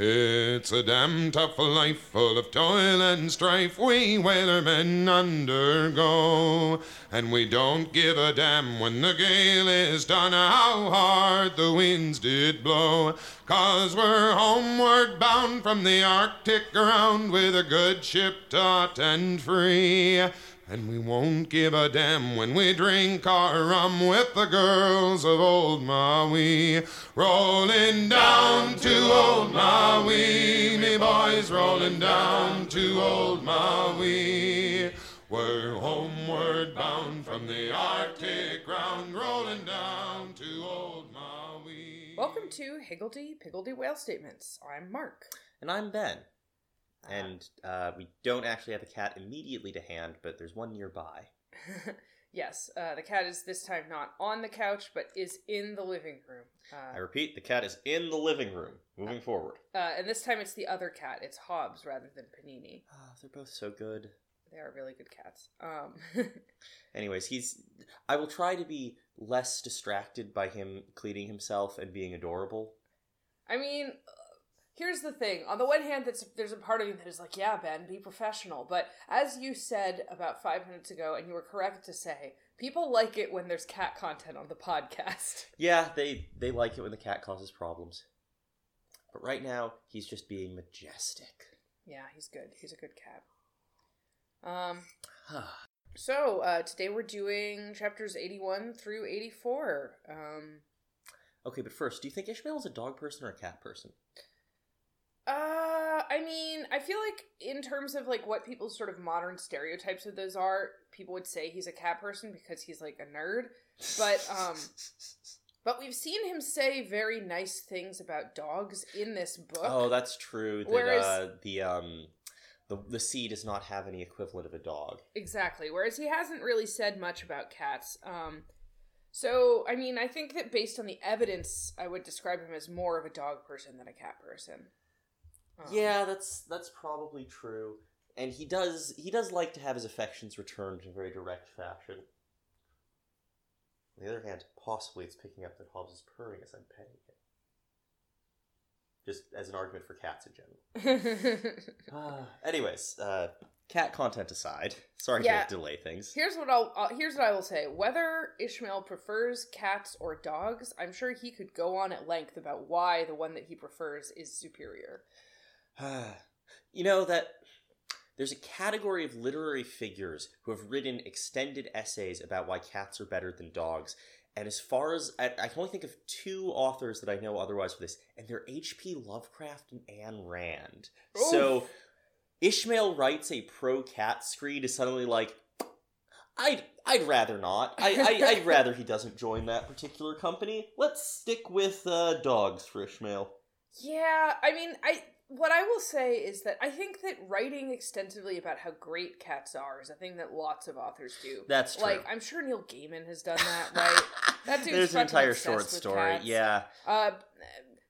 It's a damn tough life full of toil and strife we whalermen undergo. And we don't give a damn when the gale is done how hard the winds did blow. Cause we're homeward bound from the Arctic ground with a good ship taut and free. And we won't give a damn when we drink our rum with the girls of old Maui. Rolling down to old Maui, me boys, rolling down to old Maui. We're homeward bound from the Arctic ground, rolling down to old Maui. Welcome to Higgledy Piggledy Whale Statements. I'm Mark. And I'm Ben. And uh, we don't actually have a cat immediately to hand, but there's one nearby. yes, uh, the cat is this time not on the couch, but is in the living room. Uh, I repeat, the cat is in the living room. Moving forward. uh, and this time it's the other cat. It's Hobbs rather than Panini. Ah, they're both so good. They are really good cats. Um, Anyways, he's. I will try to be less distracted by him cleaning himself and being adorable. I mean, uh, here's the thing. On the one hand, that's, there's a part of you that is like, yeah, Ben, be professional. But as you said about five minutes ago, and you were correct to say, people like it when there's cat content on the podcast. Yeah, they they like it when the cat causes problems. But right now, he's just being majestic. Yeah, he's good. He's a good cat. Um, so uh, today we're doing chapters 81 through 84. Um, okay, but first, do you think Ishmael is a dog person or a cat person? Uh, I mean, I feel like in terms of like what people's sort of modern stereotypes of those are, people would say he's a cat person because he's like a nerd. But um, but we've seen him say very nice things about dogs in this book. Oh, that's true. That Whereas- uh, the um, the the sea does not have any equivalent of a dog. Exactly. Whereas he hasn't really said much about cats. Um, so, I mean, I think that based on the evidence, I would describe him as more of a dog person than a cat person. Um, Yeah, that's that's probably true. And he does he does like to have his affections returned in a very direct fashion. On the other hand, possibly it's picking up that Hobbs is purring as I'm petting him. Just as an argument for cats in general. Ah, anyways, uh, cat content aside, sorry Yeah. to delay things. here's what I'll uh, here's what I will say. Whether Ishmael prefers cats or dogs, I'm sure he could go on at length about why the one that he prefers is superior. you know that there's a category of literary figures who have written extended essays about why cats are better than dogs. And as far as I, I can only think of two authors that I know otherwise for this, and they're H.P. Lovecraft and Ayn Rand. So Ishmael writes a pro cat screed is suddenly like, I'd I'd rather not. I, I I'd rather he doesn't join that particular company. Let's stick with uh, dogs for Ishmael. Yeah, I mean, I what I will say is that I think that writing extensively about how great cats are is a thing that lots of authors do. That's true. Like, I'm sure Neil Gaiman has done that, right? That dude's There's an entire short story. cats. Yeah. Uh,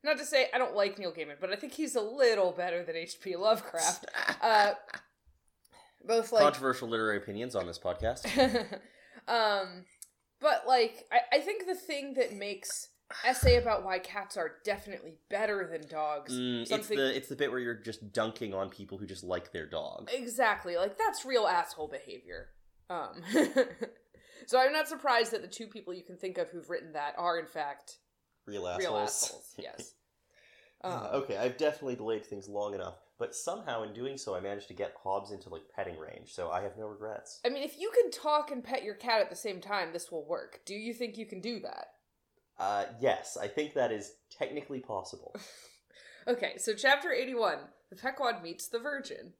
not to say I don't like Neil Gaiman, but I think he's a little better than H.P. Lovecraft. Uh, both like Controversial literary opinions on this podcast. um, but like, I, I think the thing that makes essay about why cats are definitely better than dogs. Mm, it's the it's the bit where you're just dunking on people who just like their dog. exactly like that's real asshole behavior. Um, so I'm not surprised that the two people you can think of who've written that are in fact Real assholes. real assholes. Yes. Uh, Um, okay, I've definitely delayed things long enough, but somehow in doing so, I managed to get Hobbs into like petting range, so I have no regrets. I mean, if you can talk and pet your cat at the same time, this will work. Do you think you can do that? Uh, yes, I think that is technically possible, Okay, so chapter 81 The Pequod meets the Virgin.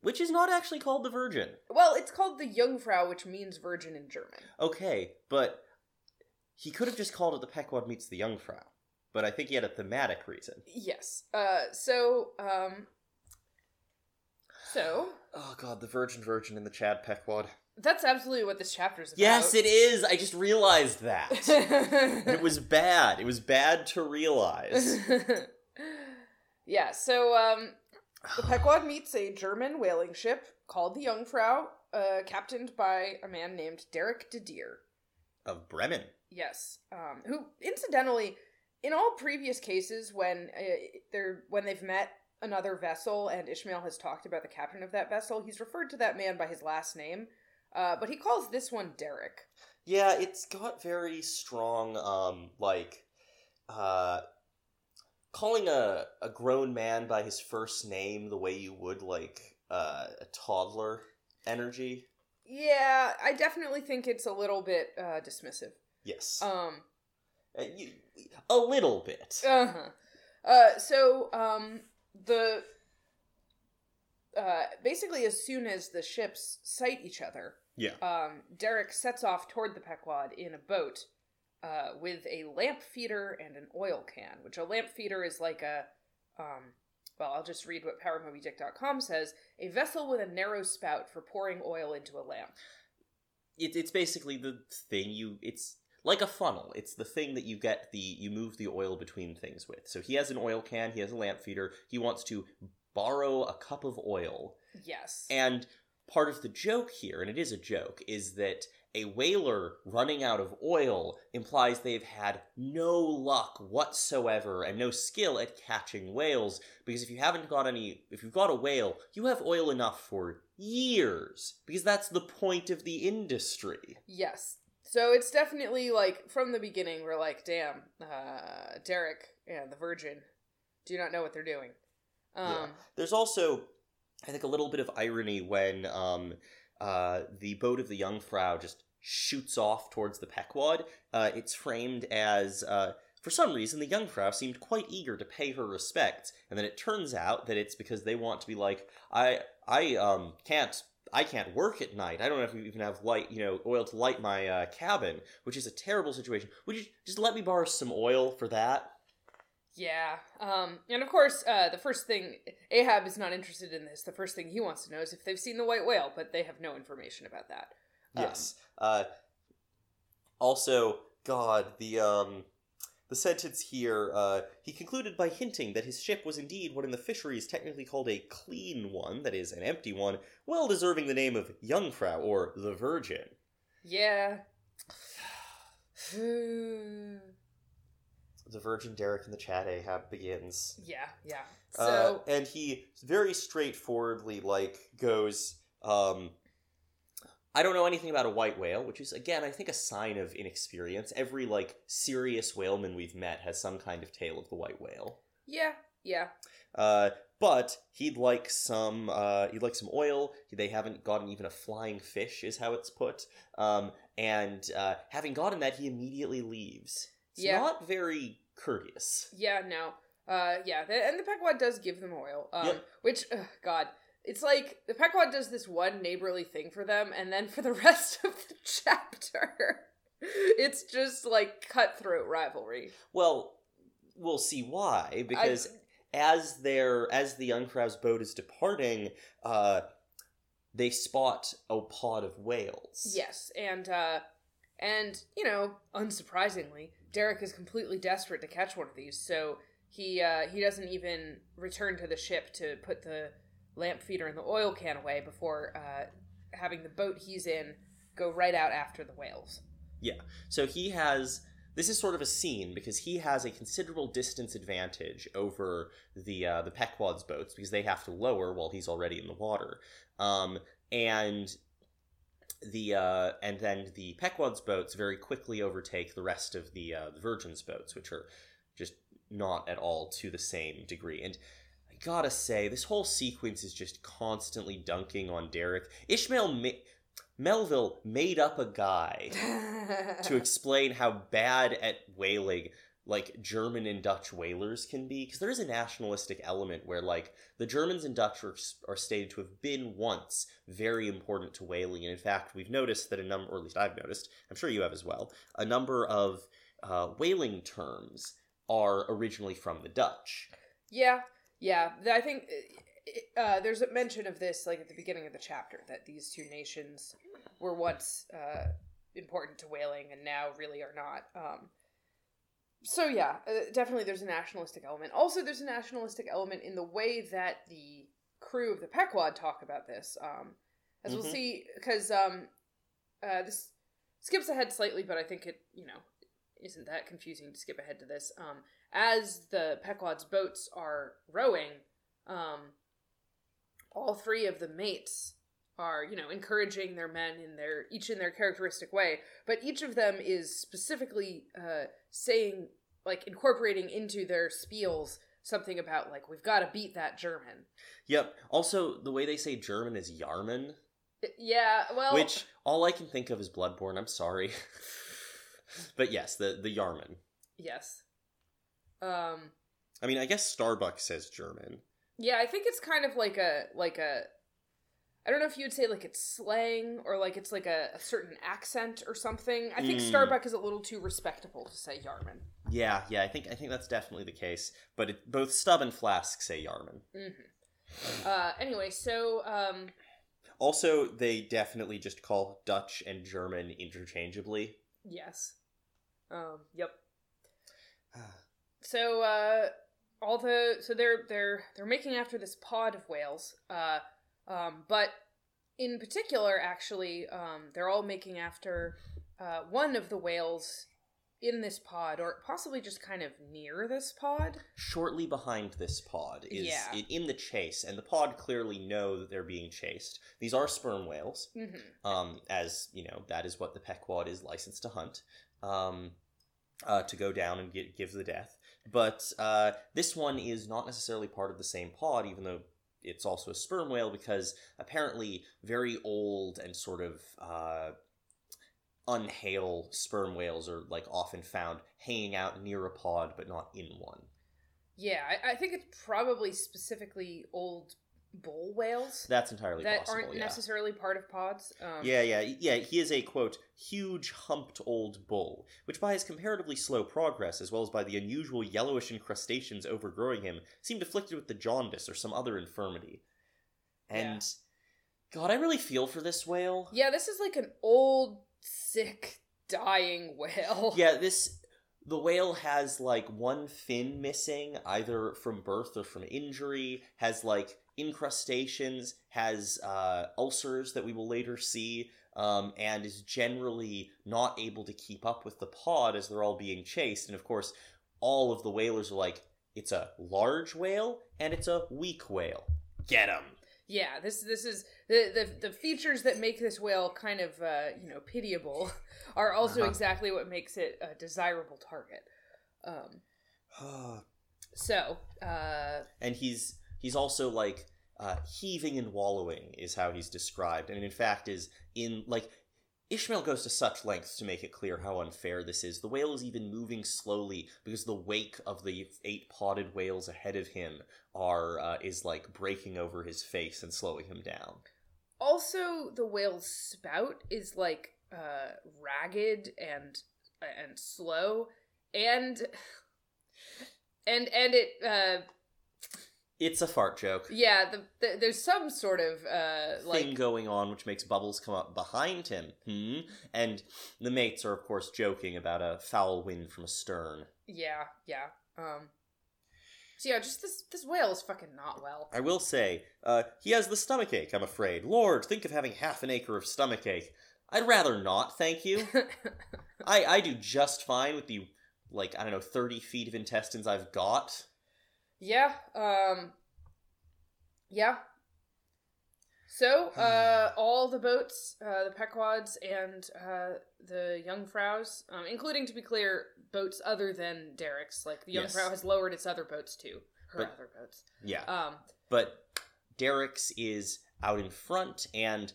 which is not actually called the Virgin. Well, it's called the Jungfrau, which means virgin in German. Okay, but he could have just called it the Pequod meets the Jungfrau. But I think he had a thematic reason. Yes. Uh, so, um, so Oh god, the Virgin Virgin and the Chad Pequod. That's absolutely what this chapter is about. Yes, it is. I just realized that. it was bad. It was bad to realize. yeah. So, um, the Pequod meets a German whaling ship called the Jungfrau, uh, captained by a man named Derick de Deer. of Bremen. Yes. Um, who, incidentally, in all previous cases when uh, they're when they've met another vessel and Ishmael has talked about the captain of that vessel, he's referred to that man by his last name, uh, but he calls this one Derick. Yeah, it's got very strong, um, like, uh, calling a, a grown man by his first name the way you would, like, uh, a toddler energy. Yeah, I definitely think it's a little bit uh, dismissive. Yes. Um, Uh, you, a little bit. Uh-huh. Uh So, um, the uh, basically as soon as the ships sight each other, Yeah. um, Derick sets off toward the Pequod in a boat uh, with a lamp feeder and an oil can. Which a lamp feeder is like a, um, well, I'll just read what PowerMobyDick.com says: a vessel with a narrow spout for pouring oil into a lamp. it, it's basically the thing you it's like a funnel it's the thing that you get the you move the oil between things with so he has an oil can he has a lamp feeder he wants to borrow a cup of oil Yes. and part of the joke here and it is a joke is that a whaler running out of oil implies they've had no luck whatsoever and no skill at catching whales because if you haven't got any if you've got a whale you have oil enough for years because that's the point of the industry Yes. So it's definitely like from the beginning we're like, damn, uh Derick and the Virgin do not know what they're doing. Um Yeah. There's also, I think, a little bit of irony when um, uh, the boat of the Jungfrau just shoots off towards the Pequod. Uh, it's framed as, uh, for some reason, the Jungfrau seemed quite eager to pay her respects, and then it turns out that it's because they want to be like, I, I um, can't. I can't work at night. I don't know if have, even have light, you know, oil to light my uh, cabin, which is a terrible situation. Would you just let me borrow some oil for that? Yeah. Um and of course, uh the first thing Ahab is not interested in this. The first thing he wants to know is if they've seen the white whale, but they have no information about that. Um, Yes. uh, also, God, the um, the sentence here. Uh, he concluded by hinting that his ship was indeed what in the fisheries technically called a clean one, that is, an empty one, well deserving the name of Jungfrau or the Virgin. Yeah. The Virgin Derick in the chat Ahab begins. yeah, yeah. Uh, So and he very straightforwardly like goes um I don't know anything about a white whale, which is again I think a sign of inexperience. Every like serious whaleman we've met has some kind of tale of the white whale. yeah, yeah. Uh but he'd like some uh he'd like some oil. They haven't gotten even a flying fish is how it's put. Um and uh having gotten that he immediately leaves. It's Yeah. not very courteous. Yeah, no. Uh, yeah, and the Pequod does give them oil. Um, Yep. which, ugh, God, it's like the Pequod does this one neighborly thing for them, and then for the rest of the chapter, it's just like cutthroat rivalry. Well, we'll see why because as their as the Jungfrau's boat is departing, uh, they spot a pod of whales. Yes, and uh, and you know, unsurprisingly, Derick is completely desperate to catch one of these, so he uh, he doesn't even return to the ship to put the lamp feeder and the oil can away before uh, having the boat he's in go right out after the whales. Yeah. So he has. This is sort of a scene because he has a considerable distance advantage over the uh, the Pequod's boats because they have to lower while he's already in the water. Um, and the uh, and then the Pequod's boats very quickly overtake the rest of the uh, the Virgin's boats, which are just not at all to the same degree. And I gotta say, this whole sequence is just constantly dunking on Derick. Ishmael ma- Melville made up a guy to explain how bad at whaling like German and Dutch whalers can be because there is a nationalistic element where like the Germans and Dutch are, are stated to have been once very important to whaling and in fact we've noticed that a number or at least I've noticed I'm sure you have as well a number of uh, whaling terms are originally from the Dutch yeah, yeah. I think uh, there's a mention of this like at the beginning of the chapter that these two nations were once uh, important to whaling and now really are not. Um, so yeah, uh, definitely there's a nationalistic element. Also, there's a nationalistic element in the way that the crew of the Pequod talk about this. Um, as we'll Mhm. see, because um, uh, this skips ahead slightly, but I think it, you know, isn't that confusing to skip ahead to this. Um, as the Pequod's boats are rowing, um, all three of the mates are, you know, encouraging their men in their each in their characteristic way, but each of them is specifically uh, saying, like, incorporating into their spiels something about like we've got to beat that German. Yep. Also, the way they say German is Yarman, Yeah, well, which all I can think of is Bloodborne. I'm sorry, but yes, the the Yarman. yes. Um, I mean, I guess Starbucks says German. Yeah, I think it's kind of like a like a I don't know if you would say like it's slang or like it's like a, a certain accent or something. I think Mm. Starbuck is a little too respectable to say Yarman. Yeah, yeah, I think I think that's definitely the case. But it, both Stubb and Flask say Yarman. hmm Uh, anyway, so um, Also, they definitely just call Dutch and German interchangeably. yes, um, yep. So uh, all the so they're they're they're making after this pod of whales. Uh, um, but in particular, actually, um, they're all making after uh, one of the whales in this pod, or possibly just kind of near this pod. Shortly behind this pod is Yeah. i- in the chase, and the pod clearly know that they're being chased. These are sperm whales, Mm-hmm. um, as you know, that is what the Pequod is licensed to hunt, um, uh, to go down and get, give the death. But uh, this one is not necessarily part of the same pod, even though it's also a sperm whale, because apparently very old and sort of uh, unhale sperm whales are like often found hanging out near a pod, but not in one. Yeah, I, I think it's probably specifically old bull whales That's entirely that possible. aren't yeah. necessarily part of pods. Um, Yeah, yeah, yeah. He is a quote huge humped old bull, which by his comparatively slow progress, as well as by the unusual yellowish incrustations overgrowing him, seemed afflicted with the jaundice or some other infirmity. And God, I really feel for this whale. Yeah, this is like an old, sick, dying whale. Yeah, this the whale has like one fin missing, either from birth or from injury. Has like incrustations, has uh, ulcers that we will later see, um, and is generally not able to keep up with the pod as they're all being chased. And of course, all of the whalers are like, it's a large whale and it's a weak whale. Get him. Yeah, this this is the the, the features that make this whale kind of uh, you know pitiable are also Uh-huh. exactly what makes it a desirable target. Um, so uh, and he's he's also like uh, heaving and wallowing is how he's described, and in fact is in like Ishmael goes to such lengths to make it clear how unfair this is. The whale is even moving slowly because the wake of the eight potted whales ahead of him are uh, is like breaking over his face and slowing him down. also the whale's spout is like uh, ragged and and slow and and and it uh, It's a fart joke. yeah the, the there's some sort of uh, like thing going on which makes bubbles come up behind him. Hmm? And the mates are of course joking about a foul wind from astern. Yeah, yeah. Um So yeah, just this this whale is fucking not well. I will say, uh, he has the stomach ache, I'm afraid. Lord, think of having half an acre of stomach ache. I'd rather not, thank you. I, I do just fine with the, like, I don't know, 30 feet of intestines I've got. Yeah, um Yeah. So, uh all the boats, uh the Pequods and uh the Jungfraus, um, including to be clear, boats other than Derick's, like the Yes. Has lowered its other boats too. Her But- other boats. Yeah. Um But Derick's is out in front, and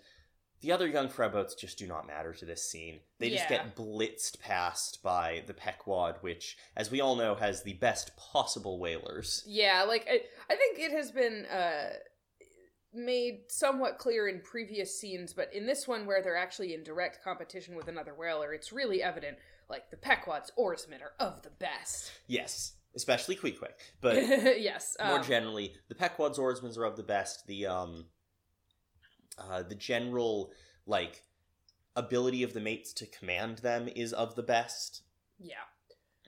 the other Jungfrau boats just do not matter to this scene. They just get blitzed past by the Pequod, which, as we all know, has the best possible whalers. Yeah, like I, I think it has been uh, made somewhat clear in previous scenes, but in this one where they're actually in direct competition with another whaler, it's really evident. Like the Pequod's oarsmen are of the best. Yes, especially Queequeg. But yes, more um, generally, the Pequod's oarsmen are of the best. The um, uh, the general like ability of the mates to command them is of the best. yeah.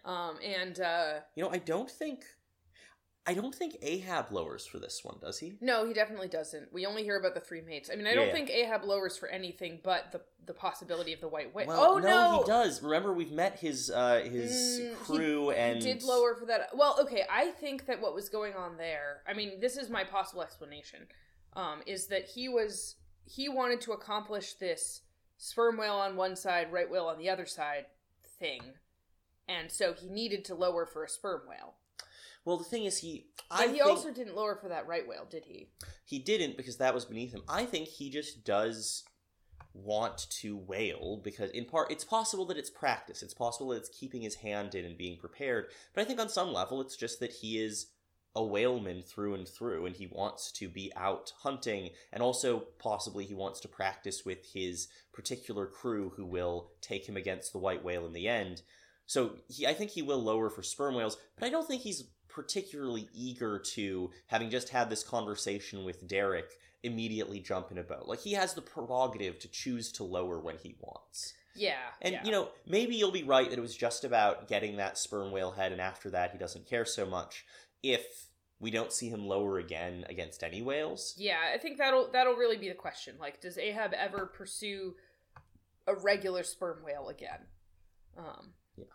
Um, and uh, You know, I don't think I don't think Ahab lowers for this one, does he? No, he definitely doesn't. We only hear about the three mates. I mean, I don't yeah. think Ahab lowers for anything but the the possibility of the white whale. Well, oh no, he does. Remember, we've met his uh, his Mm, he- crew and He did lower for that. Well, okay, I think that what was going on there. I mean, this is my possible explanation. Um, is that he was he wanted to accomplish this sperm whale on one side, right whale on the other side thing, and so he needed to lower for a sperm whale. Well, the thing is, he But I he also didn't lower for that right whale, did he? he didn't because that was beneath him. I think he just does want to whale because in part it's possible that it's practice. It's possible that it's keeping his hand in and being prepared. But I think on some level it's just that he is a whaleman through and through and he wants to be out hunting and also possibly he wants to practice with his particular crew who will take him against the white whale in the end. So he, I think he will lower for sperm whales, but I don't think he's particularly eager to, having just had this conversation with Derick, immediately jump in a boat. Like he has the prerogative to choose to lower when he wants. Yeah. And yeah. you know, maybe you'll be right that it was just about getting that sperm whale head, and after that he doesn't care so much. If we don't see him lower again against any whales, Yeah, I think that'll that'll really be the question. Like, does Ahab ever pursue a regular sperm whale again? Um, Yeah.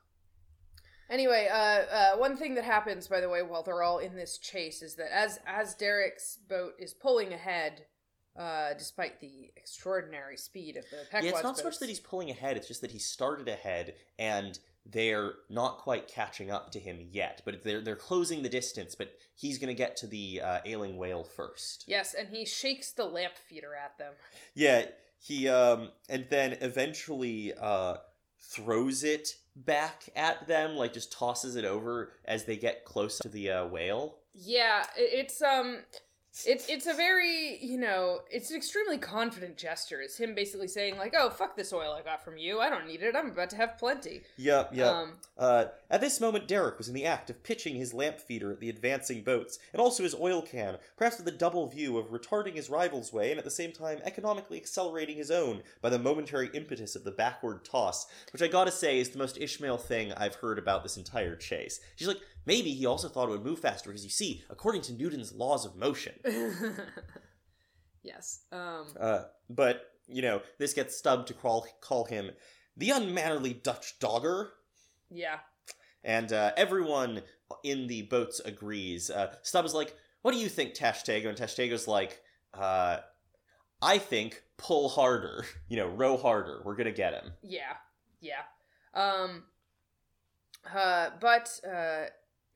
Anyway, uh, uh, one thing that happens, by the way, while they're all in this chase, is that as as Derick's boat is pulling ahead, uh, despite the extraordinary speed of the Pequod's yeah, it's not so much that he's pulling ahead; it's just that he started ahead and they're not quite catching up to him yet. But they're they're closing the distance. But he's going to get to the uh, ailing whale first. Yes, and he shakes the lamp feeder at them. Yeah, he um and then eventually uh throws it back at them, like just tosses it over as they get close to the uh, whale. Yeah, it's um it's it's a very, you know, it's an extremely confident gesture. It's him basically saying like, "Oh, fuck this oil I got from you. I don't need it. I'm about to have plenty." Yep, yep. Um uh, at this moment, Derick was in the act of pitching his lamp feeder at the advancing boats, and also his oil can, perhaps with the double view of retarding his rival's way and at the same time economically accelerating his own by the momentary impetus of the backward toss, which I gotta say is the most Ishmael thing I've heard about this entire chase. She's like, maybe he also thought it would move faster, because you see, according to Newton's laws of motion. Yes. Um Uh, but, you know, this gets Stubb to call, call him the unmannerly Dutch dogger. yeah. And uh, everyone in the boats agrees. Uh, Stubb is like, What do you think, Tashtego? And Tashtego's like, uh, I think pull harder. You know, row harder. We're going to get him. Yeah. Yeah. Um uh but uh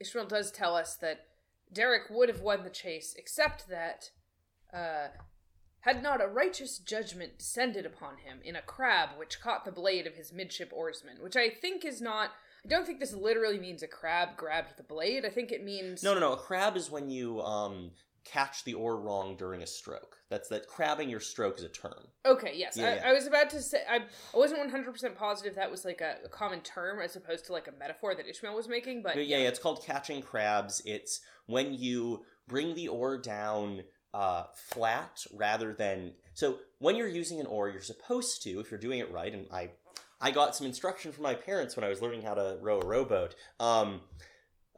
Ishmael does tell us that Derick would have won the chase except that uh had not a righteous judgment descended upon him in a crab which caught the blade of his midship oarsman, which I think is not I don't think this literally means a crab grabbed the blade. I think it means No, no, no. A crab is when you um, catch the oar wrong during a stroke. That's that crabbing your stroke is a term. Okay, yes. Yeah, I, yeah. I was about to say I, I wasn't one hundred percent positive that was like a, a common term as opposed to like a metaphor that Ishmael was making, but But yeah, yeah, it's called catching crabs. It's when you bring the oar down uh, flat rather than. So when you're using an oar, you're supposed to, if you're doing it right, and I, I got some instruction from my parents when I was learning how to row a rowboat. Um,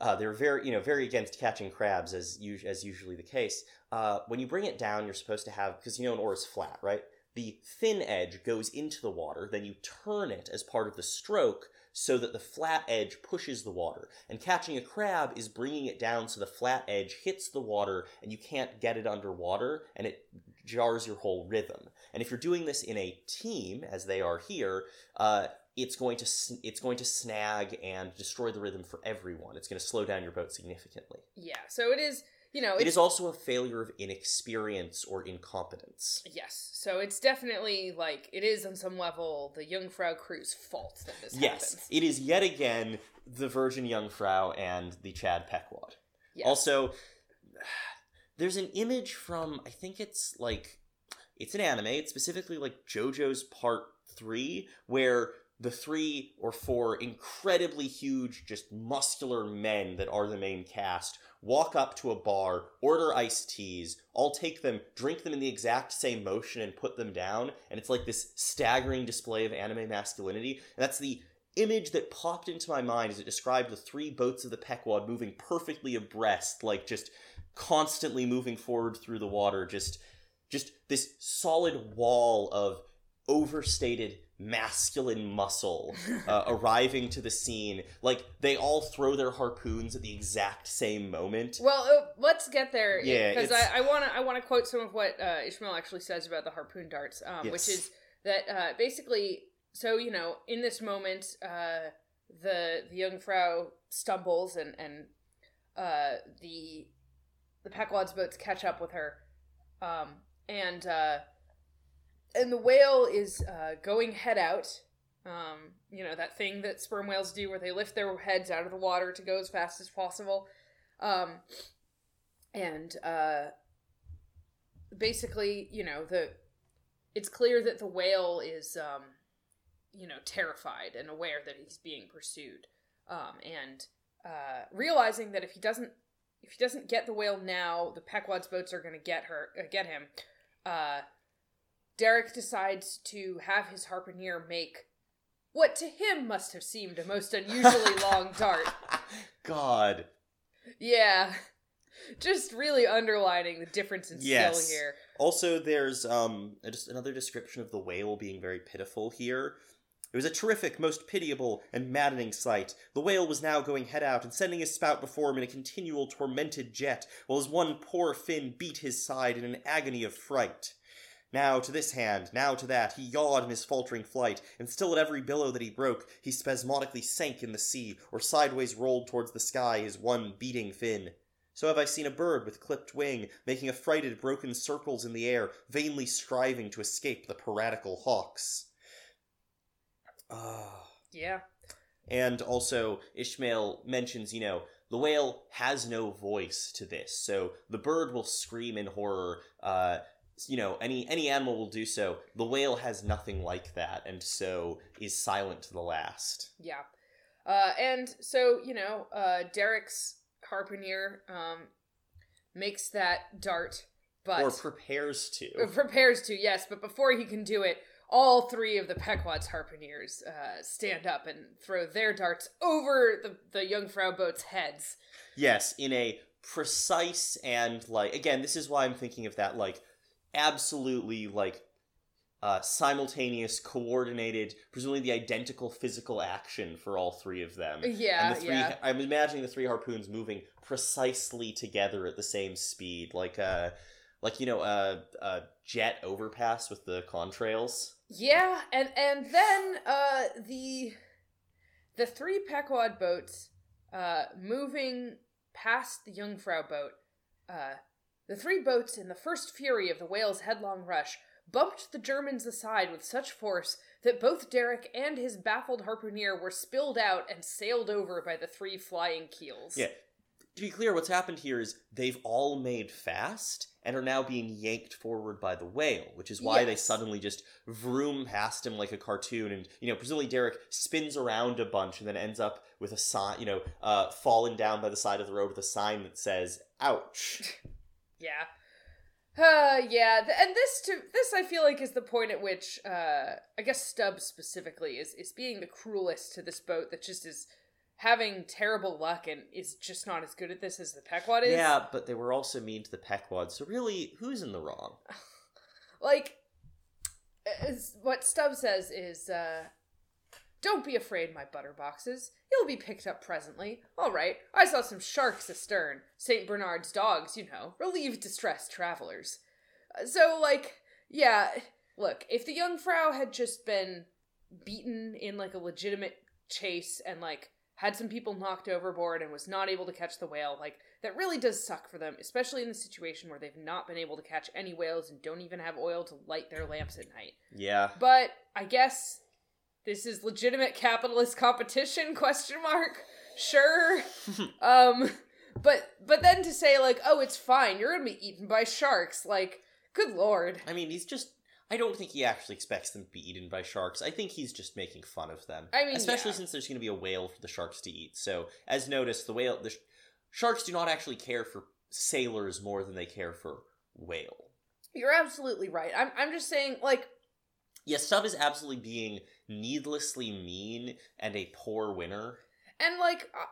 uh, they're very, you know, very against catching crabs as us- as usually the case. Uh, when you bring it down, you're supposed to have because you know an oar is flat, right? The thin edge goes into the water, then you turn it as part of the stroke so that the flat edge pushes the water. And catching a crab is bringing it down so the flat edge hits the water and you can't get it underwater and it jars your whole rhythm. And if you're doing this in a team, as they are here, uh, it's going to it's going to snag and destroy the rhythm for everyone. It's going to slow down your boat significantly. yeah. So it is, you know, it's, also a failure of inexperience or incompetence. yes. So it's definitely like it is on some level the Jungfrau crew's fault that this happens. Yes, happens. it is yet again the Virgin Jungfrau and the Chad Pequod. Yes. Also, there's an image from I think it's like it's an anime. It's specifically like JoJo's Part Three, where the three or four incredibly huge, just muscular men that are the main cast walk up to a bar, order iced teas, all take them, drink them in the exact same motion, and put them down. And it's like this staggering display of anime masculinity. And that's the image that popped into my mind as it described the three boats of the Pequod moving perfectly abreast, like just constantly moving forward through the water, just just this solid wall of overstated masculine muscle uh, arriving to the scene. Like they all throw their harpoons at the exact same moment. Well, uh, let's get there. Yeah, because I want to I want to quote some of what uh, Ishmael actually says about the harpoon darts, um, which is that uh, basically, so you know, in this moment, uh, the the Jungfrau stumbles and and uh, the the Pequod's boats catch up with her, um, and uh, and the whale is uh, going head out. Um, you know that thing that sperm whales do, where they lift their heads out of the water to go as fast as possible. Um, and uh, basically, you know, the it's clear that the whale is, um, you know, terrified and aware that he's being pursued, um, and uh, realizing that if he doesn't if he doesn't get the whale now, the Pequod's boats are going to get her uh, get him. Uh, Derick decides to have his harpooner make what to him must have seemed a most unusually long dart. God. Yeah. Just really underlining the difference in Yes. skill here. Also, there's um just another description of the whale being very pitiful here. It was a terrific, most pitiable, and maddening sight. The whale was now going head out and sending his spout before him in a continual tormented jet, while his one poor fin beat his side in an agony of fright. Now to this hand, now to that, he yawed in his faltering flight, and still at every billow that he broke, he spasmodically sank in the sea, or sideways rolled towards the sky his one beating fin. So have I seen a bird with clipped wing, making affrighted broken circles in the air, vainly striving to escape the piratical hawks. Ah. Yeah. And also, Ishmael mentions, you know, the whale has no voice to this, so the bird will scream in horror. Uh, you know, any any animal will do so. The whale has nothing like that, and so is silent to the last. Yeah. Uh, and so, you know, uh, Derick's harpooner um, makes that dart, but or prepares to. Prepares to, yes, but before he can do it, all three of the Pequod's harpooneers uh, stand up and throw their darts over the, the Jungfrau boat's heads. Yes, in a precise and like again, this is why I'm thinking of that like absolutely like uh, simultaneous, coordinated, presumably the identical physical action for all three of them. Yeah, and the three, yeah. I'm imagining the three harpoons moving precisely together at the same speed, like uh, like you know, a uh, uh, jet overpass with the contrails. Yeah, and and then uh the the three Pequod boats uh moving past the Jungfrau boat, uh the three boats in the first fury of the whale's headlong rush bumped the Germans aside with such force that both Derick and his baffled harpooner were spilled out and sailed over by the three flying keels. Yeah. To be clear, what's happened here is they've all made fast and are now being yanked forward by the whale, which is why they suddenly just vroom past him like a cartoon. And, you know, presumably Derick spins around a bunch and then ends up with a sign, you know, uh, falling down by the side of the road with a sign that says, ouch. Yeah. Uh, yeah, and this to this I feel like is the point at which uh I guess Stubbs specifically is is being the cruelest to this boat that just is having terrible luck and is just not as good at this as the Pequod is. Yeah, but they were also mean to the Pequod, so really, who's in the wrong? Like is, what Stubbs says is uh don't be afraid, my butterboxes. You'll be picked up presently. All right, I saw some sharks astern. St. Bernard's dogs, you know, relieve distressed travelers. Uh, So, like, yeah, look, if the Jungfrau had just been beaten in, like, a legitimate chase and, like, had some people knocked overboard and was not able to catch the whale, like, that really does suck for them, especially in the situation where they've not been able to catch any whales and don't even have oil to light their lamps at night. Yeah. But I guess this is legitimate capitalist competition question mark. Sure. um but but then to say like, "Oh, it's fine. You're going to be eaten by sharks." Like, good lord. I mean, he's just. I don't think he actually expects them to be eaten by sharks. I think he's just making fun of them. I mean, especially yeah. since there's going to be a whale for the sharks to eat. So, as noticed, the whale, the sh- sharks do not actually care for sailors more than they care for whale. You're absolutely right. I'm I'm just saying like Yeah, stuff is absolutely being needlessly mean and a poor winner. And like, uh,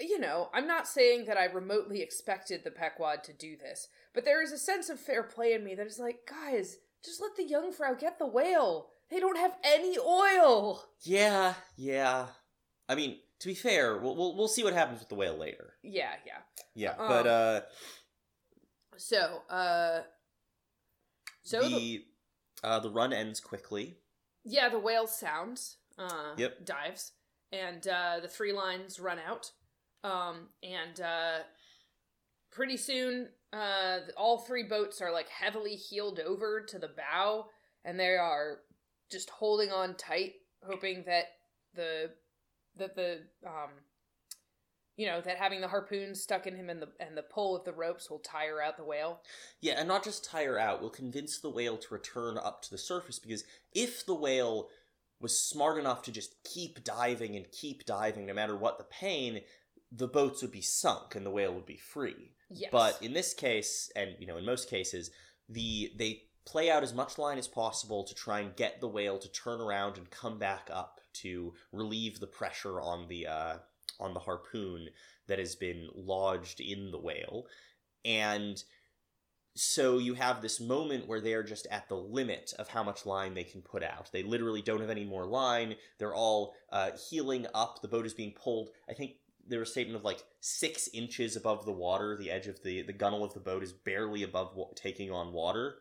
you know, I'm not saying that I remotely expected the Pequod to do this, but there is a sense of fair play in me that is like, guys, just let the Jungfrau get the whale. They don't have any oil. Yeah, yeah. I mean, to be fair, we'll we'll, we'll see what happens with the whale later. Yeah, yeah. Yeah, Um, but uh, So, uh, so the, the uh, the run ends quickly. Yeah, the whale sounds, uh, Yep. dives, and uh, the three lines run out, um, and uh, pretty soon, uh, all three boats are like heavily heeled over to the bow, and they are just holding on tight, hoping that the that the um you know that having the harpoon stuck in him and the and the pull of the ropes will tire out the whale. Yeah, and not just tire out, will convince the whale to return up to the surface because if the whale was smart enough to just keep diving and keep diving no matter what the pain, the boats would be sunk and the whale would be free. Yes, But in this case, and you know, in most cases, the they play out as much line as possible to try and get the whale to turn around and come back up to relieve the pressure on the uh, on the harpoon that has been lodged in the whale, and so you have this moment where they are just at the limit of how much line they can put out. They literally don't have any more line. They're all uh, heeling up. The boat is being pulled. I think there was a statement of like six inches above the water. The edge of the the gunnel of the boat is barely above wa- taking on water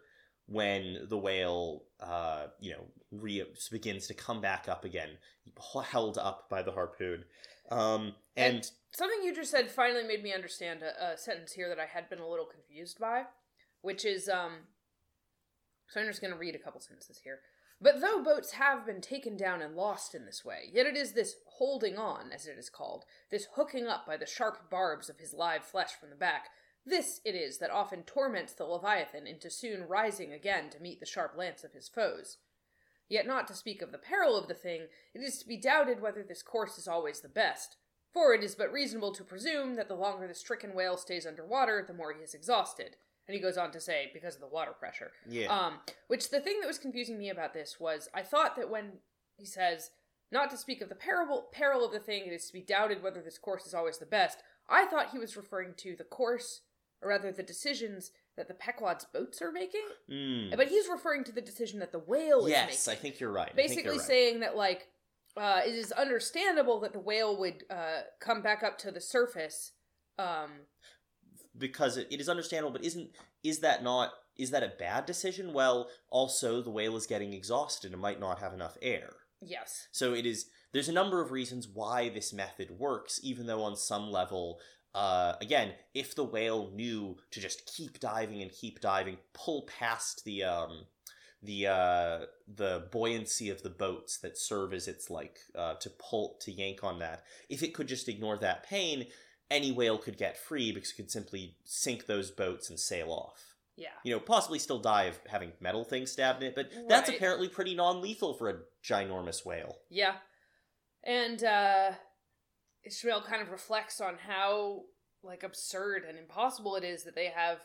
when the whale, uh, you know, re- begins to come back up again, held up by the harpoon. Um, and something you just said finally made me understand a, a sentence here that I had been a little confused by, which is um. So I'm just going to read a couple sentences here. But though boats have been taken down and lost in this way, yet it is this holding on, as it is called, this hooking up by the sharp barbs of his live flesh from the back, this it is that often torments the Leviathan into soon rising again to meet the sharp lance of his foes. Yet not to speak of the peril of the thing, it is to be doubted whether this course is always the best, for it is but reasonable to presume that the longer the stricken whale stays under water, the more he is exhausted. And he goes on to say, because of the water pressure. yeah, Um, which the thing that was confusing me about this was I thought that when he says, not to speak of the peril, peril of the thing, it is to be doubted whether this course is always the best, I thought he was referring to the course, or rather the decisions that the Pequod's boats are making. Mm. But he's referring to the decision that the whale yes, is I making. think you're right. I think Basically you're right. Basically saying that, like, uh, it is understandable that the whale would uh, come back up to the surface. Um, because it, it is understandable, but isn't is that not is that a bad decision? Well, also the whale is getting exhausted and might not have enough air. yes. So it is there's a number of reasons why this method works, even though on some level, uh, again, if the whale knew to just keep diving and keep diving, pull past the um, the uh, the buoyancy of the boats that serve as its like uh, to pull to yank on that, if it could just ignore that pain, any whale could get free because it could simply sink those boats and sail off. Yeah. You know, possibly still die of having metal things stabbed in it, but that's apparently pretty non-lethal for a ginormous whale. Yeah. And uh Ishmael kind of reflects on how like absurd and impossible it is that they have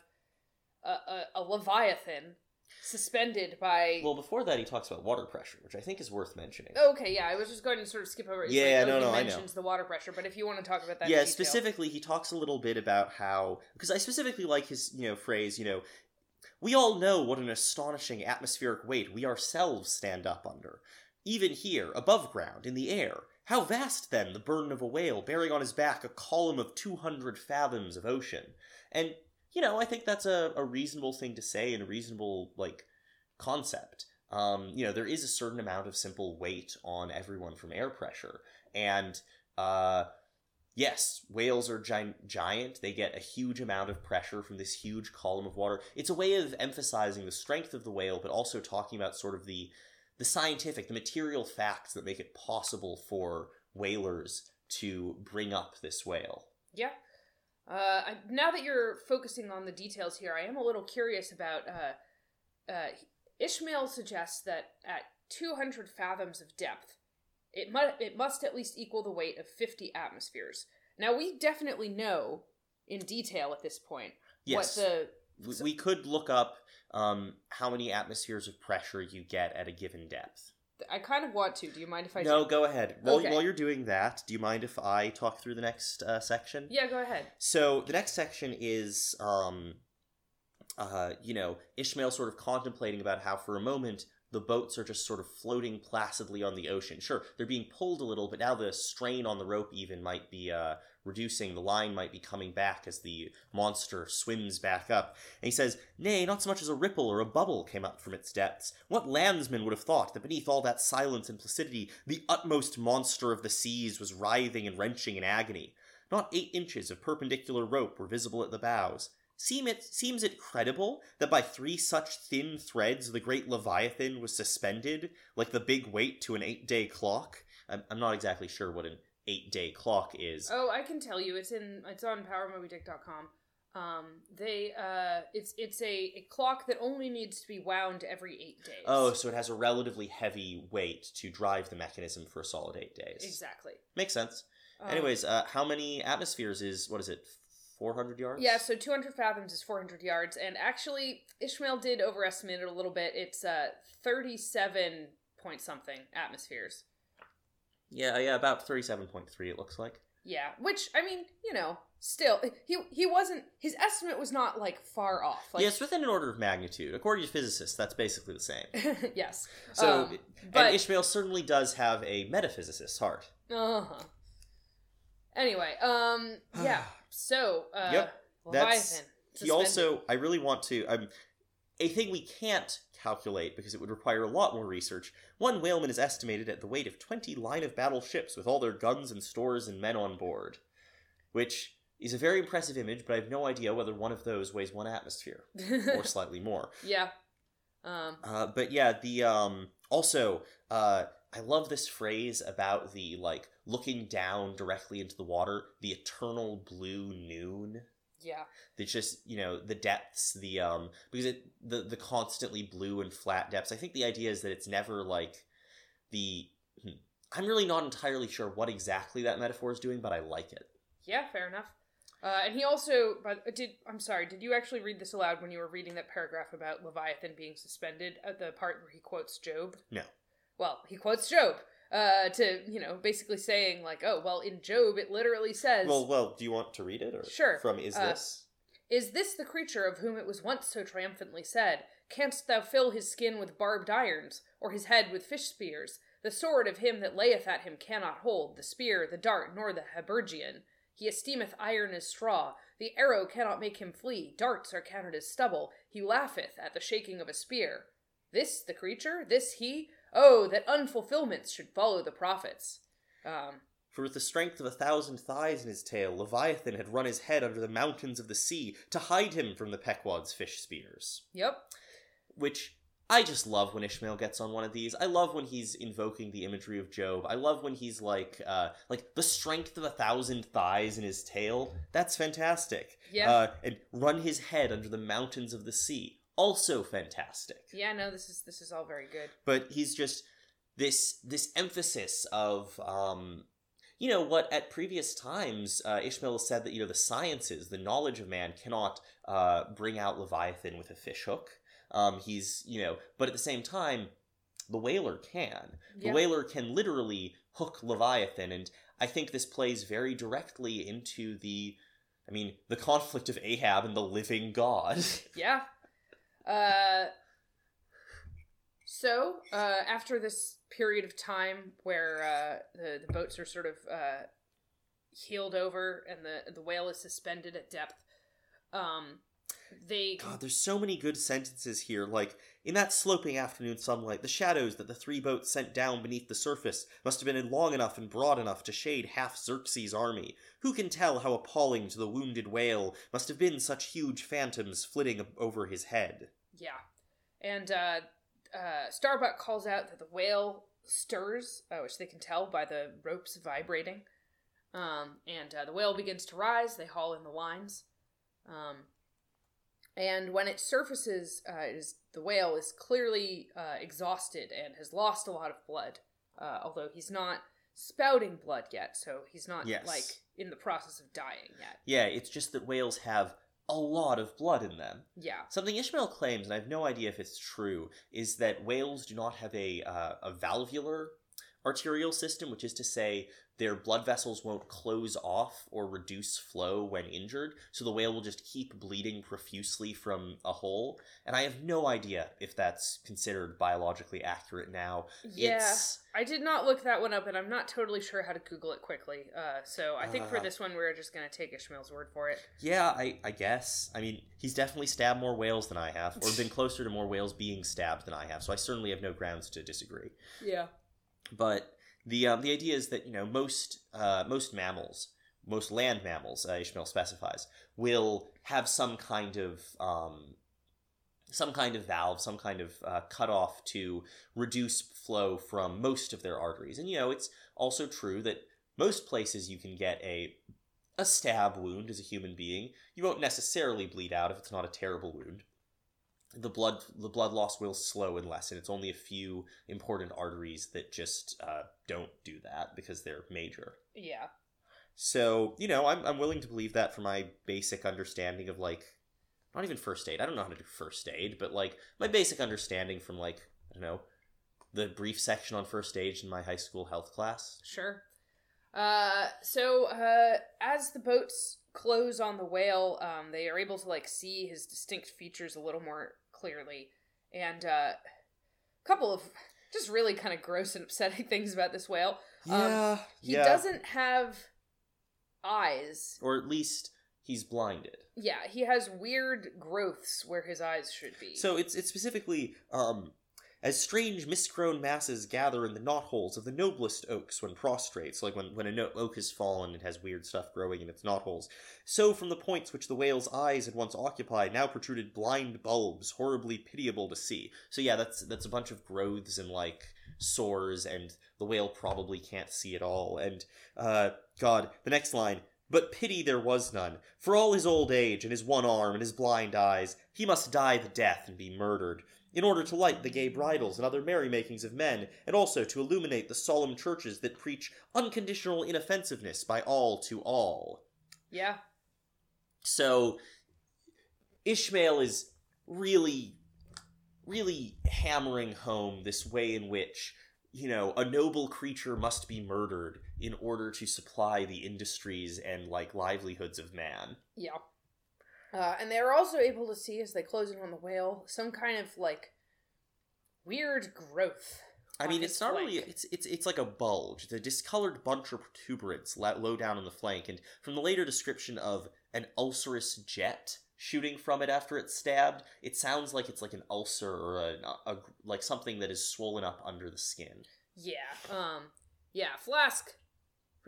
a, a, a leviathan suspended by Well, before that, he talks about water pressure, which I think is worth mentioning. Okay, yeah, I was just going to sort of skip over it. Yeah, like, oh, no, he no, I know. mentions the water pressure, but if you want to talk about that, yeah, specifically, he talks a little bit about how because I specifically like his you know phrase. You know, we all know what an astonishing atmospheric weight we ourselves stand up under, even here above ground in the air. How vast then the burden of a whale bearing on his back a column of two hundred fathoms of ocean, and you know I think that's a, a reasonable thing to say and a reasonable like concept. Um, you know, there is a certain amount of simple weight on everyone from air pressure, and uh, yes, whales are gi- giant. They get a huge amount of pressure from this huge column of water. It's a way of emphasizing the strength of the whale, but also talking about sort of the the scientific, the material facts that make it possible for whalers to bring up this whale. Yeah. Uh, I, now that you're focusing on the details here, I am a little curious about. Uh, uh, Ishmael suggests that at 200 fathoms of depth, it must it must at least equal the weight of 50 atmospheres. Now we definitely know in detail at this point Yes. what the we, we could look up um, how many atmospheres of pressure you get at a given depth. I kind of want to. Do you mind if I no, do? go ahead. While, Okay. while you're doing that, do you mind if I talk through the next uh, section? Yeah, go ahead. So the next section is, um, uh, you know, Ishmael sort of contemplating about how for a moment the boats are just sort of floating placidly on the ocean. Sure, they're being pulled a little, but now the strain on the rope even might be uh, reducing. The line might be coming back as the monster swims back up. And he says, Nay, not so much as a ripple or a bubble came up from its depths. What landsman would have thought that beneath all that silence and placidity, the utmost monster of the seas was writhing and wrenching in agony? Not eight inches of perpendicular rope were visible at the bows. Seem it, seems it credible that by three such thin threads the great Leviathan was suspended, like the big weight to an eight day clock? I'm, I'm not exactly sure what an eight day clock is. Oh, I can tell you. It's in. It's on PowerMobyDick.com. Um, they uh, it's it's a, a clock that only needs to be wound every eight days. Oh, so it has a relatively heavy weight to drive the mechanism for a solid eight days. exactly. Makes sense. Um, Anyways, uh, how many atmospheres is, what is it, 400 yards? Yeah, so 200 fathoms is 400 yards, and actually, Ishmael did overestimate it a little bit. It's uh 37 point something atmospheres. Yeah, yeah, about 37.3 it looks like. Yeah, which I mean, you know, still he he wasn't his estimate was not like far off. Like, yeah, it's within an order of magnitude. According to physicists, that's basically the same. yes. So, Um, but and Ishmael certainly does have a metaphysicist's heart. uh huh. Anyway, um, yeah. So, uh, Yep, that's- He also, I really want to, um, a thing we can't calculate because it would require a lot more research. One whaleman is estimated at the weight of 20 line of battle ships with all their guns and stores and men on board, which is a very impressive image, but I have no idea whether one of those weighs one atmosphere or slightly more. yeah. Um, Uh, but yeah, the um also uh I love this phrase about the like looking down directly into the water, the eternal blue noon. yeah. It's just you know the depths, the um because it the the constantly blue and flat depths. I think the idea is that it's never like the. hmm, I'm really not entirely sure what exactly that metaphor is doing, but I like it. Yeah, fair enough. Uh, and he also, but did I'm sorry, did you actually read this aloud when you were reading that paragraph about Leviathan being suspended at the part where he quotes Job? No. Well, he quotes Job uh, to you know basically saying like, oh well, in Job it literally says, Well, well, do you want to read it or Sure. From is Uh, this? "Is this the creature of whom it was once so triumphantly said, Canst thou fill his skin with barbed irons, or his head with fish spears? The sword of him that layeth at him cannot hold, the spear, the dart, nor the habergeon. He esteemeth iron as straw. The arrow cannot make him flee. Darts are counted as stubble. He laugheth at the shaking of a spear. This the creature? This he? Oh, that unfulfillments should follow the prophets. Um, For with the strength of a thousand thighs in his tail, Leviathan had run his head under the mountains of the sea to hide him from the Pequod's fish spears. yep. Which I just love when Ishmael gets on one of these. I love when he's invoking the imagery of Job. I love when he's like, uh, like the strength of a thousand thighs in his tail. That's fantastic. Yeah. Uh, and run his head under the mountains of the sea. Also fantastic. Yeah, no, this is this is all very good. but he's just this this emphasis of um you know what at previous times uh, ishmael said that you know the sciences the knowledge of man cannot uh, bring out leviathan with a fish hook um, he's you know but at the same time the whaler can the Yeah. whaler can literally hook leviathan and i think this plays very directly into the i mean the conflict of ahab and the living god Yeah. Uh, so, uh, after this period of time where uh, the, the boats are sort of uh, heeled over and the, the whale is suspended at depth, um, they. God, there's so many good sentences here. Like, in that sloping afternoon sunlight, the shadows that the three boats sent down beneath the surface must have been long enough and broad enough to shade half Xerxes' army. Who can tell how appalling to the wounded whale must have been such huge phantoms flitting over his head? Yeah. And uh, uh, Starbuck calls out that the whale stirs, uh, which they can tell by the ropes vibrating. Um, and uh, the whale begins to rise. They haul in the lines. Um, and when it surfaces, uh, it is, the whale is clearly uh, exhausted and has lost a lot of blood. Uh, although he's not spouting blood yet, so he's not Yes. like in the process of dying yet. Yeah, it's just that whales have a lot of blood in them. Yeah. Something Ishmael claims, and I have no idea if it's true, is that whales do not have a uh, a valvular arterial system, which is to say their blood vessels won't close off or reduce flow when injured, so the whale will just keep bleeding profusely from a hole. And I have no idea if that's considered biologically accurate now. Yeah. It's I did not look that one up, and I'm not totally sure how to Google it quickly. Uh, so I think for Uh. this one, we're just going to take Ishmael's word for it. yeah, I, I guess. I mean, he's definitely stabbed more whales than I have, or been closer to more whales being stabbed than I have, so I certainly have no grounds to disagree. Yeah. But the um, the idea is that you know most uh, most mammals, most land mammals, uh, Ishmael specifies, will have some kind of um, some kind of valve, some kind of uh, cutoff to reduce flow from most of their arteries. And you know, it's also true that most places you can get a a stab wound as a human being, you won't necessarily bleed out if it's not a terrible wound. The blood the blood loss will slow and lessen. It's only a few important arteries that just uh, don't do that because they're major. Yeah. So, you know, I'm, I'm willing to believe that for my basic understanding of, like, not even first aid. I don't know how to do first aid, but, like, my basic understanding from, like, I don't know, the brief section on first aid in my high school health class. Sure. Uh, so uh, as the boats close on the whale, um, they are able to like see his distinct features a little more clearly, and uh, a couple of just really kind of gross and upsetting things about this whale. Um, He yeah. doesn't have eyes. Or at least he's blinded. Yeah, he has weird growths where his eyes should be. So it's it's specifically um as strange misgrown masses gather in the knotholes of the noblest oaks when prostrate, so like when, when a oak has fallen and has weird stuff growing in its knotholes, so from the points which the whale's eyes had once occupied now protruded blind bulbs, horribly pitiable to see. So yeah, that's that's a bunch of growths and like sores, and the whale probably can't see at all. And uh, God, the next line. But pity there was none. For all his old age, and his one arm, and his blind eyes, he must die the death and be murdered, in order to light the gay bridals and other merrymakings of men, and also to illuminate the solemn churches that preach unconditional inoffensiveness by all to all. yeah, So, Ishmael is really, really hammering home this way in which, you know, a noble creature must be murdered in order to supply the industries and, like, livelihoods of man. yeah. Uh, and they're also able to see as they close in on the whale some kind of like weird growth. I mean, it's not really it's it's it's like a bulge, it's a discolored bunch of protuberance low down on the flank, and from the later description of an ulcerous jet shooting from it after it's stabbed, it sounds like it's like an ulcer or a, a like something that is swollen up under the skin. Yeah. Um. Yeah. Flask,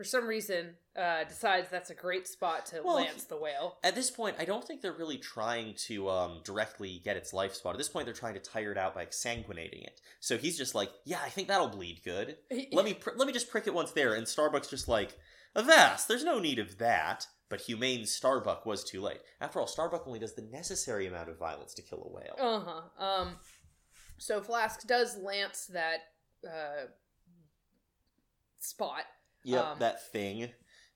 for some reason, uh, decides that's a great spot to Well, lance the whale. At this point, I don't think they're really trying to um, directly get its life spot. At this point, they're trying to tire it out by exsanguinating it. So he's just like, "Yeah, I think that'll bleed good. Let me pr- let me just prick it once there." And Starbuck's just like, "Avast, there's no need of that." But humane Starbuck was too late. After all, Starbuck only does the necessary amount of violence to kill a whale. Uh huh. Um. So Flask does lance that uh spot. Yep, um, that thing.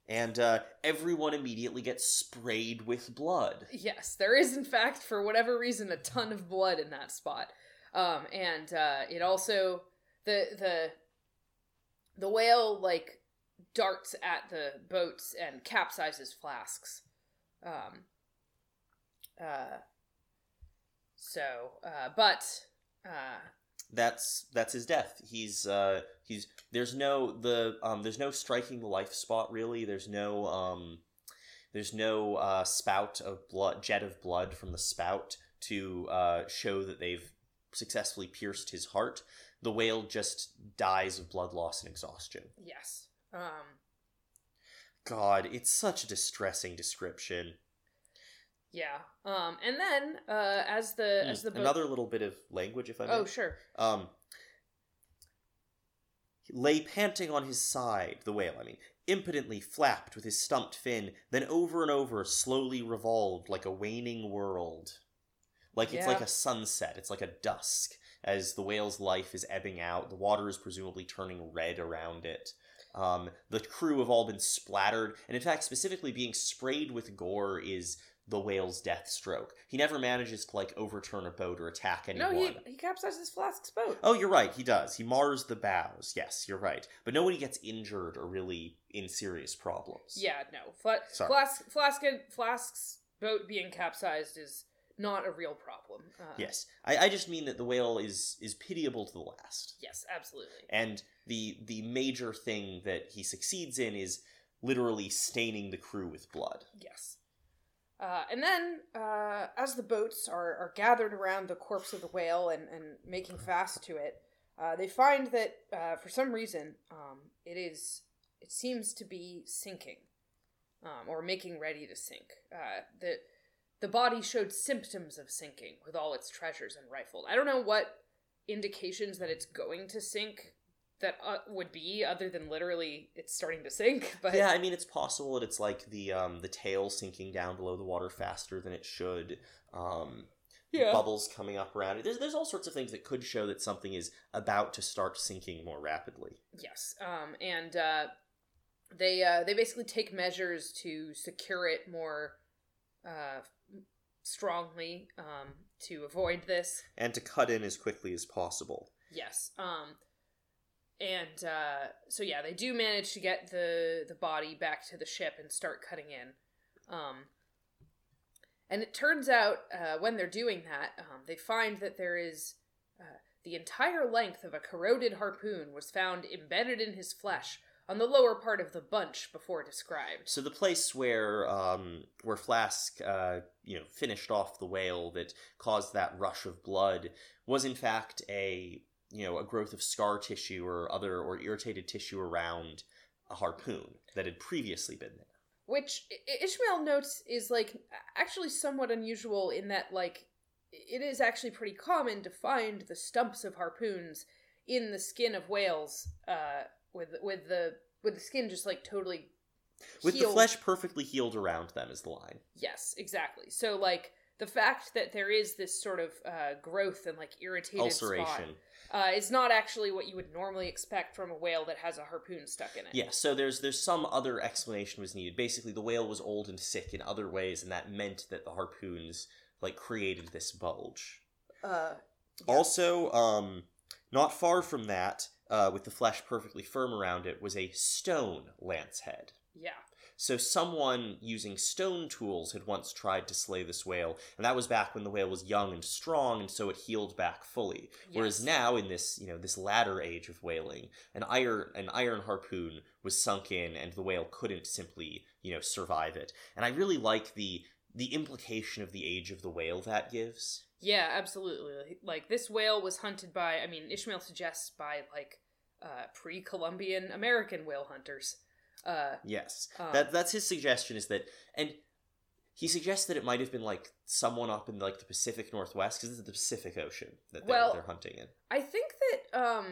And uh, everyone immediately gets sprayed with blood. Yes, there is in fact, for whatever reason, a ton of blood in that spot. Um, and uh, it also the the the whale like darts at the boats and capsizes Flask's. Um, uh, so, uh, but uh, that's that's his death. He's uh he's there's no the um there's no striking the life spot really. There's no um there's no uh spout of blood jet of blood from the spout to uh show that they've successfully pierced his heart. The whale just dies of blood loss and exhaustion. yes, um, God, it's such a distressing description. Yeah. Um, and then uh, as the Hmm, as the boat, Another little bit of language, if I may. oh sure, Um, lay panting on his side, the whale, I mean, impotently flapped with his stumped fin, then over and over slowly revolved like a waning world. Like it's Yeah. like a sunset, it's like a dusk, as the whale's life is ebbing out. The water is presumably turning red around it. Um, the crew have all been splattered, and in fact, specifically being sprayed with gore is the whale's death stroke. He never manages to like overturn a boat or attack anyone. No, he he capsizes Flask's boat. Oh, you're right. He does. He mars the bows. Yes, you're right. But nobody gets injured or really in serious problems. Yeah, no. Fla-. Flask Flask Flask's boat being capsized is not a real problem. Uh, Yes. I, I just mean that the whale is is pitiable to the last. Yes, absolutely. And the the major thing that he succeeds in is literally staining the crew with blood. Yes. Uh, and then, uh, as the boats are, are gathered around the corpse of the whale and, and making fast to it, uh, they find that uh, for some reason um, it is it seems to be sinking, um, or making ready to sink. Uh, the the body showed symptoms of sinking with all its treasures and rifled. I don't know what indications that it's going to sink that uh, would be other than literally it's starting to sink. But yeah, I mean it's possible that it's like the um the tail sinking down below the water faster than it should. Um yeah. bubbles coming up around it. There's there's all sorts of things that could show that something is about to start sinking more rapidly. Yes, um, and uh, they uh, they basically take measures to secure it more uh, strongly um, to avoid this. And to cut in as quickly as possible. Yes, um, and uh, so yeah, they do manage to get the the body back to the ship and start cutting in. Um, and it turns out uh, when they're doing that, um, they find that there is uh, the entire length of a corroded harpoon was found embedded in his flesh on the lower part of the bunch before described. So the place where um where Flask uh you know finished off the whale that caused that rush of blood was in fact a you know a growth of scar tissue or other or irritated tissue around a harpoon that had previously been there. Which Ishmael notes is like actually somewhat unusual in that like it is actually pretty common to find the stumps of harpoons in the skin of whales uh, with with the with the skin just like totally With the flesh perfectly healed around them is the line. Yes, exactly. So like the fact that there is this sort of uh, growth and like irritated Ulceration. spot uh, is not actually what you would normally expect from a whale that has a harpoon stuck in it. Yeah, so there's there's some other explanation was needed. Basically, the whale was old and sick in other ways, and that meant that the harpoons like created this bulge. Uh, Also, um, not far from that, uh, with the flesh perfectly firm around it, was a stone lance head. yeah. So someone using stone tools had once tried to slay this whale, and that was back when the whale was young and strong, and so it healed back fully. Whereas now, in this you know this latter age of whaling, an iron an iron harpoon was sunk in, and the whale couldn't simply you know survive it. And I really like the the implication of the age of the whale that gives. Yeah, absolutely. Like this whale was hunted by, I mean, Ishmael suggests by like uh, pre-Columbian American whale hunters. Uh, Yes, Um, that that's his suggestion. Is that and he suggests that it might have been like someone up in like the Pacific Northwest because it's the Pacific Ocean that they're, Well- they're hunting in. I think that um,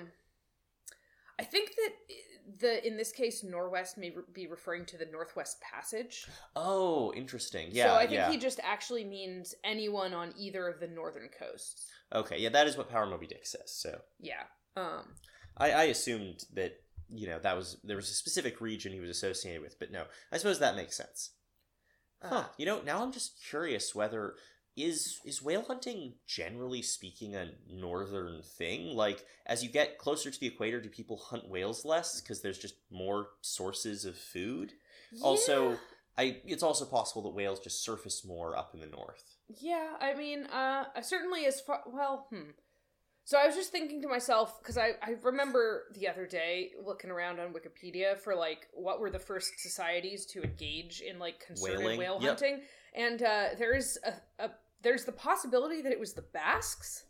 I think that the in this case Norwest may re- be referring to the Northwest Passage. Oh, interesting. Yeah, so I think yeah. he just actually means anyone on either of the northern coasts. Okay, yeah, that is what Power Moby Dick says. So Yeah. Um. I, I assumed that you know that was there was a specific region he was associated with, but no, I suppose that makes sense. Huh? uh, You know, now I'm just curious whether is is whale hunting generally speaking a northern thing? Like as you get closer to the equator, do people hunt whales less because there's just more sources of food? Also. I it's also possible that whales just surface more up in the north. Yeah, I mean, uh, certainly as far well, hmm. So I was just thinking to myself because I I remember the other day looking around on Wikipedia for like what were the first societies to engage in like concerted Whaling, whale yep. hunting, and uh, there is a, a there's the possibility that it was the Basques.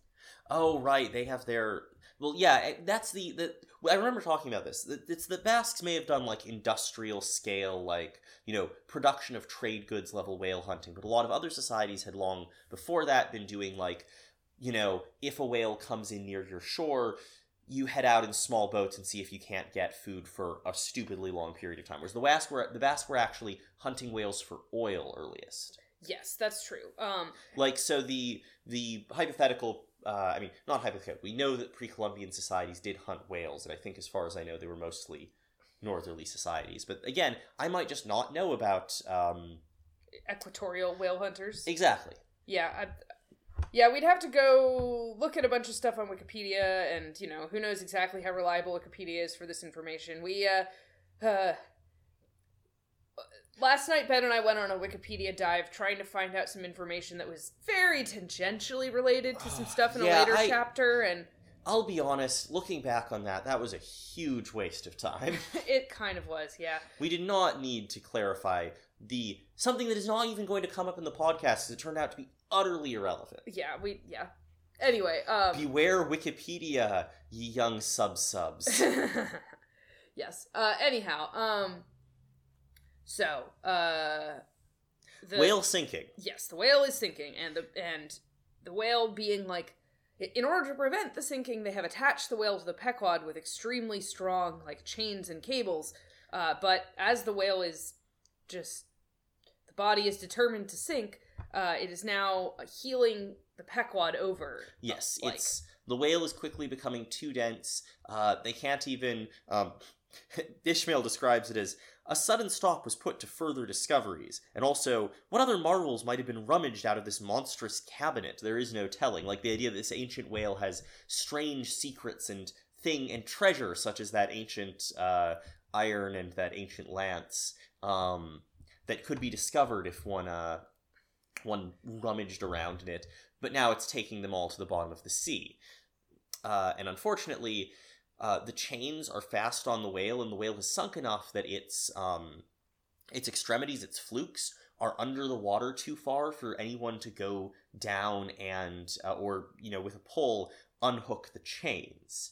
Oh right, they have their well, yeah. eh, That's the the. I remember talking about this. It's the Basques may have done like industrial scale, like you know, production of trade goods level whale hunting, but a lot of other societies had long before that been doing like, you know, if a whale comes in near your shore. You head out in small boats and see if you can't get food for a stupidly long period of time. Whereas the Basque were the Basque were actually hunting whales for oil earliest. Yes, that's true. Um, Like so, the the hypothetical. Uh, I mean, not hypothetical. We know that pre-Columbian societies did hunt whales, and I think, as far as I know, they were mostly northerly societies. But again, I might just not know about um, equatorial whale hunters. Exactly. Yeah, yeah, we'd have to go look at a bunch of stuff on Wikipedia, and you know, who knows exactly how reliable Wikipedia is for this information. We, uh, uh, last night Ben and I went on a Wikipedia dive trying to find out some information that was very tangentially related to some stuff in Yeah, a later I- chapter, and I'll be honest, looking back on that, that was a huge waste of time. it kind of was, yeah. we did not need to clarify the something that is not even going to come up in the podcast as it turned out to be utterly irrelevant. Yeah, we, yeah. Anyway, um. Beware Wikipedia, ye young sub subs. yes. Uh, anyhow, um, so, uh, the, Whale sinking. Yes, the whale is sinking, and the and the whale being like, in order to prevent the sinking, they have attached the whale to the Pequod with extremely strong like chains and cables. Uh, but as the whale is just, the body is determined to sink. Uh, it is now heeling the Pequod over. Yes, like- it's the whale is quickly becoming too dense. Uh, they can't even. Um, Ishmael describes it as a sudden stop was put to further discoveries, and also what other marvels might have been rummaged out of this monstrous cabinet. There is no telling. Like the idea that this ancient whale has strange secrets and thing and treasure, such as that ancient uh, iron and that ancient lance, um, that could be discovered if one uh, one rummaged around in it but now it's taking them all to the bottom of the sea. Uh, and unfortunately, uh, the chains are fast on the whale, and the whale has sunk enough that its um, its extremities, its flukes, are under the water too far for anyone to go down and uh, or you know with a pull unhook the chains.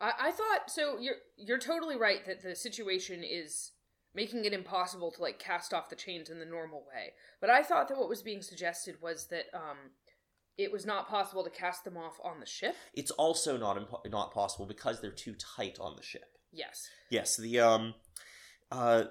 I, I thought so. You're you're totally right that the situation is making it impossible to like cast off the chains in the normal way. But I thought that what was being suggested was that um, it was not possible to cast them off on the ship. It's also not impo- not possible because they're too tight on the ship. Yes. Yes, the um uh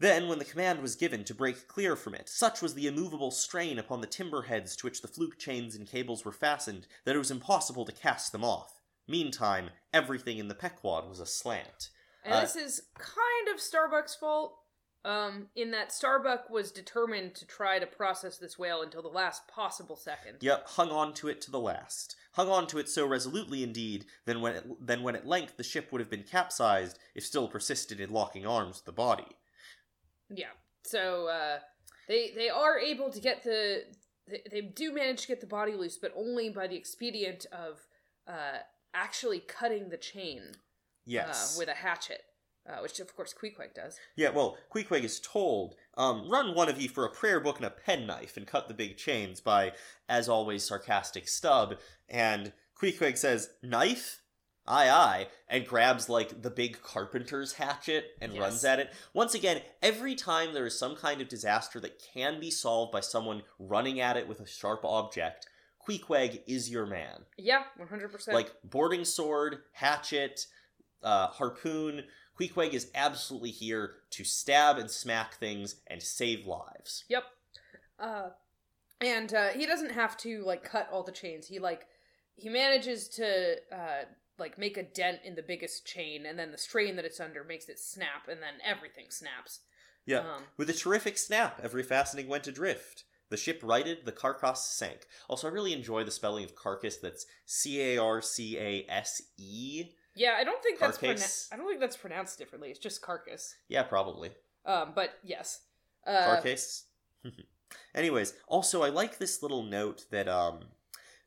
then, when the command was given to break clear from it, such was the immovable strain upon the timber heads to which the fluke chains and cables were fastened that it was impossible to cast them off. Meantime, everything in the Pequod was aslant. And Uh, this is kind of Starbuck's fault. Um, in that Starbuck was determined to try to process this whale until the last possible second. Yep, hung on to it to the last. Hung on to it so resolutely, indeed, that when, it, then when at length the ship would have been capsized if still persisted in locking arms with the body. Yeah. So uh, they they are able to get the they, they do manage to get the body loose, but only by the expedient of uh, actually cutting the chain Yes. uh, with a hatchet, uh, which of course Queequeg does. Yeah, well, Queequeg is told, um, run one of you for a prayer book and a penknife and cut the big chains by, as always, sarcastic Stubb. And Queequeg says, knife? Aye, aye, and grabs, like, the big carpenter's hatchet and Yes. runs at it. Once again, every time there is some kind of disaster that can be solved by someone running at it with a sharp object, Queequeg is your man. Yeah, one hundred percent. Like, boarding sword, hatchet, uh, harpoon, Queequeg is absolutely here to stab and smack things and save lives. Yep. Uh, and uh, he doesn't have to like cut all the chains. He like he manages to uh, like make a dent in the biggest chain, and then the strain that it's under makes it snap, and then everything snaps. Yeah. Um, With a terrific snap, every fastening went adrift. The ship righted, the carcass sank. Also, I really enjoy the spelling of carcass. That's C A R C A S E. yeah, I don't think that's pronou- I don't think that's pronounced differently. It's just carcass. Yeah, probably. Um, but yes. Uh, Carcass. Anyways, also I like this little note that um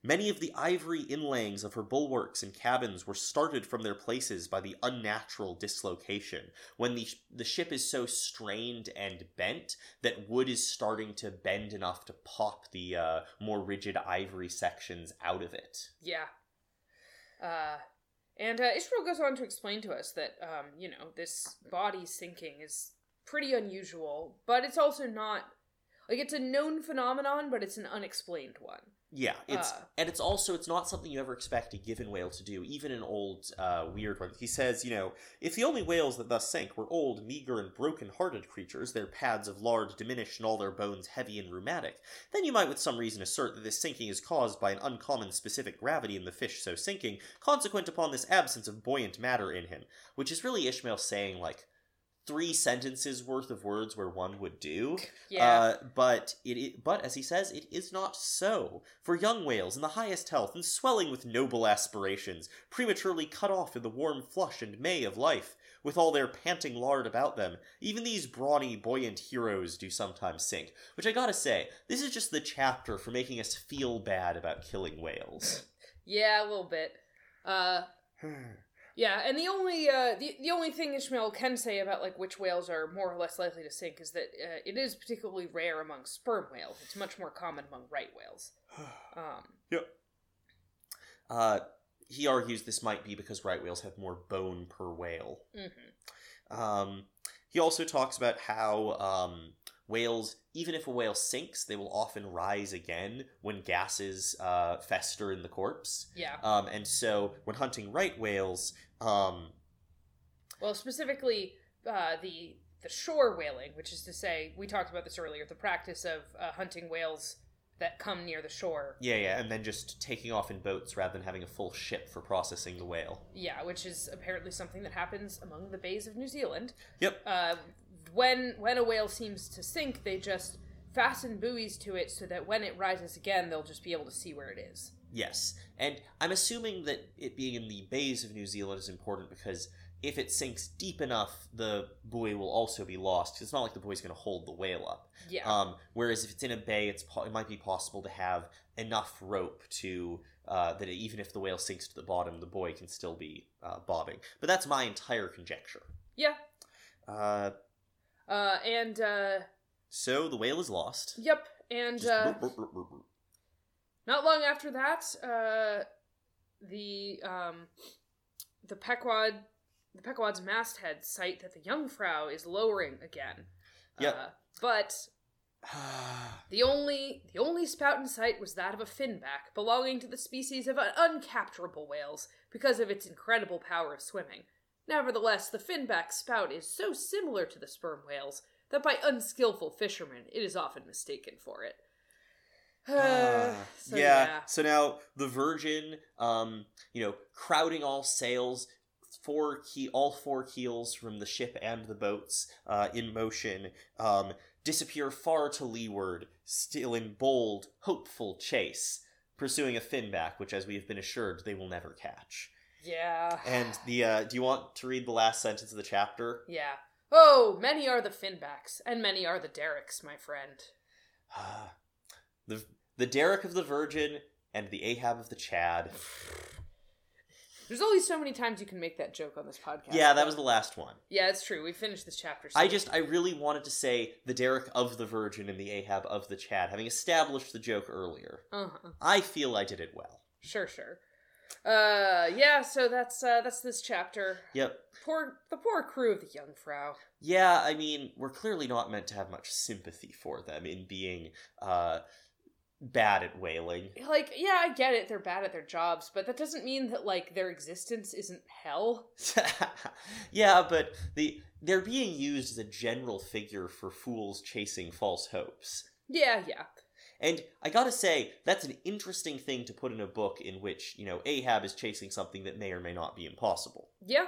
many of the ivory inlayings of her bulwarks and cabins were started from their places by the unnatural dislocation when the the ship is so strained and bent that wood is starting to bend enough to pop the uh, more rigid ivory sections out of it. Yeah. Uh, and uh, goes on to explain to us that, um, you know, this body sinking is pretty unusual, but it's also not. Like, it's a known phenomenon, but it's an unexplained one. Yeah, it's Uh. and it's also it's not something you ever expect a given whale to do, even an old uh, weird one. He says, you know, if the only whales that thus sank were old, meager, and broken-hearted creatures, their pads of lard diminished and all their bones heavy and rheumatic, then you might with some reason assert that this sinking is caused by an uncommon specific gravity in the fish so sinking, consequent upon this absence of buoyant matter in him, which is really Ishmael saying like. Three sentences worth of words where one would do. Yeah. Uh, but it, i- but as he says, it is not so. For young whales in the highest health and swelling with noble aspirations, prematurely cut off in the warm flush and May of life, with all their panting lard about them, even these brawny, buoyant heroes do sometimes sink. Which I gotta say, this is just the chapter for making us feel bad about killing whales. yeah, a little bit. Uh, yeah, and the only uh, the the only thing Ishmael can say about like which whales are more or less likely to sink is that uh, it is particularly rare among sperm whales. It's much more common among right whales. Um, uh, he argues this might be because right whales have more bone per whale. mhm. Um, he also talks about how um, whales, even if a whale sinks, they will often rise again when gases uh, fester in the corpse. Yeah. Um, and so when hunting right whales, um, Well, specifically, uh, the the shore whaling, which is to say, we talked about this earlier, the practice of uh, hunting whales that come near the shore. yeah, yeah, and then just taking off in boats rather than having a full ship for processing the whale. Yeah, which is apparently something that happens among the bays of New Zealand. Yep. Uh, when when a whale seems to sink, they just fasten buoys to it so that when it rises again, they'll just be able to see where it is. Yes, and I'm assuming that it being in the bays of New Zealand is important because if it sinks deep enough, the buoy will also be lost. it's not like the buoy's going to hold the whale up. Yeah. Um, whereas if it's in a bay, it's po- it might be possible to have enough rope to uh, that even if the whale sinks to the bottom, the buoy can still be uh, bobbing. But that's my entire conjecture. yeah. Uh, Uh, and uh, so the whale is lost. yep. And uh, burp, burp, burp. Not long after that, uh, the um, the Pequod the Pequod's masthead sight that the Jungfrau is lowering again. Yep. Uh, but the only the only spout in sight was that of a finback, belonging to the species of un- uncapturable whales because of its incredible power of swimming. Nevertheless, the finback spout is so similar to the sperm whales that by unskillful fishermen it is often mistaken for it. Ah, So, yeah. So now the Virgin, um, you know, crowding all sails, four key, all four keels from the ship and the boats, uh, in motion, um, disappear far to leeward, still in bold, hopeful chase, pursuing a finback, which, as we have been assured, they will never catch. Yeah. And the, uh, do you want to read the last sentence of the chapter? Yeah. Oh, many are the finbacks, and many are the Dericks, my friend. the the Derick of the Virgin and the Ahab of the Chad. There's only so many times you can make that joke on this podcast. Yeah, that was the last one. Yeah, it's true. We finished this chapter. I just, I really wanted to say the Derick of the Virgin and the Ahab of the Chad, having established the joke earlier. Uh-huh. I feel I did it well. Sure, sure. Uh, yeah. So that's uh, that's this chapter. Yep. Poor the poor crew of the Jungfrau. Yeah, I mean, we're clearly not meant to have much sympathy for them in being uh, bad at whaling. Like, yeah, I get it. They're bad at their jobs, but that doesn't mean that like their existence isn't hell. yeah, but the they're being used as a general figure for fools chasing false hopes. Yeah, yeah. And I gotta say, that's an interesting thing to put in a book in which, you know, Ahab is chasing something that may or may not be impossible. Yeah.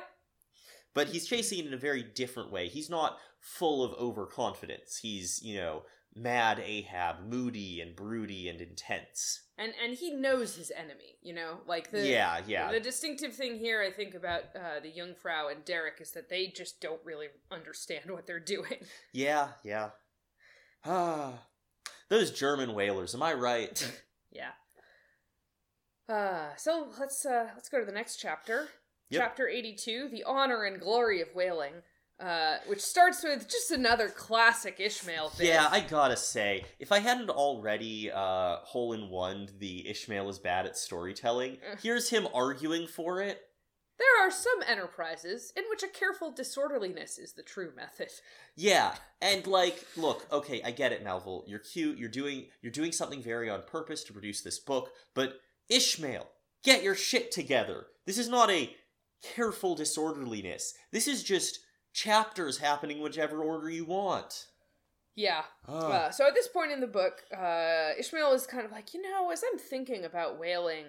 But he's chasing it in a very different way. He's not full of overconfidence. He's, you know, mad Ahab, moody and broody and intense. And and he knows his enemy, you know? Like the yeah, yeah. The distinctive thing here, I think, about uh, the Jungfrau and Derick is that they just don't really understand what they're doing. Yeah, yeah. Ah. Those German whalers, am I right? yeah. Uh, so let's uh, let's go to the next chapter. Yep. Chapter eighty-two: The Honor and Glory of Whaling, uh, which starts with just another classic Ishmael bit. Yeah, I gotta say, if I hadn't already uh, hole in one the Ishmael is bad at storytelling, Mm. here's him arguing for it. There are some enterprises in which a careful disorderliness is the true method. Yeah, and like, look, okay, I get it, Melville. You're cute. You're doing you're doing something very on purpose to produce this book, but Ishmael, get your shit together. This is not a careful disorderliness. This is just chapters happening whichever order you want. Yeah. Ah. Uh, so at this point in the book, uh, Ishmael is kind of like, you know, as I'm thinking about whaling,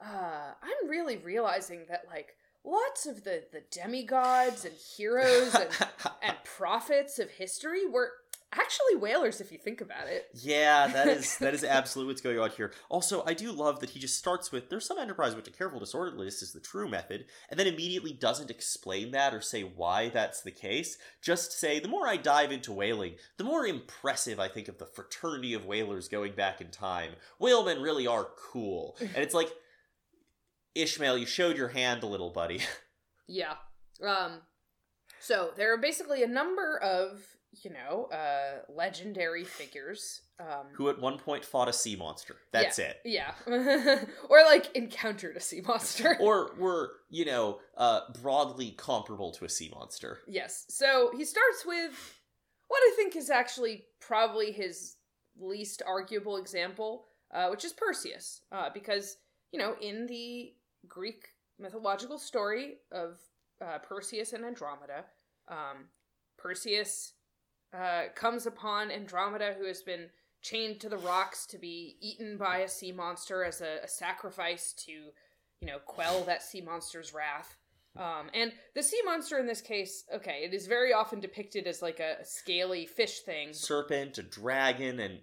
uh, I'm really realizing that like lots of the the demigods and heroes and and prophets of history were actually whalers if you think about it. Yeah, that is that is absolutely what's going on here. Also, I do love that he just starts with there's some enterprise which a careful disorderliness is the true method, and then immediately doesn't explain that or say why that's the case. Just say the more I dive into whaling, the more impressive I think of the fraternity of whalers going back in time. Whalemen really are cool. And it's like Ishmael, you showed your hand a little, buddy. Yeah. Um so there are basically a number of, you know, uh legendary figures. Um Who at one point fought a sea monster. That's it. Yeah. or like encountered a sea monster. Or were, you know, uh, broadly comparable to a sea monster. Yes. So he starts with what I think is actually probably his least arguable example, uh, which is Perseus. Uh, because, you know, in the Greek mythological story of uh, Perseus and Andromeda, um, Perseus uh, comes upon Andromeda, who has been chained to the rocks to be eaten by a sea monster as a, a sacrifice to, you know, quell that sea monster's wrath. Um, and the sea monster in this case, okay, it is very often depicted as like a, scaly fish thing. Serpent, a dragon, and,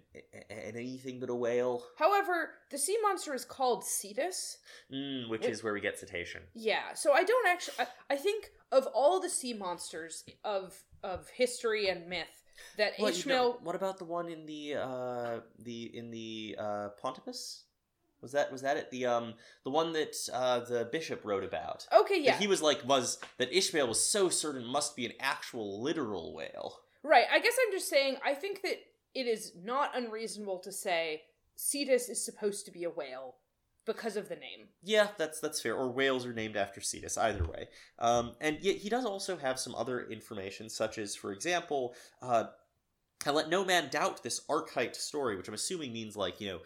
and anything but a whale. However, the sea monster is called Cetus. Mm, which It- is where we get cetacean. Yeah, so I don't actually. I, I think of all the sea monsters of of history and myth, that What, you know- what about the one in the uh the in the uh Pontopus? Was that was that it? The um the one that uh the bishop wrote about. Okay, That yeah, he was like was that Ishmael was so certain must be an actual literal whale. right. I guess I'm just saying. I think that it is not unreasonable to say Cetus is supposed to be a whale because of the name. Yeah, that's that's fair. Or whales are named after Cetus, either way. Um, and yet he does also have some other information, such as, for example, uh, I let no man doubt this Arkite story, which I'm assuming means like you know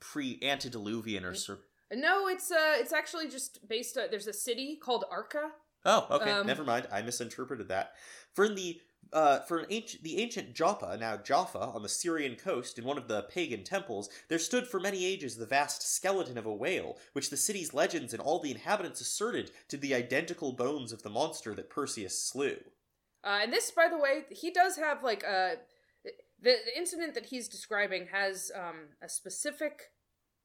pre antediluvian or sort. No, it's uh, it's actually just based. on there's a city called Arca. Oh, okay, Um, never mind. I misinterpreted that. For in the uh, for an ancient, the ancient Joppa, now Jaffa, on the Syrian coast, in one of the pagan temples, there stood for many ages the vast skeleton of a whale, which the city's legends and all the inhabitants asserted to be the identical bones of the monster that Perseus slew. Uh, and this, by the way, he does have like a the, the incident that he's describing has um, a specific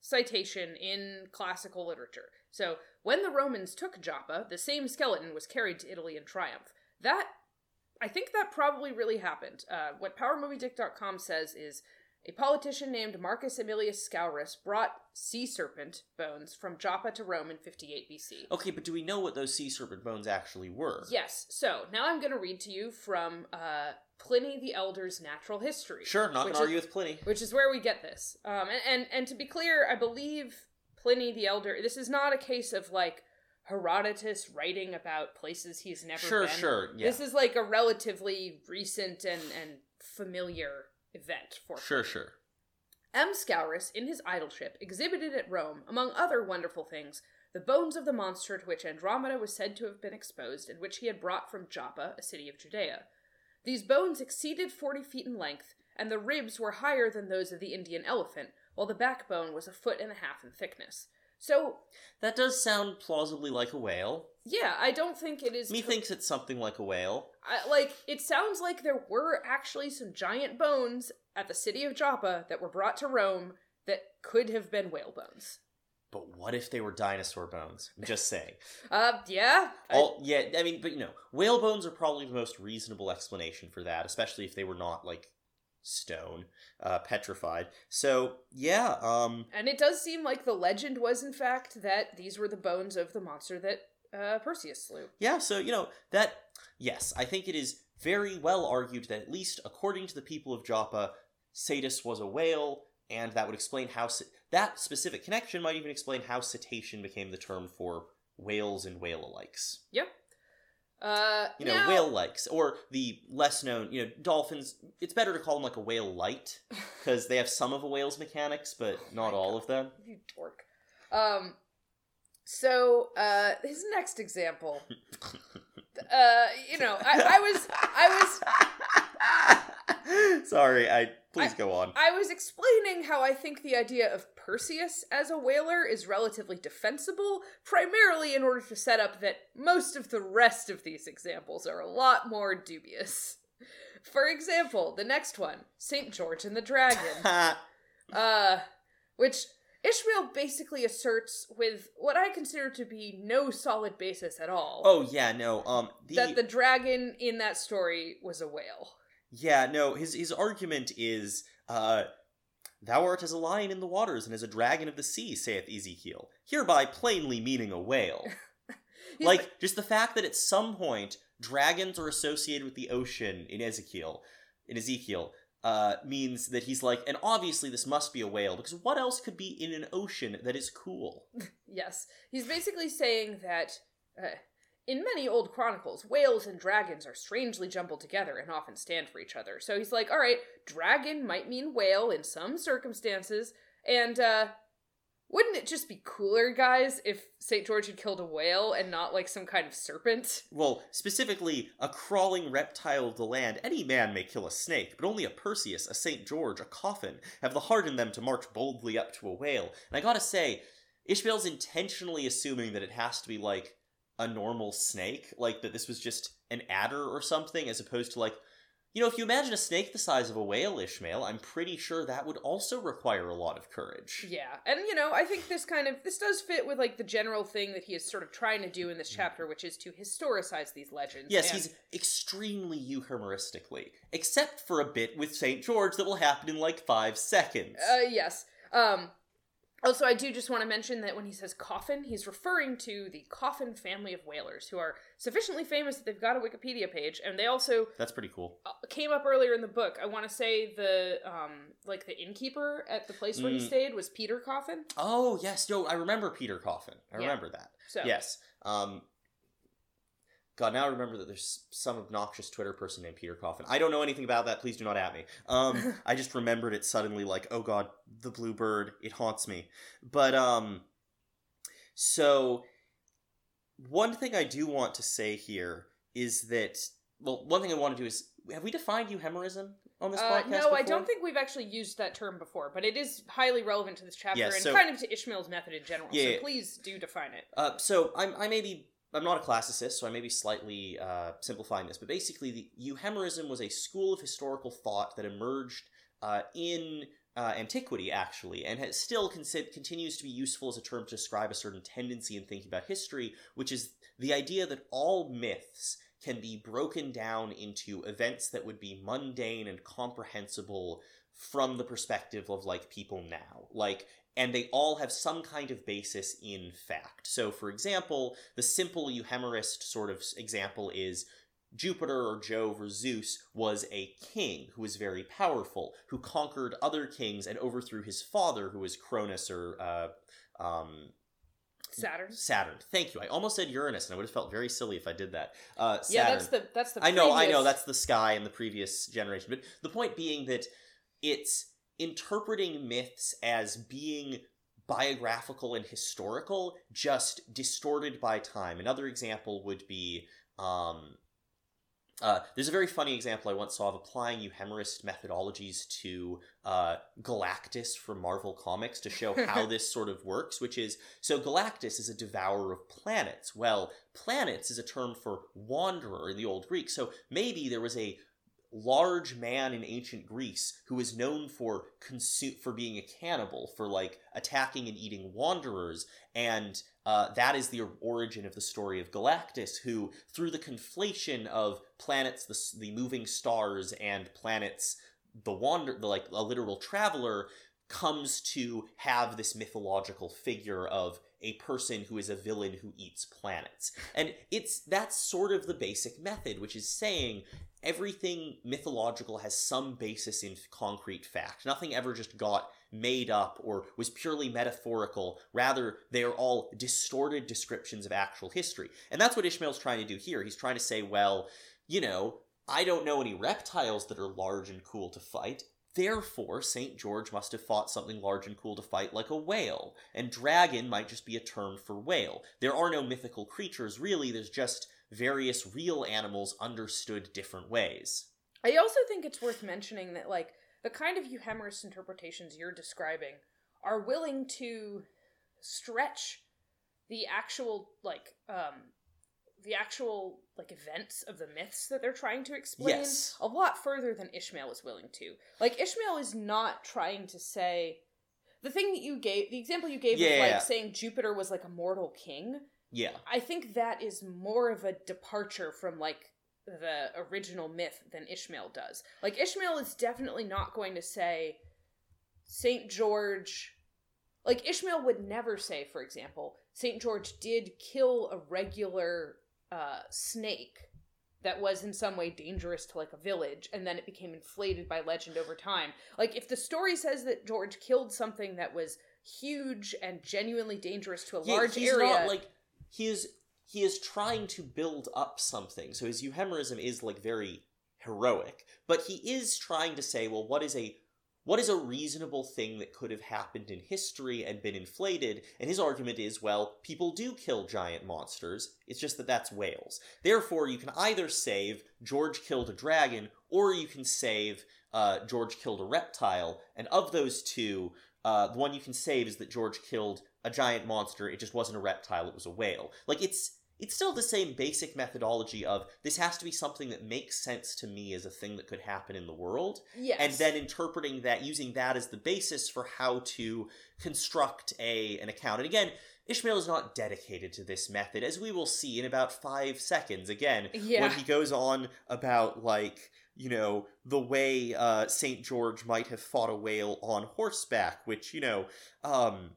citation in classical literature. So when the Romans took Joppa, the same skeleton was carried to Italy in triumph. That I think that probably really happened. Uh, what PowerMobyDick.com says is a politician named Marcus Aemilius Scaurus brought sea serpent bones from Joppa to Rome in 58 BC. Okay, but do we know what those sea serpent bones actually were? Yes. So now I'm going to read to you from uh, Pliny the Elder's Natural History. Sure, not gonna argue with Pliny. Which is where we get this. Um, and, and and to be clear, I believe Pliny the Elder. This is not a case of like Herodotus writing about places he's never Sure, been. sure, yeah. This is like a relatively recent and and familiar event for Sure, sure. M. Scaurus, in his aedileship, exhibited at Rome, among other wonderful things, the bones of the monster to which Andromeda was said to have been exposed, and which he had brought from Joppa, a city of Judea. These bones exceeded forty feet in length, and the ribs were higher than those of the Indian elephant, while the backbone was a foot and a half in thickness. So, That does sound plausibly like a whale. yeah, I don't think it is. Methinks it's something like a whale. I, like it sounds like there were actually some giant bones at the city of Joppa that were brought to Rome that could have been whale bones. But what if they were dinosaur bones? I'm just saying. Uh, yeah. I- yeah, I mean, but you know, whale bones are probably the most reasonable explanation for that, especially if they were not like stone, uh, petrified. So yeah, um, and it does seem like the legend was, in fact, that these were the bones of the monster that uh, Perseus slew. yeah. So you know that. Yes, I think it is very well argued that at least according to the people of Joppa, Cetus was a whale, and that would explain how that specific connection might even explain how cetacean became the term for whales and whale-alikes. Yep. Uh, you know, now- whale likes, or the less known, you know, dolphins. It's better to call them like a whale light because they have some of a whale's mechanics, but not my all of them. You dork. Um, so uh, his next example. uh, you know, I, I was, I was, Sorry, I please I- go on. I was explaining how I think the idea of Perseus as a whaler is relatively defensible, primarily in order to set up that most of the rest of these examples are a lot more dubious. For example, the next one, St. George and the Dragon. uh, which Ishmael basically asserts with what I consider to be no solid basis at all. oh yeah, no. Um, the, that the dragon in that story was a whale. Yeah, no. His his argument is, uh, "Thou art as a lion in the waters, and as a dragon of the sea," saith Ezekiel, hereby plainly meaning a whale. Like just the fact that at some point dragons are associated with the ocean in Ezekiel, in Ezekiel, uh, means that he's like, and obviously this must be a whale because what else could be in an ocean that is cool? Yes, he's basically saying that uh, in many old chronicles, whales and dragons are strangely jumbled together and often stand for each other. So he's like, all right, dragon might mean whale in some circumstances, and uh, wouldn't it just be cooler, guys, if St. George had killed a whale and not like some kind of serpent? Well, specifically, a crawling reptile of the land. Any man may kill a snake, but only a Perseus, a St. George, a coffin have the heart in them to march boldly up to a whale. And I gotta say, Ishmael's intentionally assuming that it has to be like a normal snake, like that this was just an adder or something, as opposed to like, you know, if you imagine a snake the size of a whale, Ishmael, I'm pretty sure that would also require a lot of courage. Yeah, and you know, I think this kind of this does fit with like the general thing that he is sort of trying to do in this chapter, which is to historicize these legends. Yes, and- he's extremely euhemeristically, except for a bit with St. George that will happen in like five seconds. Uh, yes. Um, also, I do just want to mention that when he says coffin, he's referring to the Coffin family of whalers, who are sufficiently famous that they've got a Wikipedia page, and they also That's pretty cool. uh, came up earlier in the book. I want to say the um, like the innkeeper at the place where he Mm. stayed was Peter Coffin. Oh yes, yo, I remember Peter Coffin. I Yeah. remember that. So Yes. Um. God, now I remember that there's some obnoxious Twitter person named Peter Coffin. I don't know anything about that. Please do not at me. Um, I just remembered it suddenly, like, oh God, the blue bird, it haunts me. But um, so one thing I do want to say here is that well, one thing I want to do is have we defined euhemerism on this Uh, podcast? no, I don't think we've actually used that term before, but it is highly relevant to this chapter Yeah, and kind of to Ishmael's method in general. Yeah, so please do define it. Uh, so I'm, I may be I'm not a classicist, so I may be slightly uh, simplifying this, but basically, the Euhemerism was a school of historical thought that emerged uh, in uh, antiquity, actually, and has still consi- continues to be useful as a term to describe a certain tendency in thinking about history, which is the idea that all myths can be broken down into events that would be mundane and comprehensible from the perspective of like people now. Like and they all have some kind of basis in fact so for example the simple euhemerist sort of example is Jupiter or Jove or Zeus was a king who was very powerful, who conquered other kings and overthrew his father, who was Cronus or uh, um, Saturn. Saturn. Thank you. I almost said Uranus, and I would have felt very silly if I did that. Uh, Saturn. Yeah, that's the that's the. I know, I know, that's the sky in the previous generation. But the point being that it's interpreting myths as being biographical and historical, just distorted by time. Another example would be. Um, uh, there's a very funny example I once saw of applying euhemerist methodologies to uh, Galactus from Marvel Comics to show how this sort of works, which is so Galactus is a devourer of planets. Well, planets is a term for wanderer in the Old Greek, so maybe there was a large man in ancient Greece who is known for consume for being a cannibal, for like attacking and eating wanderers, and uh, that is the origin of the story of Galactus, who through the conflation of planets, the, the moving stars, and planets, the wander, the like a literal traveler, comes to have this mythological figure of a person who is a villain who eats planets. And it's that's sort of the basic method, which is saying everything mythological has some basis in concrete fact. Nothing ever just got made up or was purely metaphorical. Rather, they are all distorted descriptions of actual history. And that's what Ishmael's trying to do here. He's trying to say, well, you know, I don't know any reptiles that are large and cool to fight. Therefore, St. George must have fought something large and cool to fight like a whale, and dragon might just be a term for whale. There are no mythical creatures, really, there's just various real animals understood different ways. I also think it's worth mentioning that like the kind of euhemerist interpretations you're describing are willing to stretch the actual like um the actual like events of the myths that they're trying to explain Yes. a lot further than Ishmael is willing to. Like Ishmael is not trying to say the thing that you gave the example you gave of Yeah. like saying Jupiter was like a mortal king. Yeah. I think that is more of a departure from like the original myth than Ishmael does. Like Ishmael is definitely not going to say Saint George like Ishmael would never say for example Saint George did kill a regular uh snake that was in some way dangerous to like a village and then it became inflated by legend over time. Like if the story says that George killed something that was huge and genuinely dangerous to a Yeah, large he's area not like he is he is trying to build up something. So his euhemerism is like very heroic, but he is trying to say, well, what is a what is a reasonable thing that could have happened in history and been inflated? And his argument is, well, people do kill giant monsters. It's just that that's whales. Therefore, you can either save George killed a dragon, or you can save uh, George killed a reptile. And of those two, uh, the one you can save is that George killed a giant monster. It just wasn't a reptile; it was a whale. Like it's it's still the same basic methodology of this has to be something that makes sense to me as a thing that could happen in the world, yes. and then interpreting that, using that as the basis for how to construct a an account. And again. Ishmael is not dedicated to this method, as we will see in about five seconds. Again, Yeah. when he goes on about like you know the way uh, Saint George might have fought a whale on horseback, which you know, um,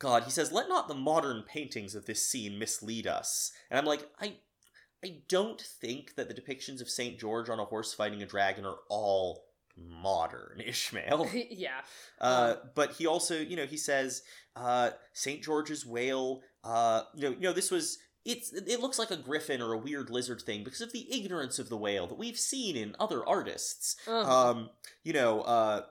God, he says, "Let not the modern paintings of this scene mislead us." And I'm like, I, I don't think that the depictions of Saint George on a horse fighting a dragon are all modern Ishmael. yeah. Uh, but he also, you know, he says uh, Saint George's whale. Uh, you know, you know, this was it's it looks like a griffin or a weird lizard thing because of the ignorance of the whale that we've seen in other artists. Uh-huh. Um, you know, uh.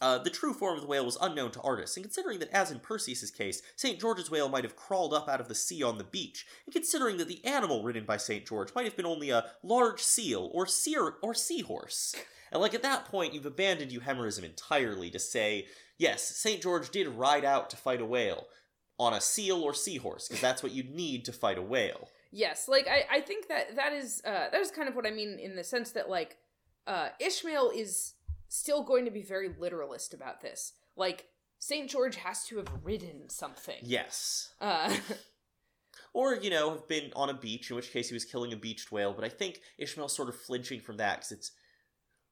Uh, the true form of the whale was unknown to artists, and considering that, as in Perseus's case, St. George's whale might have crawled up out of the sea on the beach, and considering that the animal ridden by St. George might have been only a large seal or seer or seahorse, and like at that point, you've abandoned euhemerism entirely to say, yes, St. George did ride out to fight a whale on a seal or seahorse, because that's what you'd need to fight a whale. Yes, like I, I think that that is uh, that is kind of what I mean in the sense that like uh, Ishmael is still going to be very literalist about this. Like Saint George has to have ridden something. Yes. Uh, Or, you know, have been on a beach, in which case he was killing a beached whale, but I think Ishmael's sort of flinching from that, because it's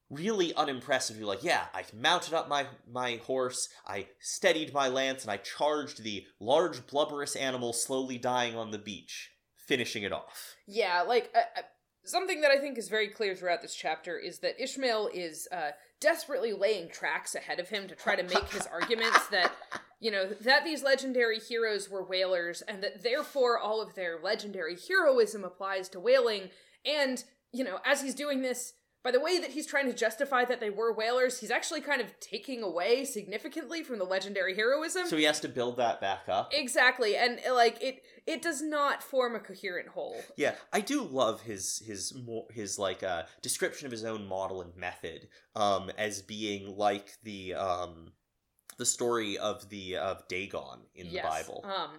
really unimpressive. You're like, yeah, I mounted up my, my horse, I steadied my lance, and I charged the large blubberous animal slowly dying on the beach, finishing it off. yeah, like uh, uh, something that I think is very clear throughout this chapter is that Ishmael is uh, desperately laying tracks ahead of him to try to make his arguments that you know that these legendary heroes were whalers and that therefore all of their legendary heroism applies to whaling. And you know as he's doing this by the way that he's trying to justify that they were whalers he's actually kind of taking away significantly from the legendary heroism So he has to build that back up. exactly and uh, like it it does not form a coherent whole Yeah, I do love his his mo- his like uh, description of his own model and method um, as being like the um, the story of the of Dagon in the Bible. Um,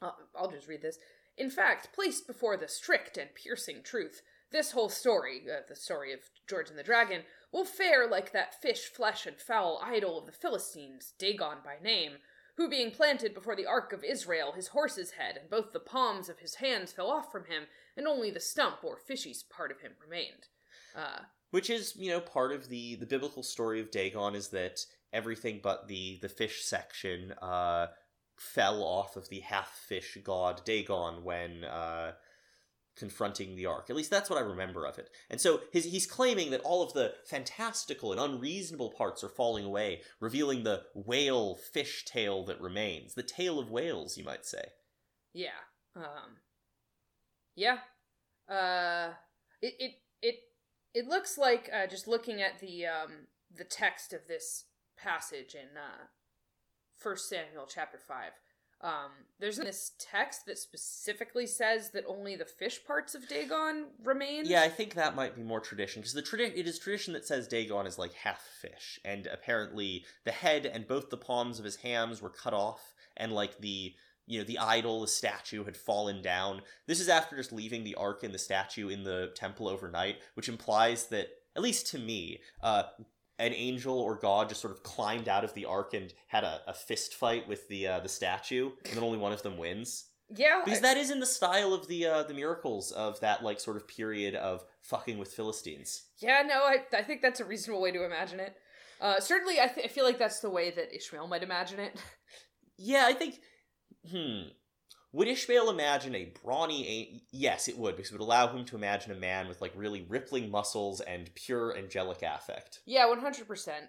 I'll, I'll just read this. In fact, placed before the strict and piercing truth, this whole story, uh, the story of George and the Dragon, will fare like that fish, flesh, and fowl idol of the Philistines, Dagon by name, who being planted before the ark of Israel, his horse's head and both the palms of his hands fell off from him, and only the stump or fishy part of him remained. Uh, Which is, you know, part of the the biblical story of Dagon is that everything but the the fish section uh, fell off of the half fish god Dagon when uh, confronting the ark. At least that's what I remember of it. And so his, he's claiming that all of the fantastical and unreasonable parts are falling away, revealing the whale fish tail that remains, the tail of whales, you might say. Yeah. Um Yeah. Uh it it it it looks like uh just looking at the um the text of this passage in uh First Samuel chapter 5. Um, there's this text that specifically says that only the fish parts of Dagon remain. Yeah, I think that might be more tradition because the tradi- it is tradition that says Dagon is like half fish, and apparently the head and both the palms of his hams were cut off, and like the you know the idol, the statue had fallen down. This is after just leaving the ark and the statue in the temple overnight, which implies that at least to me, uh, an angel or god just sort of climbed out of the ark and had a, a fist fight with the uh, the statue, and then only one of them wins. Yeah. Because that is in the style of the uh, the miracles of that like sort of period of fucking with Philistines. yeah, no, I, I think that's a reasonable way to imagine it. Uh, certainly, I, th- I feel like that's the way that Ishmael might imagine it. Yeah, I think. Hmm. Would Ishmael imagine a brawny? A- yes, it would, because it would allow him to imagine a man with like really rippling muscles and pure angelic affect. Yeah, one hundred percent.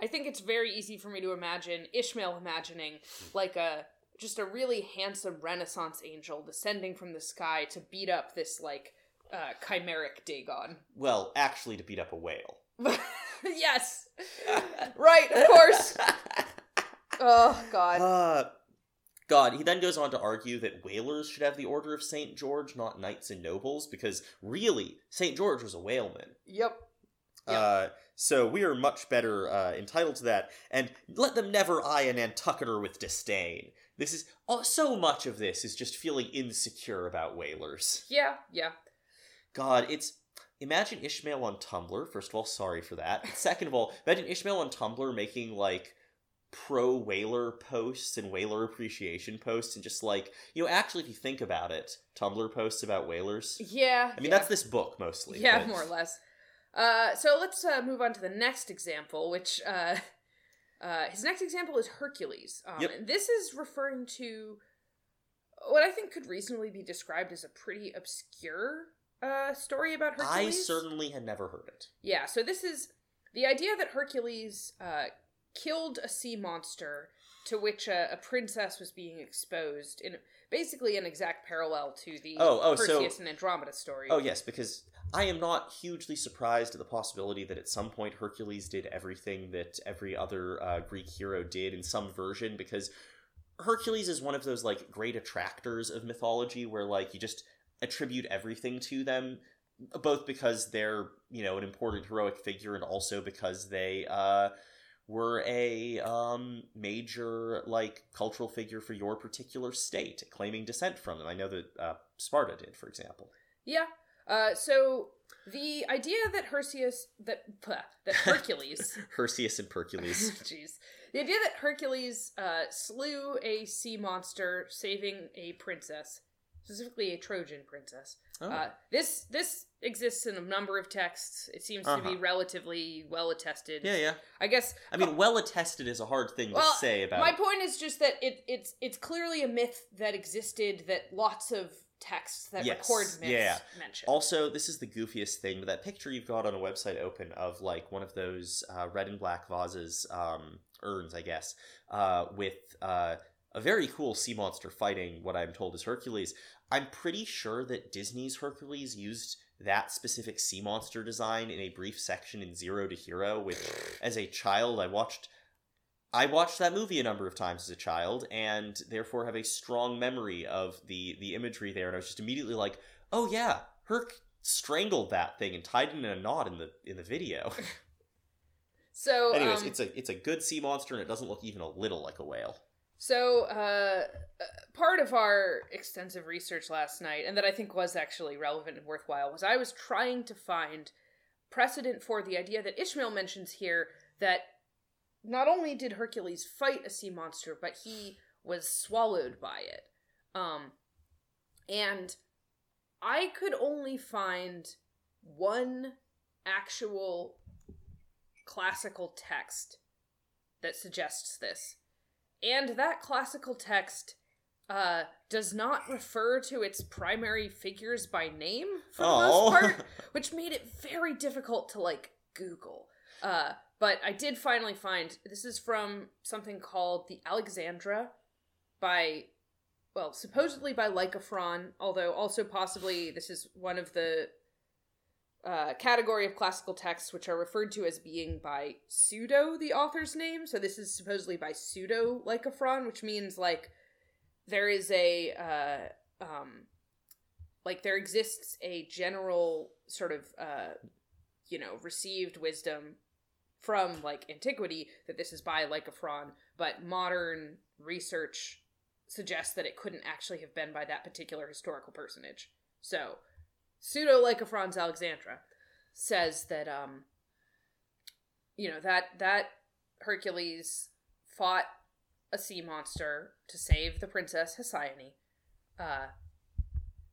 I think it's very easy for me to imagine Ishmael imagining like a just a really handsome Renaissance angel descending from the sky to beat up this like uh, chimeric Dagon. Well, actually, to beat up a whale. yes, right, of course. Oh God. Uh, God, he then goes on to argue that whalers should have the Order of St. George, not knights and nobles, because really, St. George was a whaleman. Yep. Yeah. Uh, so we are much better uh, entitled to that, and let them never eye a Nantucketer with disdain. This is oh, so much of this is just feeling insecure about whalers. Yeah. Yeah. God, it's imagine Ishmael on Tumblr. First of all, sorry for that. Second of all, imagine Ishmael on Tumblr making like pro whaler posts and whaler appreciation posts, and just like you know, actually, if you think about it, Tumblr posts about whalers. Yeah. I mean, yeah. that's this book mostly. Yeah, but- more or less. Uh, so let's uh, move on to the next example, which uh, uh, his next example is Hercules. Um, Yep. And this is referring to what I think could reasonably be described as a pretty obscure uh, story about Hercules. I certainly had never heard it. Yeah, so this is the idea that Hercules uh, killed a sea monster to which a, a princess was being exposed in basically an exact parallel to the Oh, oh, so- Perseus and Andromeda story. Oh yes, because I am not hugely surprised at the possibility that at some point Hercules did everything that every other uh, Greek hero did in some version. Because Hercules is one of those like great attractors of mythology, where like you just attribute everything to them, both because they're you know an important heroic figure, and also because they uh, were a um, major like cultural figure for your particular state, claiming descent from them. I know that uh, Sparta did, for example. Yeah. Uh, so the idea that Perseus that bleh, that Hercules, Perseus and Hercules. jeez, the idea that Hercules uh, slew a sea monster, saving a princess, specifically a Trojan princess. Oh. Uh, this this exists in a number of texts. It seems to Uh-huh. be relatively well attested. yeah, yeah. I guess. I mean, well attested is a hard thing to say about. My point is just that it it's it's clearly a myth that existed that lots of texts that Yes, record myths yeah. mention. Also, this is the goofiest thing, but that picture you've got on a website open of like one of those uh, red and black vases, um, urns, I guess, uh, with uh, a very cool sea monster fighting what I'm told is Hercules. I'm pretty sure that Disney's Hercules used that specific sea monster design in a brief section in Zero to Hero, which, as a child, I watched. I watched that movie a number of times as a child, and therefore have a strong memory of the the imagery there. And I was just immediately like, "Oh yeah, Herc strangled that thing and tied it in a knot in the in the video." so Anyways, um, it's a it's a good sea monster, and it doesn't look even a little like a whale. So, uh, uh, part of our extensive research last night, and that I think was actually relevant and worthwhile, was I was trying to find precedent for the idea that Ishmael mentions here that not only did Hercules fight a sea monster, but he was swallowed by it. Um, and I could only find one actual classical text that suggests this. And that classical text uh, does not refer to its primary figures by name for the Oh. most part, which made it very difficult to like Google. Uh, but I did finally find this is from something called the Alexandra by, well, supposedly by Lycophron, although also possibly this is one of the uh, category of classical texts which are referred to as being by pseudo the author's name. So this is supposedly by pseudo Lycophron, which means like there is a uh, um, like there exists a general sort of uh, you know received wisdom from like antiquity that this is by Lycophron, but modern research suggests that it couldn't actually have been by that particular historical personage. So, pseudo Lycophron's Alexandra says that um you know that that Hercules fought a sea monster to save the princess Hesione. Uh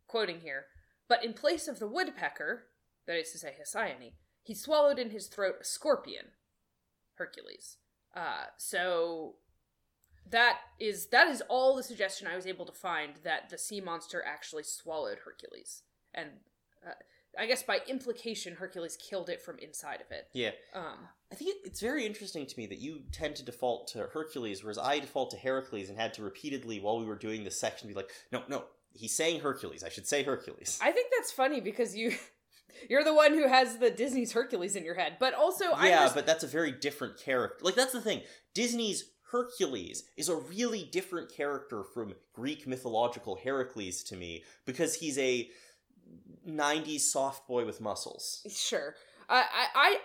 quoting here, but in place of the woodpecker, that is to say Hesione, he swallowed in his throat a scorpion, Hercules. Uh, so that is that is all the suggestion I was able to find that the sea monster actually swallowed Hercules, and uh, I guess by implication Hercules killed it from inside of it. Yeah. Um, I think it, it's very interesting to me that you tend to default to Hercules, whereas I default to Heracles and had to repeatedly, while we were doing this section, be like, no, no, he's saying Hercules. I should say Hercules. I think that's funny because you you're the one who has the Disney's Hercules in your head, but also I yeah, but that's a very different character. Like, that's the thing. Disney's Hercules is a really different character from Greek mythological Heracles to me because he's a 90s soft boy with muscles. sure. I I, I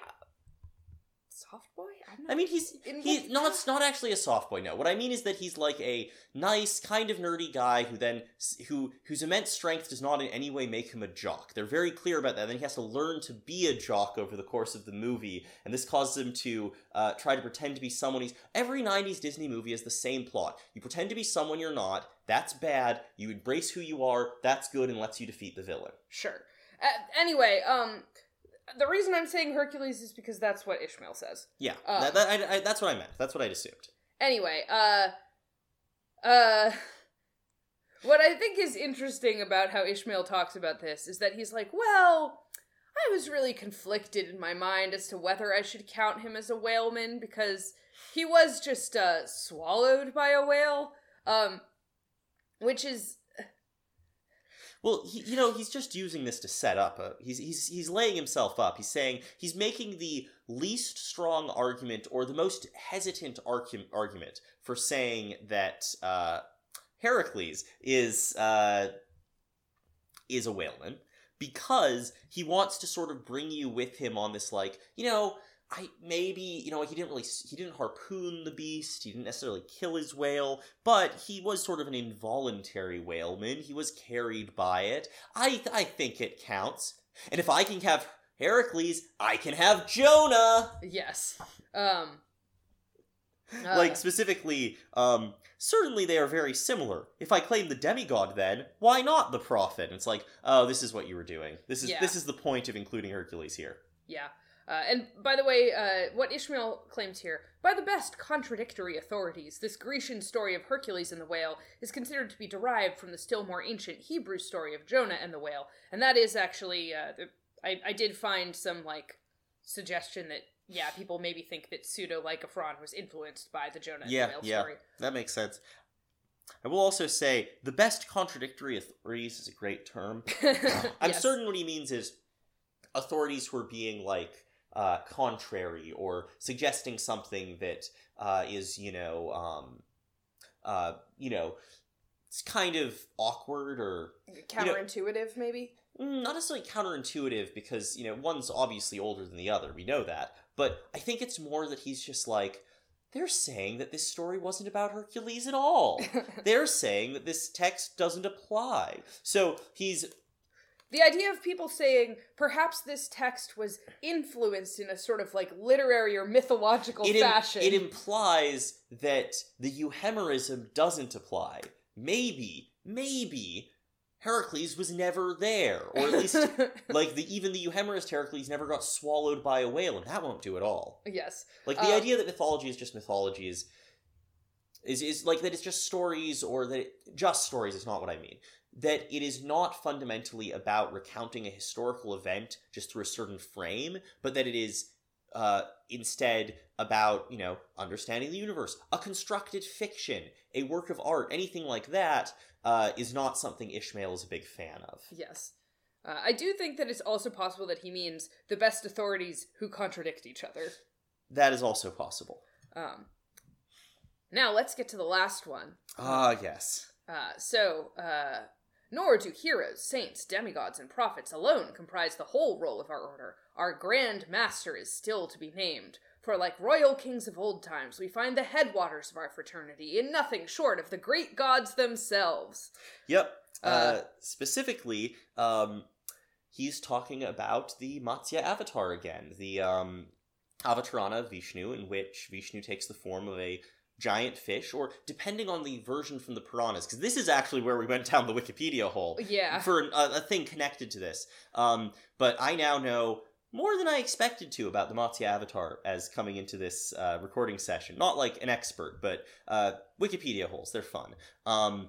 soft boy. I mean, he's he's what- not it's not actually a soft boy. No, what I mean is that he's like a nice, kind of nerdy guy who then who whose immense strength does not in any way make him a jock. They're very clear about that. Then he has to learn to be a jock over the course of the movie, and this causes him to uh, try to pretend to be someone he's. Every '90s Disney movie has the same plot. You pretend to be someone you're not. That's bad. You embrace who you are. That's good, and lets you defeat the villain. Sure. Uh, anyway, um, the reason I'm saying Hercules is because that's what Ishmael says. Yeah, Uh. that, that, I, I, that's what I meant. That's what I'd assumed. Anyway, uh, uh, what I think is interesting about how Ishmael talks about this is that he's like, well, I was really conflicted in my mind as to whether I should count him as a whaleman because he was just uh, swallowed by a whale, um, which is Well, he, you know, he's just using this to set up. A, he's he's he's laying himself up. He's saying he's making the least strong argument or the most hesitant argu- argument for saying that uh, Heracles is uh, is a whaleman because he wants to sort of bring you with him on this, like you know. I maybe you know he didn't really he didn't harpoon the beast he didn't necessarily kill his whale but he was sort of an involuntary whaleman he was carried by it. I I think it counts. And if I can have Heracles I can have Jonah! Yes, um, uh, like specifically um certainly they are very similar. If I claim the demigod then why not the prophet? It's like oh this is what you were doing. This is Yeah. this is the point of including Hercules here. Yeah. Uh, and by the way, uh, what Ishmael claims here, by the best contradictory authorities, this Grecian story of Hercules and the whale is considered to be derived from the still more ancient Hebrew story of Jonah and the whale, and that is actually, uh, I, I did find some like suggestion that yeah, people maybe think that pseudo Lycophron was influenced by the Jonah Yeah, the whale yeah. story. That makes sense. I will also say the best contradictory authorities is a great term. I'm Yes. certain what he means is authorities who are being like uh, contrary or suggesting something that uh, is, you know, um, uh, you know, it's kind of awkward or counterintuitive, maybe. Mm, not necessarily counterintuitive because you know one's obviously older than the other we know that but i think it's more that he's just like they're saying that this story wasn't about hercules at all they're saying that this text doesn't apply so he's The idea of people saying perhaps this text was influenced in a sort of like literary or mythological it, im- fashion. it implies that the euhemerism doesn't apply maybe maybe heracles was never there or at least like the even the euhemerist heracles never got swallowed by a whale and that won't do at all yes. Like the Um, idea that mythology is just mythology is is is like that it's just stories or that it, just stories is not what I mean. That it is not fundamentally about recounting a historical event just through a certain frame, but that it is uh, instead about you know understanding the universe, a constructed fiction, a work of art, anything like that uh, is not something Ishmael is a big fan of. Yes. Uh, I do think that it's also possible that he means the best authorities who contradict each other. That is also possible. Um, now let's get to the last one. Ah, yes. Uh, so, uh, nor do heroes, saints, demigods, and prophets alone comprise the whole roll of our order. Our grand master is still to be named. For like royal kings of old times, we find the headwaters of our fraternity in nothing short of the great gods themselves. Yep. Uh, Uh, specifically, um, he's talking about the Matsya avatar again, the um, Avatarana of Vishnu, in which Vishnu takes the form of a giant fish, or depending on the version from the Puranas, because this is actually where we went down the Wikipedia hole Yeah. for an, a, a thing connected to this. Um, but I now know more than I expected to about the Matsya Avatar as coming into this uh, recording session. Not like an expert, but uh, Wikipedia holes. They're fun. Um,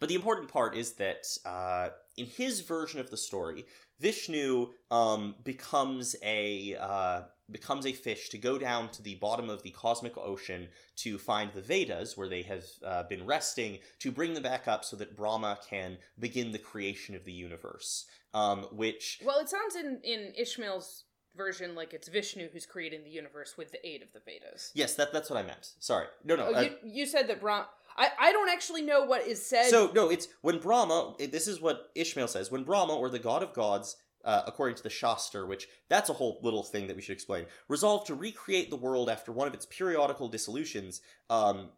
but the important part is that uh, in his version of the story, Vishnu um, becomes a uh, becomes a fish to go down to the bottom of the cosmic ocean to find the Vedas, where they have uh, been resting, to bring them back up so that Brahma can begin the creation of the universe. Um, which Well, it sounds in, in Ishmael's version like it's Vishnu who's creating the universe with the aid of the Vedas. yes, that that's what I meant. Sorry, no, no. Oh, uh, you, you said that Brahma. I, I don't actually know what is said. So no, it's when Brahma. This is what Ishmael says. When Brahma, or the god of gods, uh, according to the Shastra, which that's a whole little thing that we should explain, resolved to recreate the world after one of its periodical dissolutions. Um,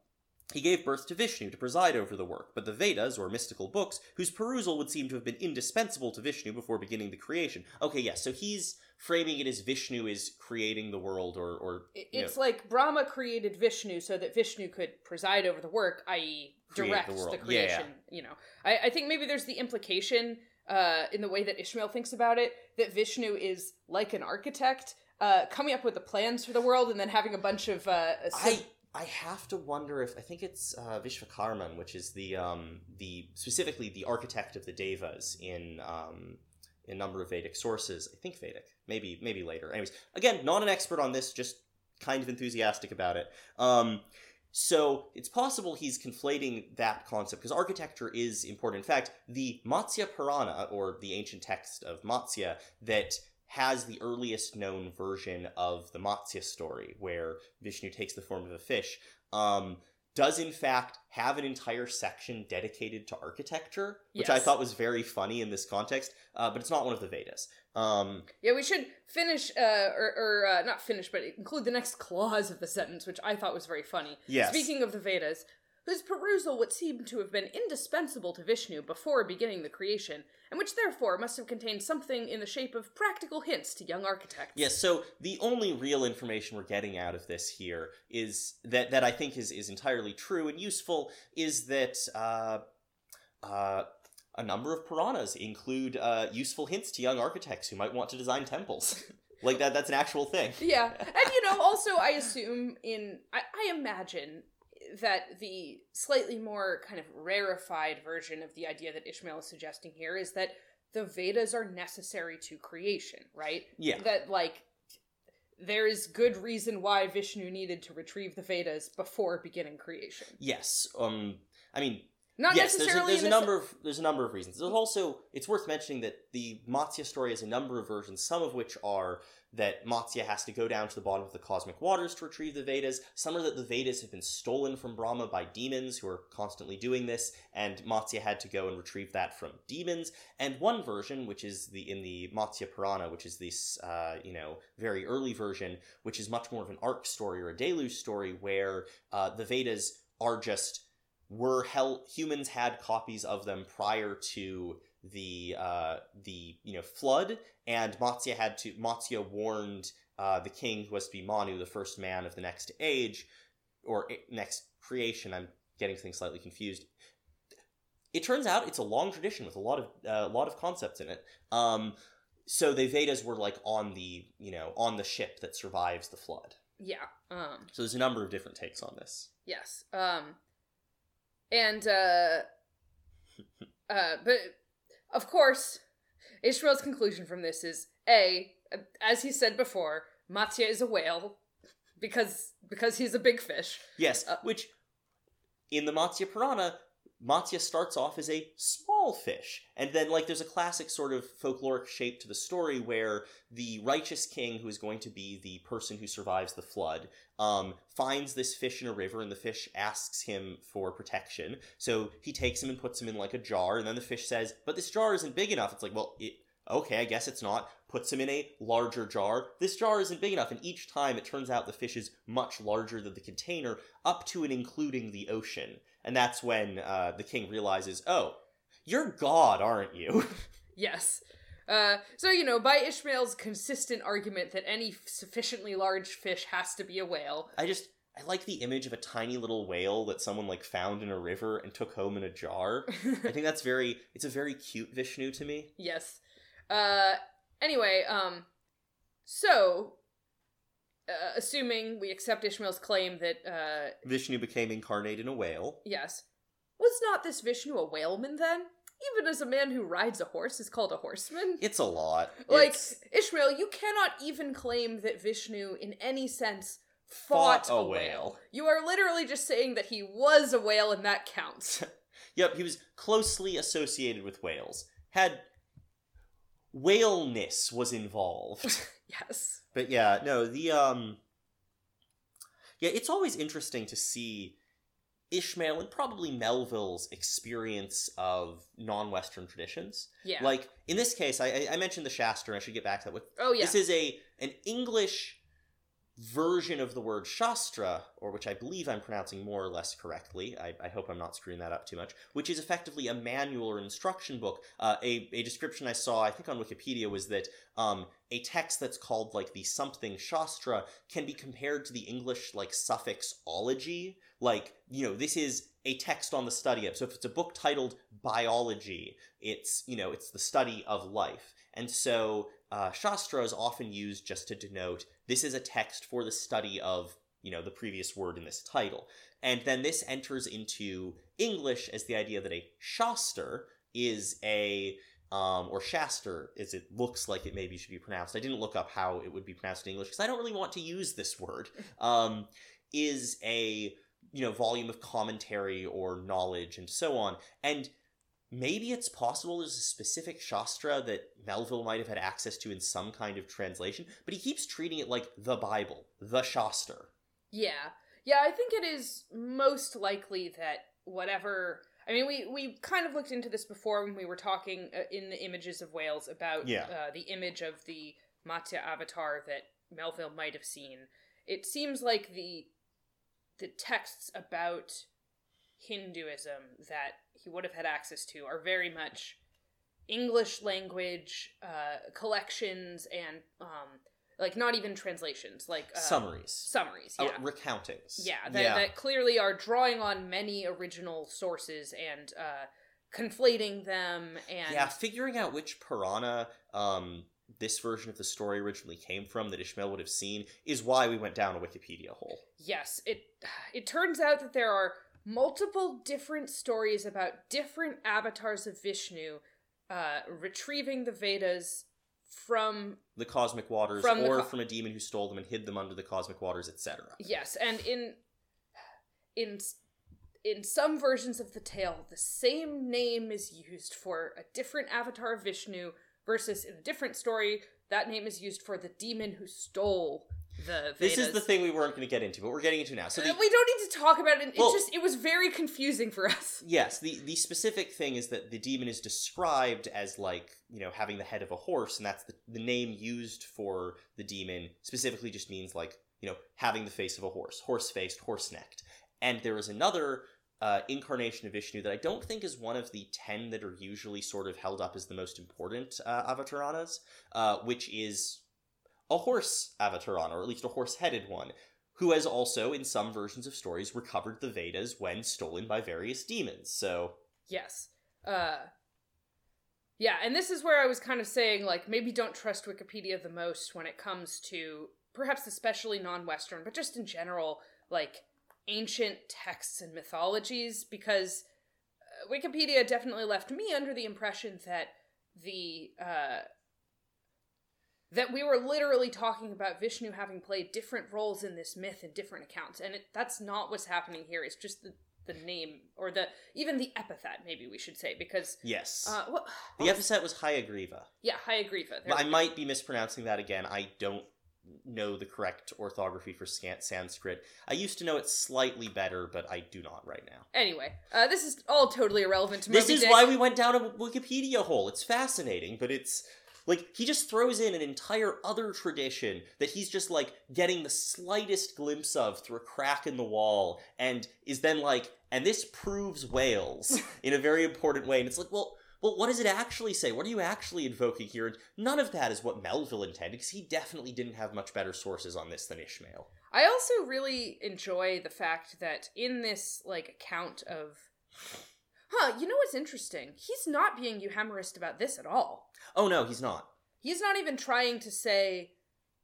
he gave birth to Vishnu to preside over the work, but the Vedas, or mystical books, whose perusal would seem to have been indispensable to Vishnu before beginning the creation. Okay, yes, so he's framing it as Vishnu is creating the world, or or It- you know, it's like Brahma created Vishnu so that Vishnu could preside over the work, i.e., direct the the, world. Yeah, creation. You know, I, I think maybe there's the implication uh, in the way that Ishmael thinks about it that Vishnu is like an architect, uh, coming up with the plans for the world and then having a bunch of. Uh, I I have to wonder if I think it's uh, Vishvakarman, which is the um, the specifically the architect of the devas in um, a number of Vedic sources. I think Vedic, maybe maybe later. Anyways, again, not an expert on this, just kind of enthusiastic about it. Um, so it's possible he's conflating that concept because architecture is important. In fact, the Matsya Purana, or the ancient text of Matsya, that has the earliest known version of the Matsya story, where Vishnu takes the form of a fish, um, does in fact have an entire section dedicated to architecture, which I thought was very funny in this context, uh, but it's not one of the Vedas. Um, Yeah, we should finish, uh, or, or uh, not finish, but include the next clause of the sentence, which I thought was very funny. Yes. Speaking of the Vedas, whose perusal would seem to have been indispensable to Vishnu before beginning the creation, and which therefore must have contained something in the shape of practical hints to young architects. Yes, so the only real information we're getting out of this here is that that I think is is entirely true and useful is that uh, uh, a number of Puranas include uh, useful hints to young architects who might want to design temples. like that that's an actual thing. Yeah, and you know, also I assume in I, I imagine that the slightly more kind of rarefied version of the idea that Ishmael is suggesting here is that the Vedas are necessary to creation, right? Yeah. That like there is good reason why Vishnu needed to retrieve the Vedas before beginning creation. Yes. Um I mean Not yes, there's a, there's a number of there's a number of reasons. There's also it's worth mentioning that the Matsya story has a number of versions, some of which are that Matsya has to go down to the bottom of the cosmic waters to retrieve the Vedas. Some are that the Vedas have been stolen from Brahma by demons who are constantly doing this, and Matsya had to go and retrieve that from demons. And one version, which is the in the Matsya Purana, which is this uh, you know very early version, which is much more of an arc story or a deluge story, where uh, the Vedas are just were held humans had copies of them prior to the uh, the you know flood, and Matsya had to Matsya warned uh, the king who was to be Manu, the first man of the next age or i- next creation. I'm getting things slightly confused. It turns out it's a long tradition with a lot of uh, a lot of concepts in it. Um, so the Vedas were like on the you know on the ship that survives the flood. Yeah. Um So there's a number of different takes on this. Yes. Um and uh uh but of course Ishmael's conclusion from this is A, as he said before, Matsya is a whale because because he's a big fish. Yes, Uh, which in the Matsya Purana, Matsya starts off as a small fish. And then, like, there's a classic sort of folkloric shape to the story where the righteous king, who is going to be the person who survives the flood, um, finds this fish in a river, and the fish asks him for protection. So he takes him and puts him in like a jar, and then the fish says, "But this jar isn't big enough." It's like, well, it, okay, I guess it's not. Puts him in a larger jar. This jar isn't big enough, and each time it turns out the fish is much larger than the container, up to and including the ocean. And that's when uh, the king realizes, oh, you're God, aren't you? Yes. Uh, so, you know, by Ishmael's consistent argument that any sufficiently large fish has to be a whale. I just I like the image of a tiny little whale that someone like found in a river and took home in a jar. I think that's very it's a very cute Vishnu to me. yes. Uh, anyway, um, so, uh, assuming we accept Ishmael's claim that, uh, Vishnu became incarnate in a whale. yes, was not this Vishnu a whaleman then? Even as a man who rides a horse is called a horseman? It's a lot. Like, It's- Ishmael, you cannot even claim that Vishnu, in any sense, fought, Fought a a, whale. whale. You are literally just saying that he was a whale and that counts. Yep, he was closely associated with whales. Had whaleness was involved. yes. But yeah, no, the um Yeah, it's always interesting to see Ishmael and probably Melville's experience of non-Western traditions. Yeah. Like in this case, I, I- mentioned the Shastra. I should get back to that. With oh, yeah. this is a an English version of the word Shastra, or which I believe I'm pronouncing more or less correctly. I, I hope I'm not screwing that up too much. Which is effectively a manual or instruction book. Uh, a a description I saw, I think on Wikipedia, was that um, a text that's called like the something Shastra can be compared to the English like suffix ology. Like you know, this is a text on the study of. So if it's a book titled biology, it's you know it's the study of life. And so uh, Shastra is often used just to denote this is a text for the study of, you know, the previous word in this title. And then this enters into English as the idea that a Shaster is a, um, or Shaster, as it looks like it maybe should be pronounced. I didn't look up how it would be pronounced in English because I don't really want to use this word. Um, is a, you know, volume of commentary or knowledge and so on. And maybe it's possible there's a specific Shastra that Melville might have had access to in some kind of translation, but he keeps treating it like the Bible, the Shastra. Yeah. Yeah, I think it is most likely that whatever. I mean, we, we kind of looked into this before when we were talking uh, in the images of whales about Yeah. uh, the image of the Matsya avatar that Melville might have seen. It seems like the the texts about Hinduism that he would have had access to are very much English language uh, collections and um, like not even translations, like uh, Summaries. summaries. Oh, Yeah, recountings. yeah, that, yeah. that clearly are drawing on many original sources and uh, conflating them and Yeah, figuring out which Purana um, this version of the story originally came from that Ishmael would have seen is why we went down a Wikipedia hole. yes, it it turns out that there are multiple different stories about different avatars of Vishnu uh, retrieving the Vedas from The cosmic waters, From or co- from a demon who stole them and hid them under the cosmic waters, etc. Yes, and in in in some versions of the tale, the same name is used for a different avatar of Vishnu versus in a different story, that name is used for the demon who stole the Vedas. This is the thing we weren't going to get into, but we're getting into now. So Uh, the, we don't need to talk about it. It Well- just it was very confusing for us. Yes, the the specific thing is that the demon is described as like, you know, having the head of a horse, and that's the, the name used for the demon specifically just means like, you know, having the face of a horse, horse faced, horse necked. And there is another uh, incarnation of Vishnu that I don't think is one of the ten that are usually sort of held up as the most important uh, avataranas, uh, which is a horse avatarana, or at least a horse headed one, who has also, in some versions of stories, recovered the Vedas when stolen by various demons. So, Yes. Uh Yeah, and this is where I was kind of saying like maybe don't trust Wikipedia the most when it comes to perhaps especially non-western, but just in general like ancient texts and mythologies because uh, Wikipedia definitely left me under the impression that the uh that we were literally talking about Vishnu having played different roles in this myth in different accounts, and it, that's not what's happening here. It's just the the name or the even the epithet maybe we should say because Yes. uh what, the epithet was Hayagriva. yeah Hayagriva I might be mispronouncing that again. I don't know the correct orthography for Sanskrit. I used to know it slightly better, but I do not right now. anyway uh this is all totally irrelevant to me. This is Dick. why we went down a Wikipedia hole. It's fascinating, but it's like he just throws in an entire other tradition that he's just like getting the slightest glimpse of through a crack in the wall and is then like and this proves whales in a very important way. And it's like well well what does it actually say? What are you actually invoking here? And none of that is what Melville intended because he definitely didn't have much better sources on this than Ishmael. I also really enjoy the fact that in this like account of Huh, you know what's interesting? He's not being euhemerist about this at all. oh no he's not He's not even trying to say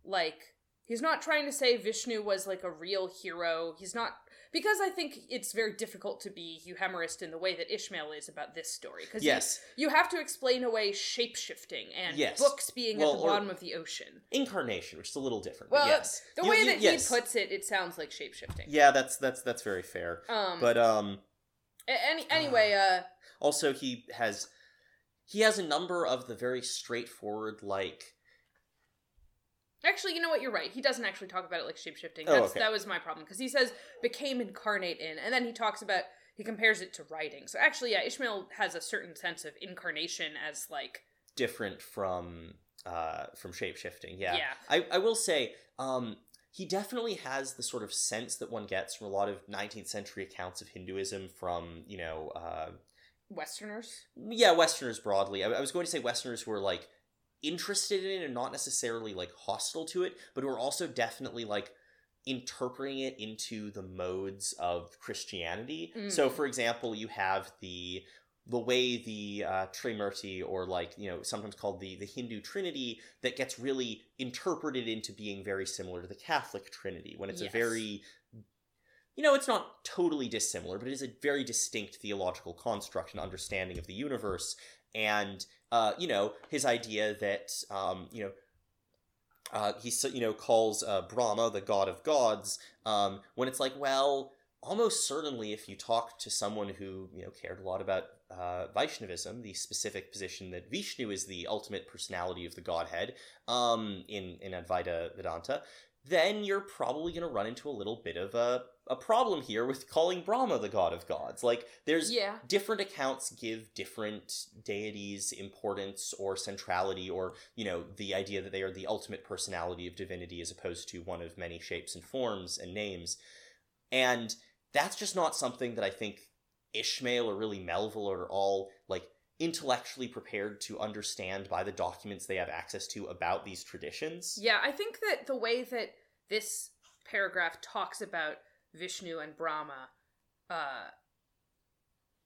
like he's not trying to say Vishnu was like a real hero. He's not because I think it's very difficult to be euhemerist in the way that Ishmael is about this story because yes you, you have to explain away shape-shifting and Yes. books being Well, at the bottom of the ocean. incarnation which is a little different Well, yes The You- way you- that yes. he puts it, it sounds like shape-shifting. Yeah, that's that's that's very fair. Um But um any anyway, uh also he has he has a number of the very straightforward like Actually, you know what? You're right. He doesn't actually talk about it like shapeshifting. Oh, That's okay. that was my problem because he says became incarnate in, and then he talks about he compares it to writing. So actually, yeah, Ishmael has a certain sense of incarnation as like different from uh from shapeshifting. Yeah. yeah, I I will say um he definitely has the sort of sense that one gets from a lot of 19th century accounts of Hinduism from, you know, uh Westerners. yeah, Westerners broadly. I, I was going to say Westerners who are like interested in it and not necessarily like hostile to it, but who are also definitely like interpreting it into the modes of Christianity. Mm. So, for example, you have the the way the uh, Trimurti, or like you know, sometimes called the the Hindu Trinity, that gets really interpreted into being very similar to the Catholic Trinity, when it's Yes. a very you know, it's not totally dissimilar, but it is a very distinct theological construct and understanding of the universe. And, uh, you know, his idea that, um, you know, uh, he, you know, calls uh, Brahma the god of gods, um, when it's like, well, almost certainly if you talk to someone who, you know, cared a lot about uh, Vaishnavism, the specific position that Vishnu is the ultimate personality of the godhead um, in, in Advaita Vedanta, then you're probably going to run into a little bit of a, a problem here with calling Brahma the god of gods. Like, there's Yeah, different accounts give different deities importance or centrality or, you know, the idea that they are the ultimate personality of divinity as opposed to one of many shapes and forms and names. And that's just not something that I think Ishmael or really Melville are all, like, intellectually prepared to understand by the documents they have access to about these traditions. yeah. I think that the way that this paragraph talks about Vishnu and Brahma, uh,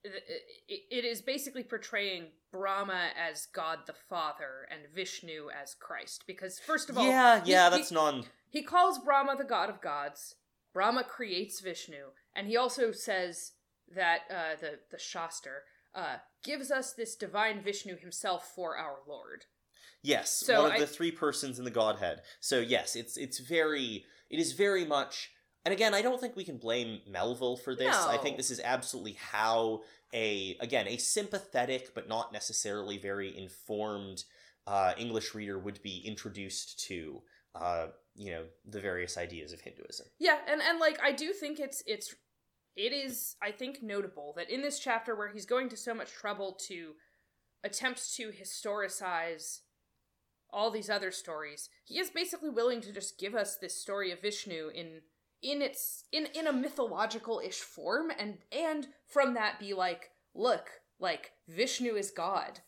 it, it, is basically portraying Brahma as God the Father and Vishnu as Christ. Because first of all, yeah, yeah, he- that's non. He calls Brahma the god of gods. Brahma creates Vishnu, and he also says that uh, the the Shaster uh, gives us this divine Vishnu himself for our Lord. Yes, So one of I- the three persons in the Godhead. So yes, it's it's very it is very much and again, I don't think we can blame Melville for this. I think this is absolutely how a again, a sympathetic but not necessarily very informed uh, English reader would be introduced to uh, you know, the various ideas of Hinduism. Yeah, and and like I do think it's it's it is I think notable that in this chapter where he's going to so much trouble to attempt to historicize all these other stories, he is basically willing to just give us this story of Vishnu in in its in in a mythological ish form and and from that be like, look, like Vishnu is God.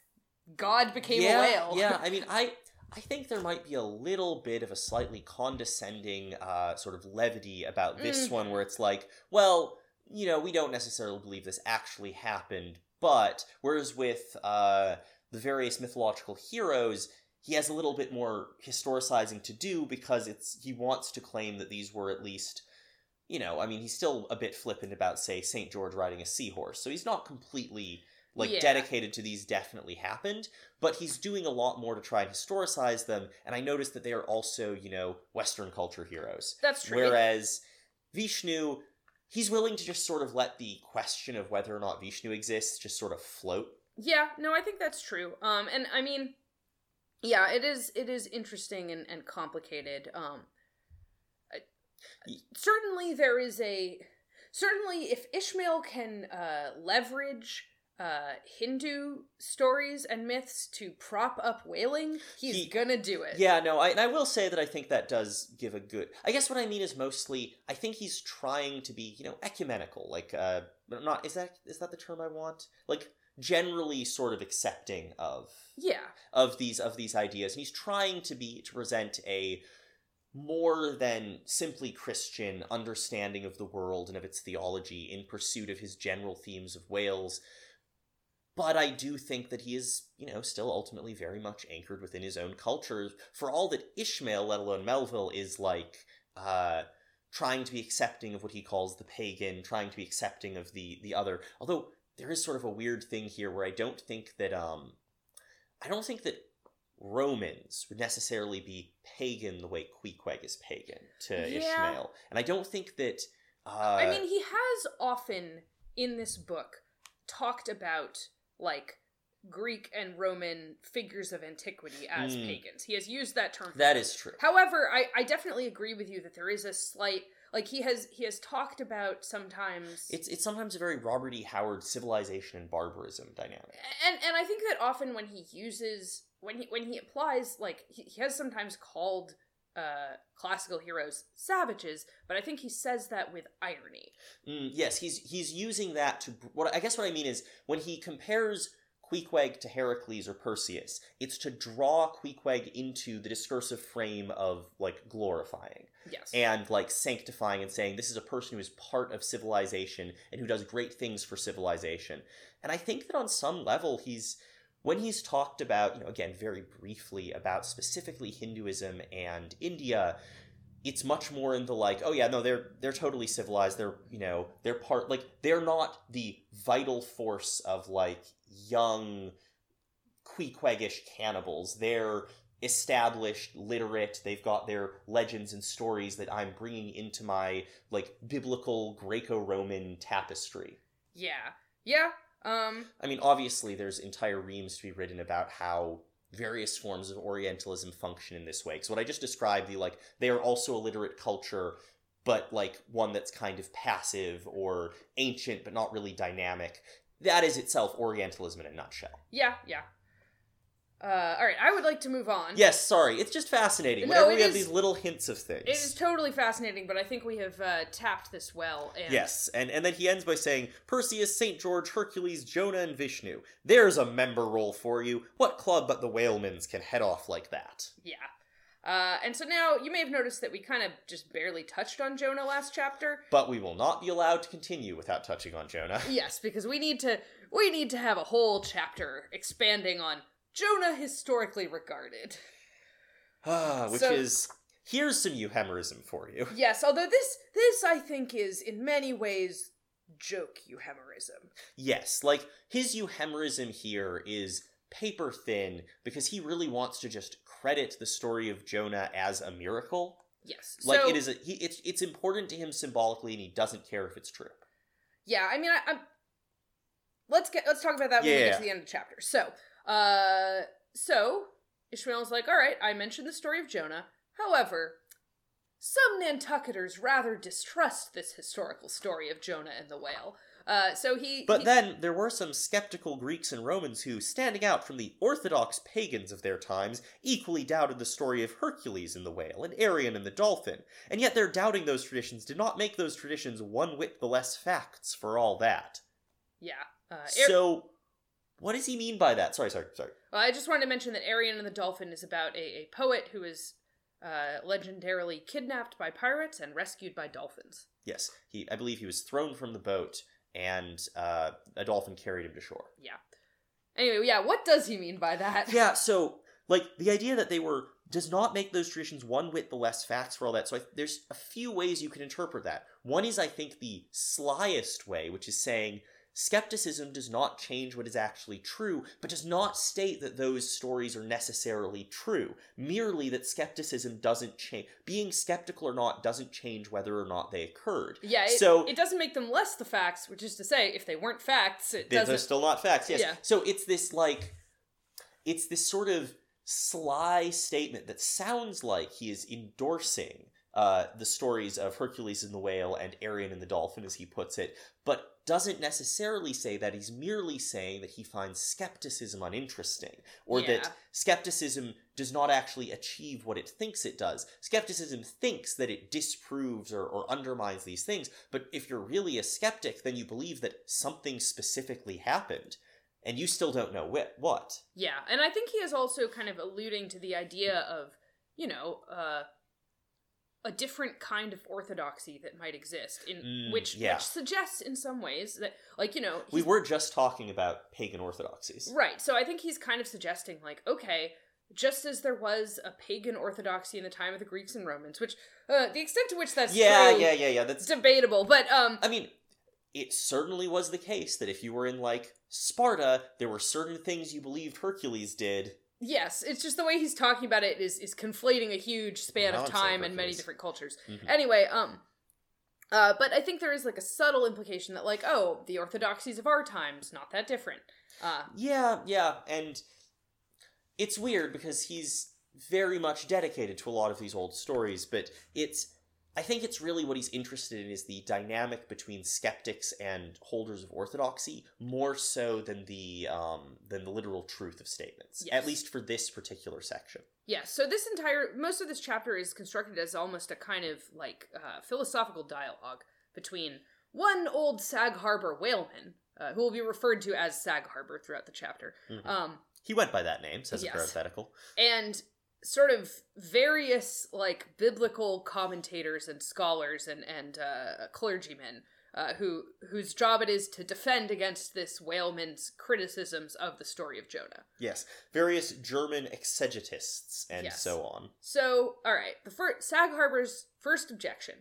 God became yeah, a whale. yeah, I mean, I I think there might be a little bit of a slightly condescending uh, sort of levity about this Mm. one, where it's like, well, you know, we don't necessarily believe this actually happened, but whereas with uh, the various mythological heroes, he has a little bit more historicizing to do because it's he wants to claim that these were at least. You know, I mean, he's still a bit flippant about, say, St. George riding a seahorse, so he's not completely like Yeah. dedicated to these definitely happened but he's doing a lot more to try and historicize them and i noticed that they are also you know western culture heroes That's true. whereas vishnu he's willing to just sort of let the question of whether or not Vishnu exists just sort of float. Yeah, no, I think that's true. Um, and I mean, yeah, it is it is interesting and, and complicated. Um, I- certainly there is a certainly if Ishmael can uh, leverage uh, Hindu stories and myths to prop up whaling, he's He- gonna do it. Yeah, no, I, and I will say that I think that does give a good. I guess what I mean is mostly, I think he's trying to be, you know, ecumenical. Like, uh, but not is that is that the term I want? Like, generally, sort of accepting of yeah, of these of these ideas, and he's trying to be to present a more than simply Christian understanding of the world and of its theology in pursuit of his general themes of whales. But I do think that he is, you know, still ultimately very much anchored within his own culture. For all that Ishmael, let alone Melville, is like uh, trying to be accepting of what he calls the pagan, trying to be accepting of the the other. Although there is sort of a weird thing here where I don't think that um, I don't think that Romans would necessarily be pagan the way Queequeg is pagan to Yeah. Ishmael, and I don't think that. Uh, I mean, he has often in this book talked about like Greek and Roman figures of antiquity as Mm. pagans. He has used that term. that is true. However, I, I definitely agree with you that there is a slight like he has he has talked about sometimes It's it's sometimes a very Robert E. Howard civilization and barbarism dynamic. and and I think that often when he uses when he when he applies like he, he has sometimes called uh classical heroes savages, but I think he says that with irony. Mm, yes, he's he's using that to what I guess what I mean is when he compares Queequeg to Heracles or Perseus, it's to draw Queequeg into the discursive frame of like glorifying Yes. and like sanctifying and saying this is a person who is part of civilization and who does great things for civilization. And I think that on some level he's when he's talked about, you know, again very briefly about specifically Hinduism and India, it's much more in the like, oh yeah, no, they're they're totally civilized. They're you know they're part like they're not the vital force of like young Queequegish cannibals. They're established, literate. They've got their legends and stories that I'm bringing into my like biblical Greco-Roman tapestry. yeah. Yeah. Um I mean, obviously, there's entire reams to be written about how various forms of Orientalism function in this way. Because what I just described, the like, they are also a literate culture, but like one that's kind of passive or ancient, but not really dynamic. That is itself Orientalism in a nutshell. yeah, yeah. Uh all right, I would like to move on. Yes, sorry, it's just fascinating. No, Whenever we have these little hints of things. It is totally fascinating, but I think we have uh, tapped this well. And Yes, and, and then he ends by saying, Perseus, St. George, Hercules, Jonah, and Vishnu. There's a member roll for you. What club but the Whalemans can head off like that? Yeah. Uh, and so now you may have noticed that we kind of just barely touched on Jonah last chapter. But we will not be allowed to continue without touching on Jonah. Yes, because we need to we need to have a whole chapter expanding on Jonah historically regarded. Ah, which So- is here's some euhemerism for you. Yes, although this this I think is in many ways joke euhemerism. Yes, like his euhemerism here is paper thin because he really wants to just credit the story of Jonah as a miracle. Yes. Like so, it is a he it's it's important to him symbolically and he doesn't care if it's true. Yeah, I mean, I, I'm. Let's get let's talk about that when we Yeah. get to the end of the chapter. So, uh, so Ishmael's like, all right, I mentioned the story of Jonah. However, some Nantucketers rather distrust this historical story of Jonah and the whale. Uh, so he. But he- then there were some skeptical Greeks and Romans who, standing out from the orthodox pagans of their times, equally doubted the story of Hercules and the whale and Arion and the dolphin. And yet their doubting those traditions did not make those traditions one whit the less facts for all that. yeah. Uh, Ar- So, what does he mean by that? Sorry, sorry, sorry. Well, I just wanted to mention that Arion and the Dolphin is about a, a poet who is uh, legendarily kidnapped by pirates and rescued by dolphins. Yes, he. I believe he was thrown from the boat, and uh, a dolphin carried him to shore. Yeah. Anyway, yeah, what does he mean by that? Yeah, so like the idea that they were does not make those traditions one whit the less facts for all that. So I, there's a few ways you can interpret that. One is, I think, the slyest way, which is saying skepticism does not change what is actually true, but does not state that those stories are necessarily true. Merely that skepticism doesn't change. Being skeptical or not doesn't change whether or not they occurred. Yeah, it, So- it doesn't make them less the facts, which is to say, if they weren't facts, it They- They're doesn't. still not facts, yes. Yeah. So it's this like it's this sort of sly statement that sounds like he is endorsing uh, the stories of Hercules and the whale and Arion and the dolphin, as he puts it, but doesn't necessarily say that. He's merely saying that he finds skepticism uninteresting, or Yeah. that skepticism does not actually achieve what it thinks it does. Skepticism thinks that it disproves or, or undermines these things, but if you're really a skeptic, then you believe that something specifically happened, and you still don't know wh- what. Yeah, and I think he is also kind of alluding to the idea of, you know, uh, a different kind of orthodoxy that might exist, in Mm, which yeah. which suggests in some ways that, like, you know, We were just talking about pagan orthodoxies. right. So I think he's kind of suggesting, like, okay, just as there was a pagan orthodoxy in the time of the Greeks and Romans, which uh, the extent to which that's Yeah, true, yeah, yeah, yeah. That's debatable, but um, I mean, it certainly was the case that if you were in like Sparta, there were certain things you believed Hercules did. Yes, it's just the way he's talking about it is is conflating a huge span Well, of now I'm saying time and many different cultures. Mhm. Anyway, um uh but I think there is like a subtle implication that like oh, the orthodoxies of our times not that different. Uh Yeah, yeah, and it's weird because he's very much dedicated to a lot of these old stories, but it's I think it's really what he's interested in is the dynamic between skeptics and holders of orthodoxy more so than the um than the literal truth of statements. Yes. At least for this particular section. yeah, so this entire most of this chapter is constructed as almost a kind of like uh philosophical dialogue between one old Sag Harbor whaleman, uh, who will be referred to as Sag Harbor throughout the chapter. Mhm. Um He went by that name, says Yes. a parenthetical. and sort of various like biblical commentators and scholars and and uh, clergymen uh, who whose job it is to defend against this whaleman's criticisms of the story of Jonah. Yes, various German exegetists and Yes. so on. So, all right, the first Sag Harbor's first objection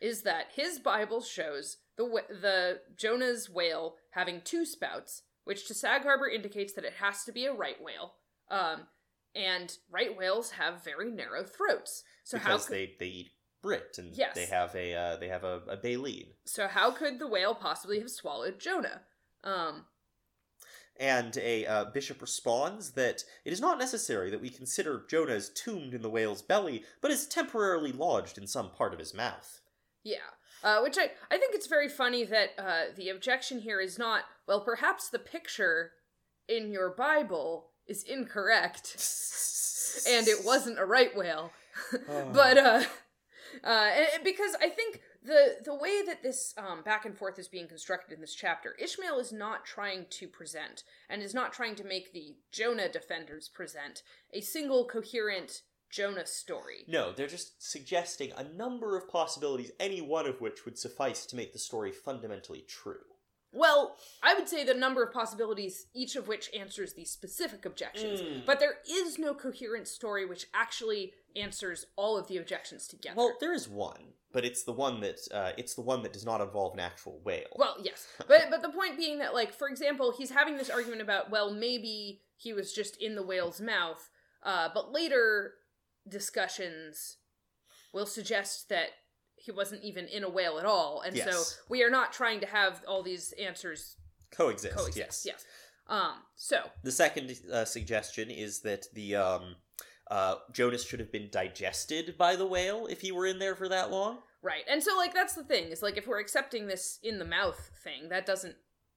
is that his Bible shows the the Jonah's whale having two spouts, which to Sag Harbor indicates that it has to be a right whale. Um, and right whales have very narrow throats. So how because could, they, they eat Brit and Yes. they have a uh, they have a, a baleen. so how could the whale possibly have swallowed Jonah? Um, And a uh, bishop responds that it is not necessary that we consider Jonah as tombed in the whale's belly, but is temporarily lodged in some part of his mouth. Yeah. Uh, which I, I think it's very funny that uh, the objection here is not, well, perhaps the picture in your Bible is incorrect and it wasn't a right whale. but, uh, uh, because I think the, the way that this um, back and forth is being constructed in this chapter, Ishmael is not trying to present and is not trying to make the Jonah defenders present a single coherent Jonah story. No, they're just suggesting a number of possibilities, any one of which would suffice to make the story fundamentally true. Well, I would say the number of possibilities, each of which answers these specific objections. Mm. But there is no coherent story which actually answers all of the objections together. Well, there is one, but it's the one that uh, it's the one that does not involve an actual whale. Well, yes, but but the point being that, like, for example, he's having this argument about, well, maybe he was just in the whale's mouth, uh, but later discussions will suggest that he wasn't even in a whale at all, and so we are not trying to have all these answers coexist. coexist. Yes. Yes. Um. So The second uh, suggestion is that the um, uh, Jonas should have been digested by the whale if he were in there for that long. Right. And so like that's the thing is like if we're accepting this in the mouth thing, that doesn't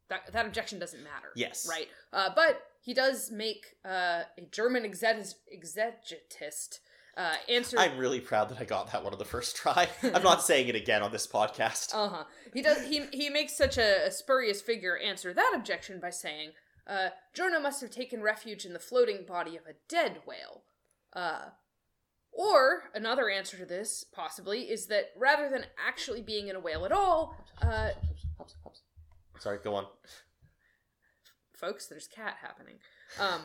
that that objection doesn't matter. Yes. Right. Uh, but he does make uh, a German exeg- exegetist uh, answer. I'm really proud that I got that one on the first try. I'm not saying it again on this podcast. Uh huh. He does. He he makes such a, a spurious figure answer that objection by saying, uh, "Jonah must have taken refuge in the floating body of a dead whale." Uh, or another answer to this, possibly, is that rather than actually being in a whale at all, uh, Sorry, go on. folks, there's cat happening. Um,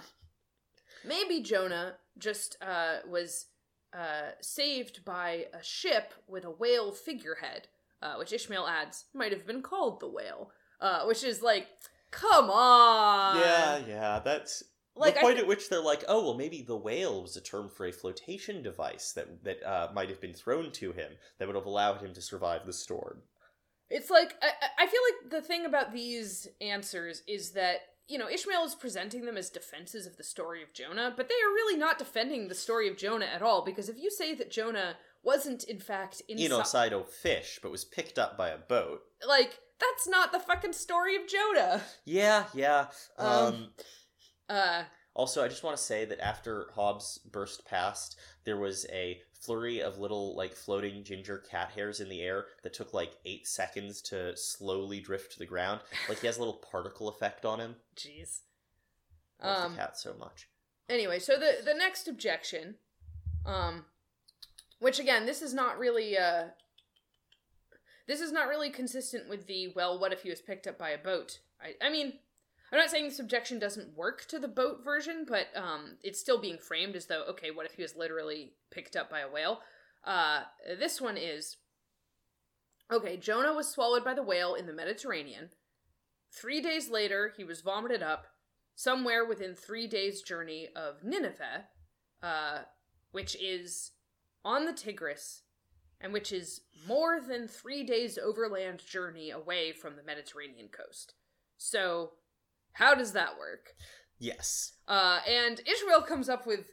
maybe Jonah just uh, was uh, saved by a ship with a whale figurehead, uh, which Ishmael adds might have been called the whale. uh, which is like, come on. yeah, yeah, that's Like, the point thi- at which they're like, oh well, maybe the whale was a term for a flotation device that that uh, might have been thrown to him that would have allowed him to survive the storm. It's like I, I I feel like the thing about these answers is that you know Ishmael is presenting them as defenses of the story of Jonah, but they are really not defending the story of Jonah at all. Because if you say that Jonah wasn't in fact inside, Inocydo fish, but was picked up by a boat. like that's not the fucking story of Jonah. Yeah, yeah. Um, Um, Uh, also, I just want to say that after Hobbes burst past, there was a flurry of little, like, floating ginger cat hairs in the air that took, like, eight seconds to slowly drift to the ground. Like, he has a little particle effect on him. jeez. I love Um, the cat so much. anyway so the the next objection um which again this is not really uh this is not really consistent with the well what if he was picked up by a boat i i mean i'm not saying this objection doesn't work to the boat version but um it's still being framed as though okay what if he was literally picked up by a whale uh this one is okay jonah was swallowed by the whale in the mediterranean three days later he was vomited up somewhere within three days' journey of Nineveh, uh, which is on the Tigris, and which is more than three days' overland journey away from the Mediterranean coast. So, how does that work? Yes. Uh, and Ishmael comes up with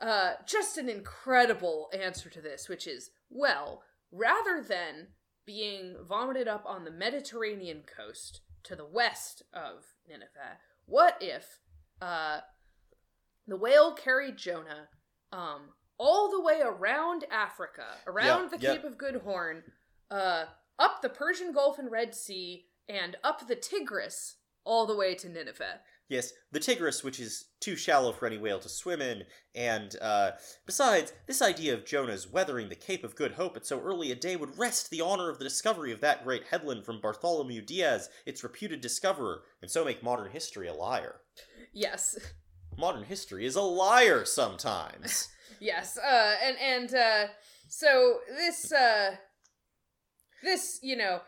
uh, just an incredible answer to this, which is well, rather than being vomited up on the Mediterranean coast to the west of Nineveh, what if uh, the whale carried Jonah um, all the way around Africa, around Yep, the. Cape of Good Horn, uh, up the Persian Gulf and Red Sea, and up the Tigris all the way to Nineveh? Yes, the Tigris, which is too shallow for any whale to swim in, and uh, besides, this idea of Jonah's weathering the Cape of Good Hope at so early a day would wrest the honor of the discovery of that great headland from Bartholomew Diaz, its reputed discoverer, and so make modern history a liar. Yes. Modern history is a liar sometimes. Yes, uh, and and uh, so this uh, this you know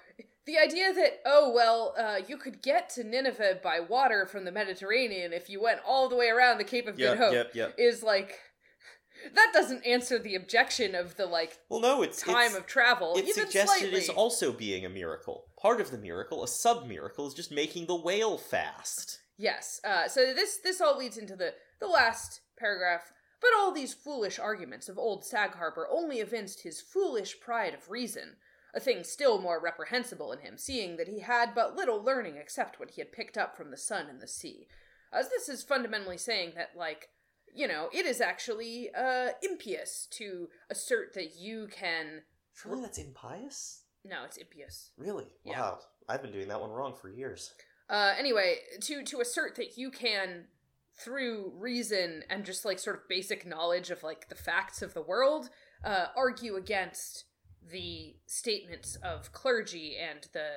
the idea that oh well uh, you could get to Nineveh by water from the Mediterranean if you went all the way around the Cape of yep, Good Hope yep, yep. is like that doesn't answer the objection of the like Well, no, it's time it's, of travel it suggested as also being a miracle. Part of the miracle, a sub miracle, is just making the whale fast. Yes. Uh, so this this all leads into the the last paragraph. But all these foolish arguments of old Sag Harbor only evinced his foolish pride of reason, a thing still more reprehensible in him, seeing that he had but little learning except what he had picked up from the sun and the sea. As this is fundamentally saying that, like, you know, it is actually uh, impious to assert that you can. Surely that's impious? No, it's impious. Really? Yeah. Wow. I've been doing that one wrong for years. Uh, anyway, to to assert that you can, through reason and just like sort of basic knowledge of like the facts of the world, uh, argue against the statements of clergy and the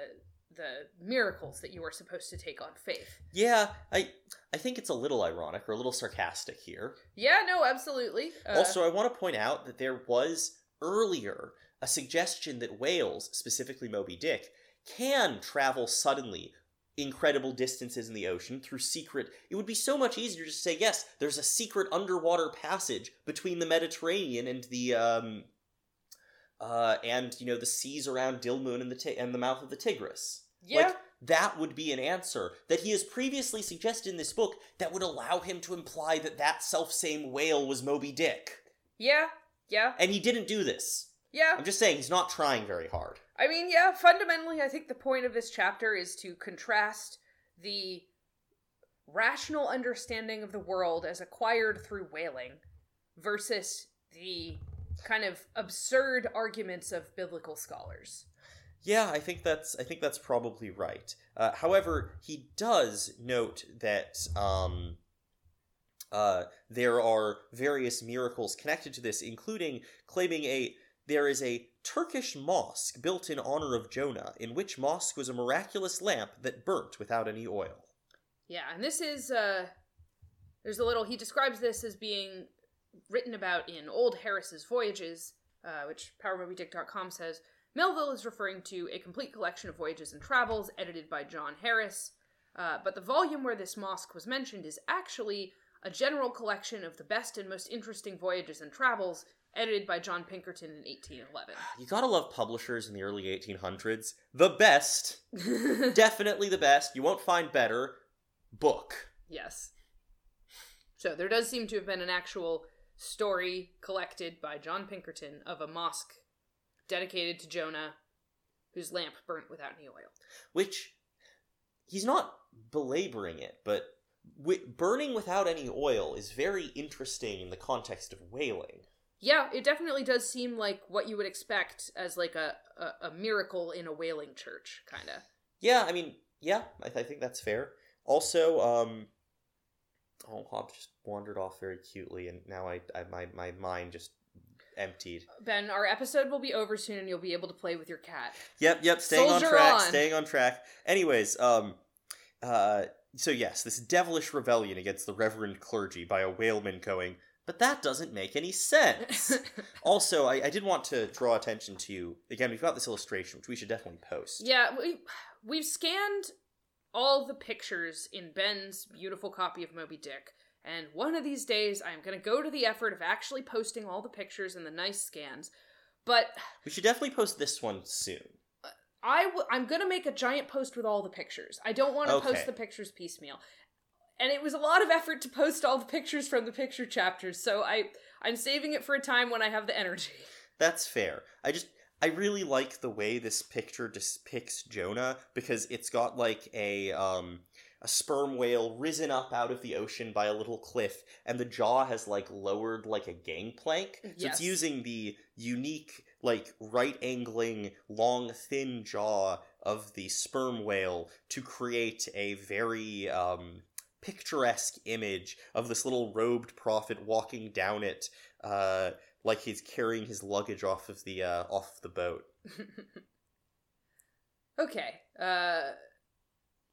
the miracles that you are supposed to take on faith. Yeah, I I think it's a little ironic or a little sarcastic here. Yeah, no, absolutely. Uh, also, I want to point out that there was earlier a suggestion that whales, specifically Moby Dick, can travel suddenly incredible distances in the ocean through secret. It would be so much easier to say yes. There's a secret underwater passage between the Mediterranean and the um, uh, and you know the seas around Dilmun and the Ti- and the mouth of the Tigris. yeah, Like, that would be an answer that he has previously suggested in this book that would allow him to imply that that self-same whale was Moby Dick. yeah, yeah, And he didn't do this. yeah. I'm just saying he's not trying very hard. I mean, yeah, fundamentally, I think the point of this chapter is to contrast the rational understanding of the world as acquired through whaling versus the kind of absurd arguments of biblical scholars. Yeah, I think that's I think that's probably right. Uh, however, he does note that um, uh, there are various miracles connected to this, including claiming a there is a Turkish mosque built in honor of Jonah, in which mosque was a miraculous lamp that burnt without any oil. Yeah, and this is uh there's a little he describes this as being written about in Old Harris's Voyages, uh, which PowerMobyDick.com says Melville is referring to a complete collection of voyages and travels edited by John Harris. Uh, but the volume where this mosque was mentioned is actually a general collection of the best and most interesting voyages and travels edited by John Pinkerton in 1811. You gotta love publishers in the early 1800s. The best, definitely the best. You won't find better. Book. yes. So there does seem to have been an actual story collected by John Pinkerton of a mosque dedicated to Jonah whose lamp burnt without any oil. which he's not belaboring it, but burning without any oil is very interesting in the context of whaling. Yeah, it definitely does seem like what you would expect as like a, a, a miracle in a whaling church, kind of. Yeah, I mean, yeah, I, th- I think that's fair. Also, um, oh, Hob just wandered off very cutely, and now I, I my my mind just emptied. Ben, our episode will be over soon and you'll be able to play with your cat. Yep, yep, staying Soldier on track, on. staying on track. Anyways, um, uh, so yes, this devilish rebellion against the reverend clergy by a whaleman going, but that doesn't make any sense. also, I, I did want to draw attention to again. We've got this illustration, which we should definitely post. yeah, we, we've scanned all the pictures in Ben's beautiful copy of Moby Dick. And one of these days, I'm going to go to the effort of actually posting all the pictures and the nice scans. But We should definitely post this one soon. I w- I'm gonna make a giant post with all the pictures. I don't want to Okay. post the pictures piecemeal, and it was a lot of effort to post all the pictures from the picture chapters. So I I'm saving it for a time when I have the energy. That's fair. I just I really like the way this picture depicts Jonah because it's got like a um a sperm whale risen up out of the ocean by a little cliff and the jaw has like lowered like a gangplank. So it's using the unique like right angling long thin jaw of the sperm whale to create a very um picturesque image of this little robed prophet walking down it uh like he's carrying his luggage off of the uh, off the boat. okay, uh,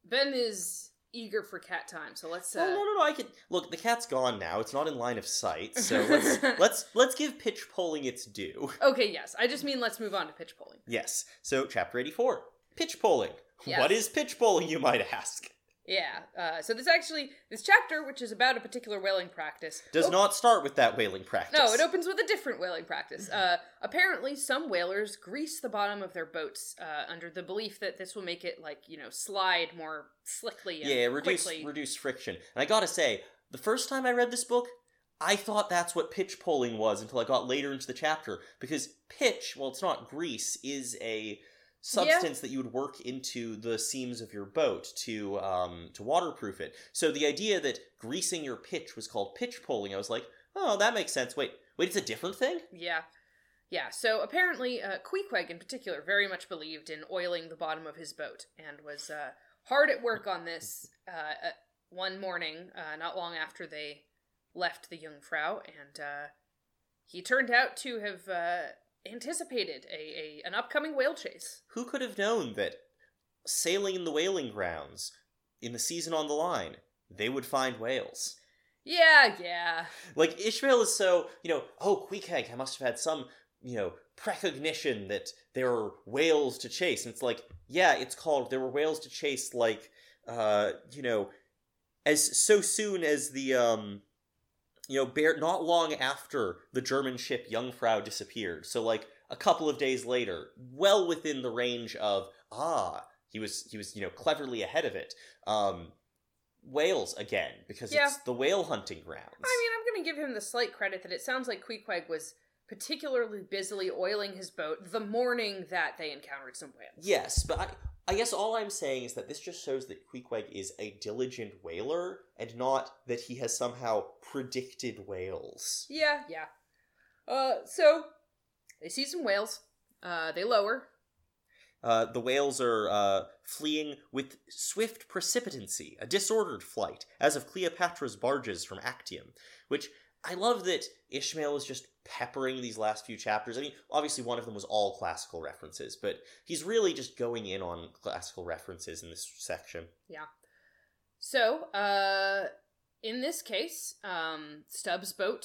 Ben is eager for cat time, so let's. Uh, Oh, no, no, no! I can look. The cat's gone now. It's not in line of sight. So let's let's let's give pitch poling its due. Okay, yes. I just mean let's move on to pitch poling. Yes. So chapter eighty-four, pitch poling. Yes. What is pitch poling? You might ask. Yeah. Uh, so this actually this chapter, which is about a particular whaling practice, Does op- not start with that whaling practice. No, it opens with a different whaling practice. Uh, apparently, some whalers grease the bottom of their boats uh, under the belief that this will make it, like, you know, slide more slickly and Yeah, reduce quickly. reduce friction. And I gotta say, the first time I read this book, I thought that's what pitch poling was until I got later into the chapter. Because pitch, well, it's not grease, is a substance that you would work into the seams of your boat to um to waterproof it. So the idea that greasing your pitch was called pitch poling, I was like, oh, that makes sense. Wait, wait, it's a different thing. Yeah. Yeah, so apparently, uh, Queequeg in particular very much believed in oiling the bottom of his boat and was uh, hard at work on this uh, uh, one morning, uh, not long after they left the Jungfrau, and uh, he turned out to have uh, anticipated a, a an upcoming whale chase. Who could have known that sailing in the whaling grounds in the season on the line, they would find whales? Yeah, yeah. Like Ishmael is so, you know, oh, Queequeg I must have had some, you know, precognition that there are whales to chase. And it's like, yeah, it's called there were whales to chase like uh, you know, as so soon as the um you know, bear not long after the German ship Jungfrau disappeared. So like a couple of days later, well within the range of ah, he was he was, you know, cleverly ahead of it. Um whales again because Yeah. it's the whale hunting grounds. I mean, I'm going to give him the slight credit that it sounds like Queequeg was particularly busily oiling his boat the morning that they encountered some whales. Yes, but I, I guess all I'm saying is that this just shows that Queequeg is a diligent whaler and not that he has somehow predicted whales. Yeah, yeah. Uh, so they see some whales. Uh, they lower. Uh, the whales are uh, fleeing with swift precipitancy, a disordered flight, as of Cleopatra's barges from Actium, which I love that Ishmael is just peppering these last few chapters. I mean, obviously one of them was all classical references, but he's really just going in on classical references in this section. Yeah. So, uh, in this case, um, Stubb's boat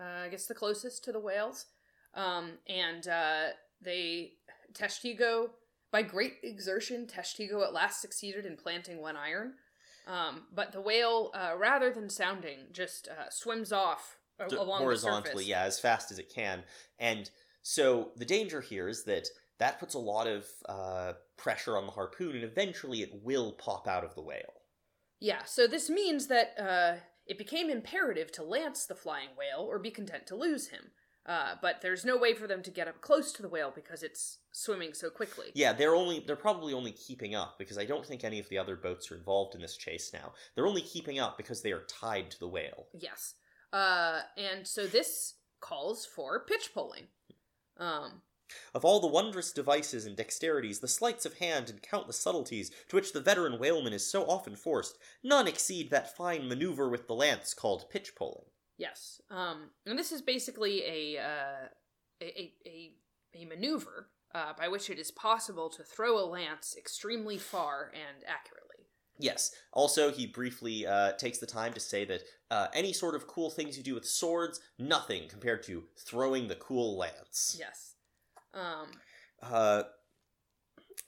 uh, gets the closest to the whales, um, and uh, they Tashtego, by great exertion, Tashtego at last succeeded in planting one iron. Um, but the whale, uh, rather than sounding, just uh, swims off D- horizontally, yeah, as fast as it can. And so the danger here is that that puts a lot of uh, pressure on the harpoon, and eventually it will pop out of the whale. Yeah, so this means that uh, it became imperative to lance the flying whale or be content to lose him. Uh, but there's no way for them to get up close to the whale because it's swimming so quickly. Yeah, they're only they're probably only keeping up because I don't think any of the other boats are involved in this chase now. They're only keeping up because they are tied to the whale. Yes. Uh, and so this calls for pitch poling. Um, Of all the wondrous devices and dexterities, the sleights of hand and countless subtleties to which the veteran whaleman is so often forced, none exceed that fine maneuver with the lance called pitch poling. yes. Um, and this is basically a, uh, a, a, a, a maneuver uh, by which it is possible to throw a lance extremely far and accurately. Yes. Also, he briefly uh, takes the time to say that uh, any sort of cool things you do with swords, nothing compared to throwing the cool lance. Yes. Um, Uh,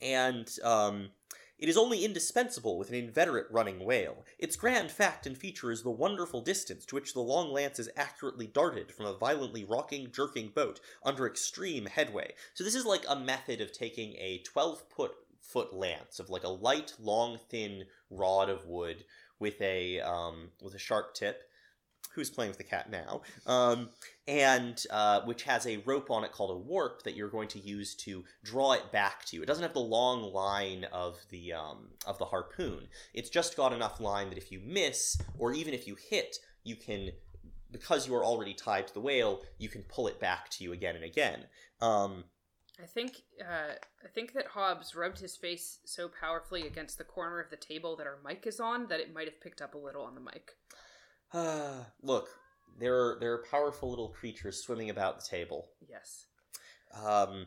and um, it is only indispensable with an inveterate running whale. Its grand fact and feature is the wonderful distance to which the long lance is accurately darted from a violently rocking, jerking boat under extreme headway. So this is like a method of taking a 12 foot foot lance of like a light, long, thin rod of wood with a um, with a sharp tip. Who's playing with the cat now? Um, and uh, which has a rope on it called a warp that you're going to use to draw it back to you. It doesn't have the long line of the um, of the harpoon. It's just got enough line that if you miss, or even if you hit, you can, because you are already tied to the whale, you can pull it back to you again and again. Um, I think uh, I think that Hobbs rubbed his face so powerfully against the corner of the table that our mic is on that it might have picked up a little on the mic. look, there are there are powerful little creatures swimming about the table. Yes. Um,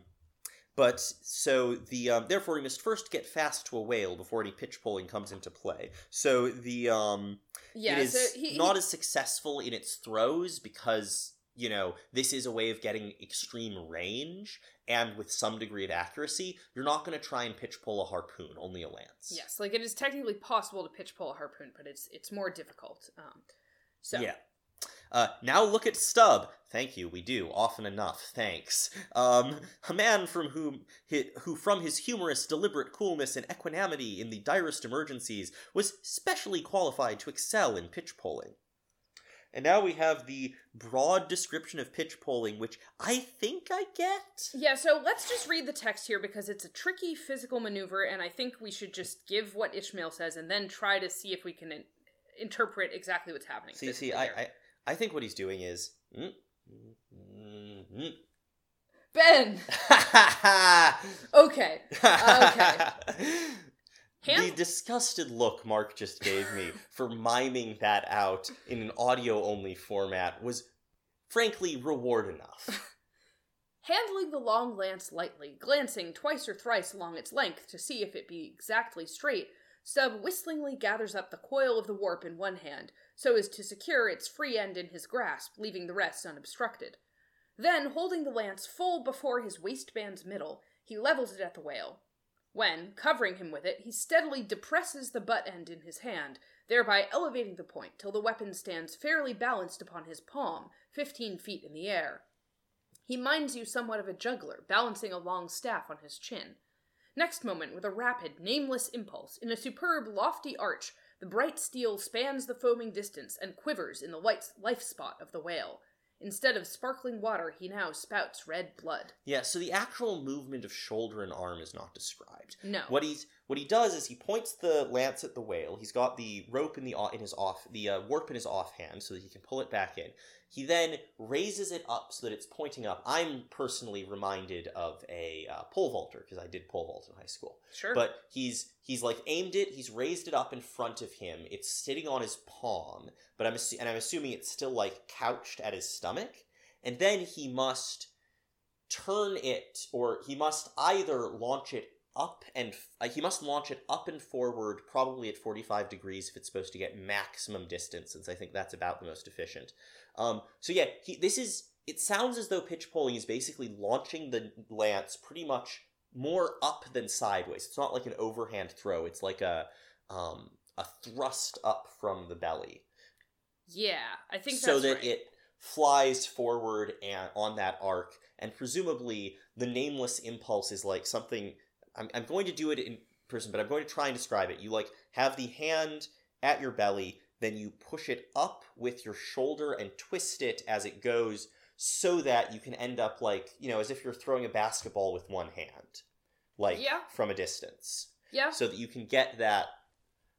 but so the um, therefore we must first get fast to a whale before any pitch pulling comes into play. So the um, Yeah. it is so he, not he- as successful in its throws because you know this is a way of getting extreme range and with some degree of accuracy. You're not going to try and pitch pull a harpoon, only a lance. yes, like it is technically possible to pitch pull a harpoon, but it's it's more difficult. Um, so Yeah. Uh, now look at Stubb. Thank you, we do often enough. Thanks. Um, a man from whom hi, who, from his humorous, deliberate coolness and equanimity in the direst emergencies, was specially qualified to excel in pitch poling. And now we have the broad description of pitch poling, which I think I get. Yeah, so let's just read the text here because it's a tricky physical maneuver, and I think we should just give what Ishmael says and then try to see if we can in- interpret exactly what's happening. See, see, I. I, I think what he's doing is. mm, mm, mm, Ben. mm. Okay. The disgusted look Mark just gave me for miming that out in an audio only format was frankly reward enough. Handling the long lance lightly, glancing twice or thrice along its length to see if it be exactly straight, Stubb whistlingly gathers up the coil of the warp in one hand, so as to secure its free end in his grasp, leaving the rest unobstructed. Then, holding the lance full before his waistband's middle, he levels it at the whale. When, covering him with it, he steadily depresses the butt end in his hand, thereby elevating the point till the weapon stands fairly balanced upon his palm, fifteen feet in the air. He minds you somewhat of a juggler, balancing a long staff on his chin. Next moment, with a rapid, nameless impulse, in a superb, lofty arch, the bright steel spans the foaming distance and quivers in the light life spot of the whale. Instead of sparkling water, he now spouts red blood. yeah, so the actual movement of shoulder and arm is not described. No. What he's what he does is he points the lance at the whale. He's got the rope in the in his off the uh, warp in his offhand so that he can pull it back in. He then raises it up so that it's pointing up. I'm personally reminded of a uh, pole vaulter because I did pole vault in high school. Sure. But he's he's like aimed it. He's raised it up in front of him. It's sitting on his palm, but I'm assu- and I'm assuming it's still like couched at his stomach. And then he must turn it, or he must either launch it up and uh, he must launch it up and forward, probably at 45 degrees if it's supposed to get maximum distance, since I think that's about the most efficient. Um, so yeah, he, this is. It sounds as though pitch poling is basically launching the lance pretty much more up than sideways. It's not like an overhand throw. It's like a um, a thrust up from the belly, Yeah, I think so that right. it flies forward and on that arc. And presumably, the nameless impulse is like something. I'm I'm going to do it in person, but I'm going to try and describe it. You like have the hand at your belly, then you push it up with your shoulder and twist it as it goes so that you can end up like, you know, as if you're throwing a basketball with one hand, like Yeah. from a distance, yeah, so that you can get that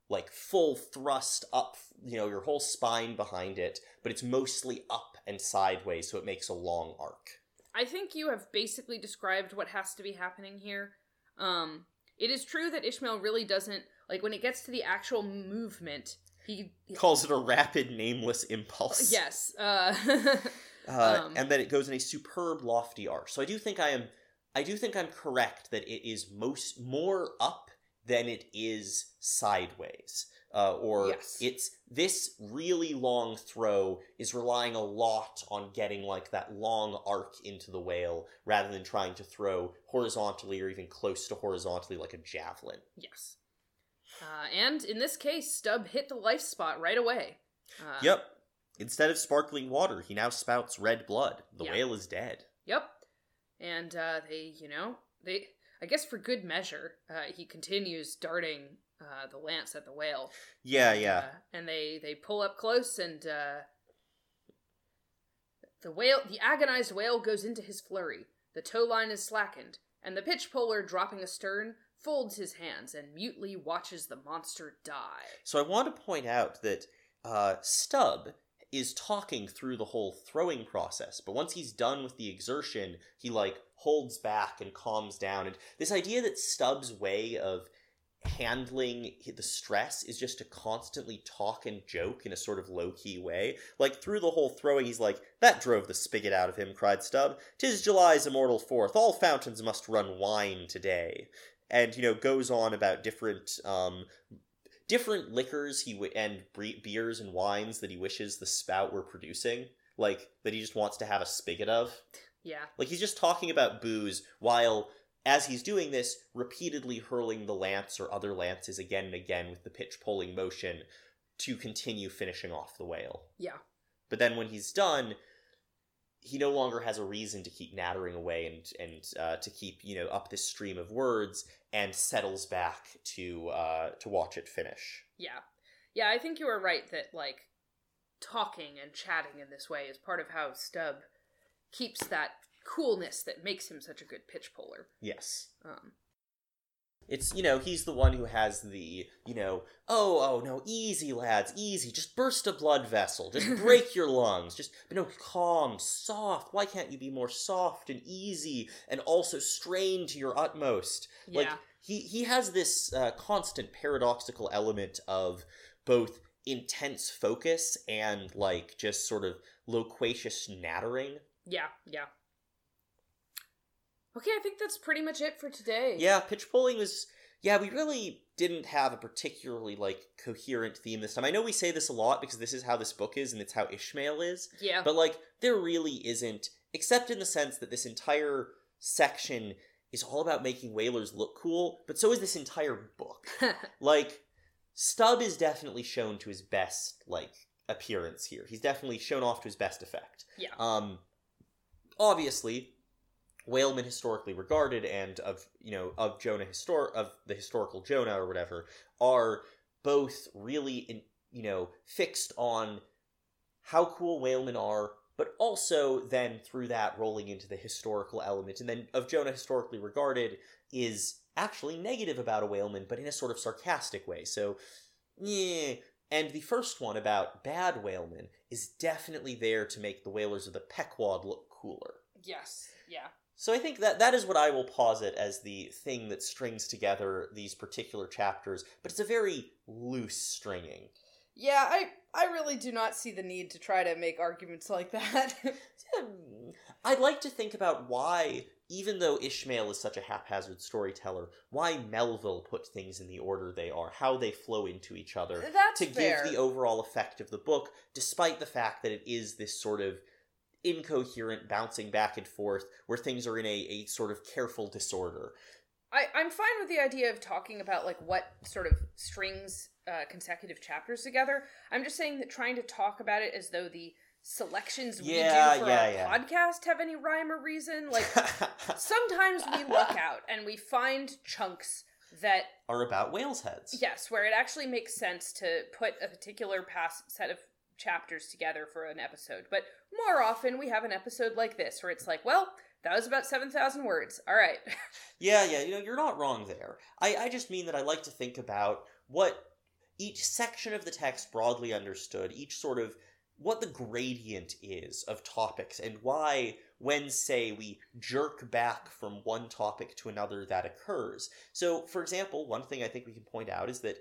like full thrust up, you know, your whole spine behind it, but it's mostly up and sideways, so it makes a long arc. I think you have basically described what has to be happening here. Um, it is true that Ishmael really doesn't like when it gets to the actual movement. He, calls it a rapid, nameless impulse. yes, uh, uh, Um, and then it goes in a superb lofty arc. So I do think I am, I do think I'm correct that it is most more up than it is sideways. Uh, or Yes. it's this really long throw is relying a lot on getting like that long arc into the whale rather than trying to throw horizontally or even close to horizontally like a javelin. yes. Uh, and in this case, Stubb hit the life spot right away. Uh, yep. Instead of sparkling water, he now spouts red blood. The Yeah. whale is dead. Yep. And uh, they, you know, they, I guess for good measure, uh, he continues darting uh, the lance at the whale. Yeah, yeah. Uh, and they they pull up close, and uh, the whale, the agonized whale, goes into his flurry. The tow line is slackened, and the pitch poler, dropping astern, folds his hands and mutely watches the monster die. So I want to point out that uh, Stubb is talking through the whole throwing process, but once he's done with the exertion, he like holds back and calms down. And this idea that Stubb's way of handling the stress is just to constantly talk and joke in a sort of low key way. Like through the whole throwing, he's like, "That drove the spigot out of him," cried Stubb. "'Tis July's immortal fourth. All fountains must run wine today." And you know goes on about different um, different liquors he w- and bre- beers and wines that he wishes the spout were producing, like that he just wants to have a spigot of. Yeah, Like he's just talking about booze while as he's doing this repeatedly hurling the lance or other lances again and again with the pitch poling motion to continue finishing off the whale. yeah, But then when he's done, he no longer has a reason to keep nattering away and and uh, to keep you know up this stream of words and settles back to uh, to watch it finish. yeah, yeah. I think you were right that like talking and chatting in this way is part of how Stubb keeps that coolness that makes him such a good pitch poler. Yes. Um, It's you know he's the one who has the you know oh oh no easy lads easy just burst a blood vessel just break your lungs just but no calm soft why can't you be more soft and easy and also strain to your utmost? Yeah, like he he has this uh, constant paradoxical element of both intense focus and like just sort of loquacious nattering. Yeah, yeah. Okay, I think that's pretty much it for today. Yeah, pitch poling was. Yeah, we really didn't have a particularly like coherent theme this time. I know we say this a lot because this is how this book is and it's how Ishmael is, yeah, but like there really isn't, except in the sense that this entire section is all about making whalers look cool, but so is this entire book. like Stubb is definitely shown to his best like appearance here. He's definitely shown off to his best effect. yeah, Um, obviously, whalemen historically regarded and of you know of Jonah histor of the historical Jonah or whatever are both really in, you know fixed on how cool whalemen are, but also then through that rolling into the historical element, and then of Jonah historically regarded is actually negative about a whaleman, but in a sort of sarcastic way. So, yeah. And the first one about bad whalemen is definitely there to make the whalers of the Pequod look cooler. yes, yeah. So I think that that is what I will posit as the thing that strings together these particular chapters, but it's a very loose stringing. Yeah, I I really do not see the need to try to make arguments like that. I'd like to think about why, even though Ishmael is such a haphazard storyteller, why Melville put things in the order they are, how they flow into each other, That's to fair. give the overall effect of the book, despite the fact that it is this sort of incoherent bouncing back and forth where things are in a, a sort of careful disorder. I, I'm fine with the idea of talking about like what sort of strings uh, consecutive chapters together. I'm just saying that trying to talk about it as though the selections we do for yeah, our yeah. podcast have any rhyme or reason. Like sometimes we look out and we find chunks that are about whales heads. yes, where it actually makes sense to put a particular past set of chapters together for an episode. But more often we have an episode like this where it's like, well, that was about 7,000 words. All right. Yeah, yeah, you know, you're not wrong there. I, I just mean that I like to think about what each section of the text broadly understood, each sort of what the gradient is of topics and why when say we jerk back from one topic to another that occurs. So, for example, one thing I think we can point out is that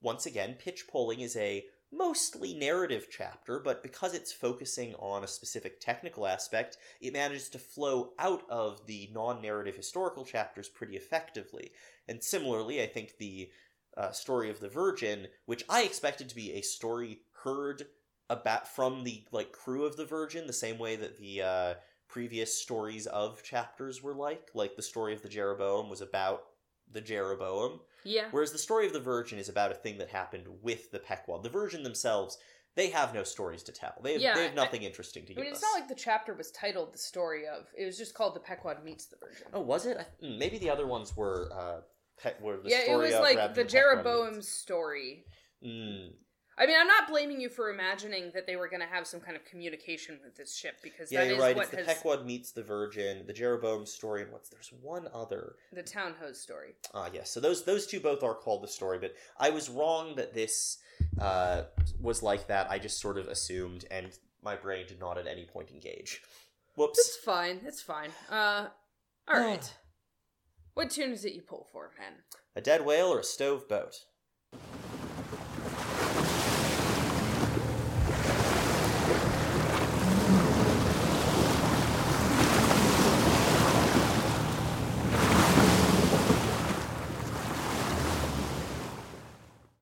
once again, pitch poling is a mostly narrative chapter, but because it's focusing on a specific technical aspect, it manages to flow out of the non narrative historical chapters pretty effectively. And similarly, I think the uh, story of the Virgin, which I expected to be a story heard about from the like crew of the Virgin, the same way that the uh, previous stories of chapters were like. Like the story of the Jeroboam was about the Jeroboam, Yeah. whereas the story of the Virgin is about a thing that happened with the Pequod. The Virgin themselves, they have no stories to tell. They have, Yeah, they have I- nothing interesting to I give mean, it's us. not like the chapter was titled "The Story of." It was just called "The Pequod Meets the Virgin." Oh, was it? I, mm, maybe the other ones were. Uh, pe- were the yeah, it was like the than Jeroboam's story. Mm, I mean, I'm not blaming you for imagining that they were going to have some kind of communication with this ship because yeah, that you're is right. what It's the has Pequod meets the Virgin, the Jeroboam story, and what's there's one other. the Town-Ho's story. Ah, yes. So those those two both are called the story, but I was wrong that this uh, was like that. I just sort of assumed, and my brain did not at any point engage. Whoops. It's fine. It's fine. Uh, all right. what tune is it you pull for, man? A dead whale or a stove boat?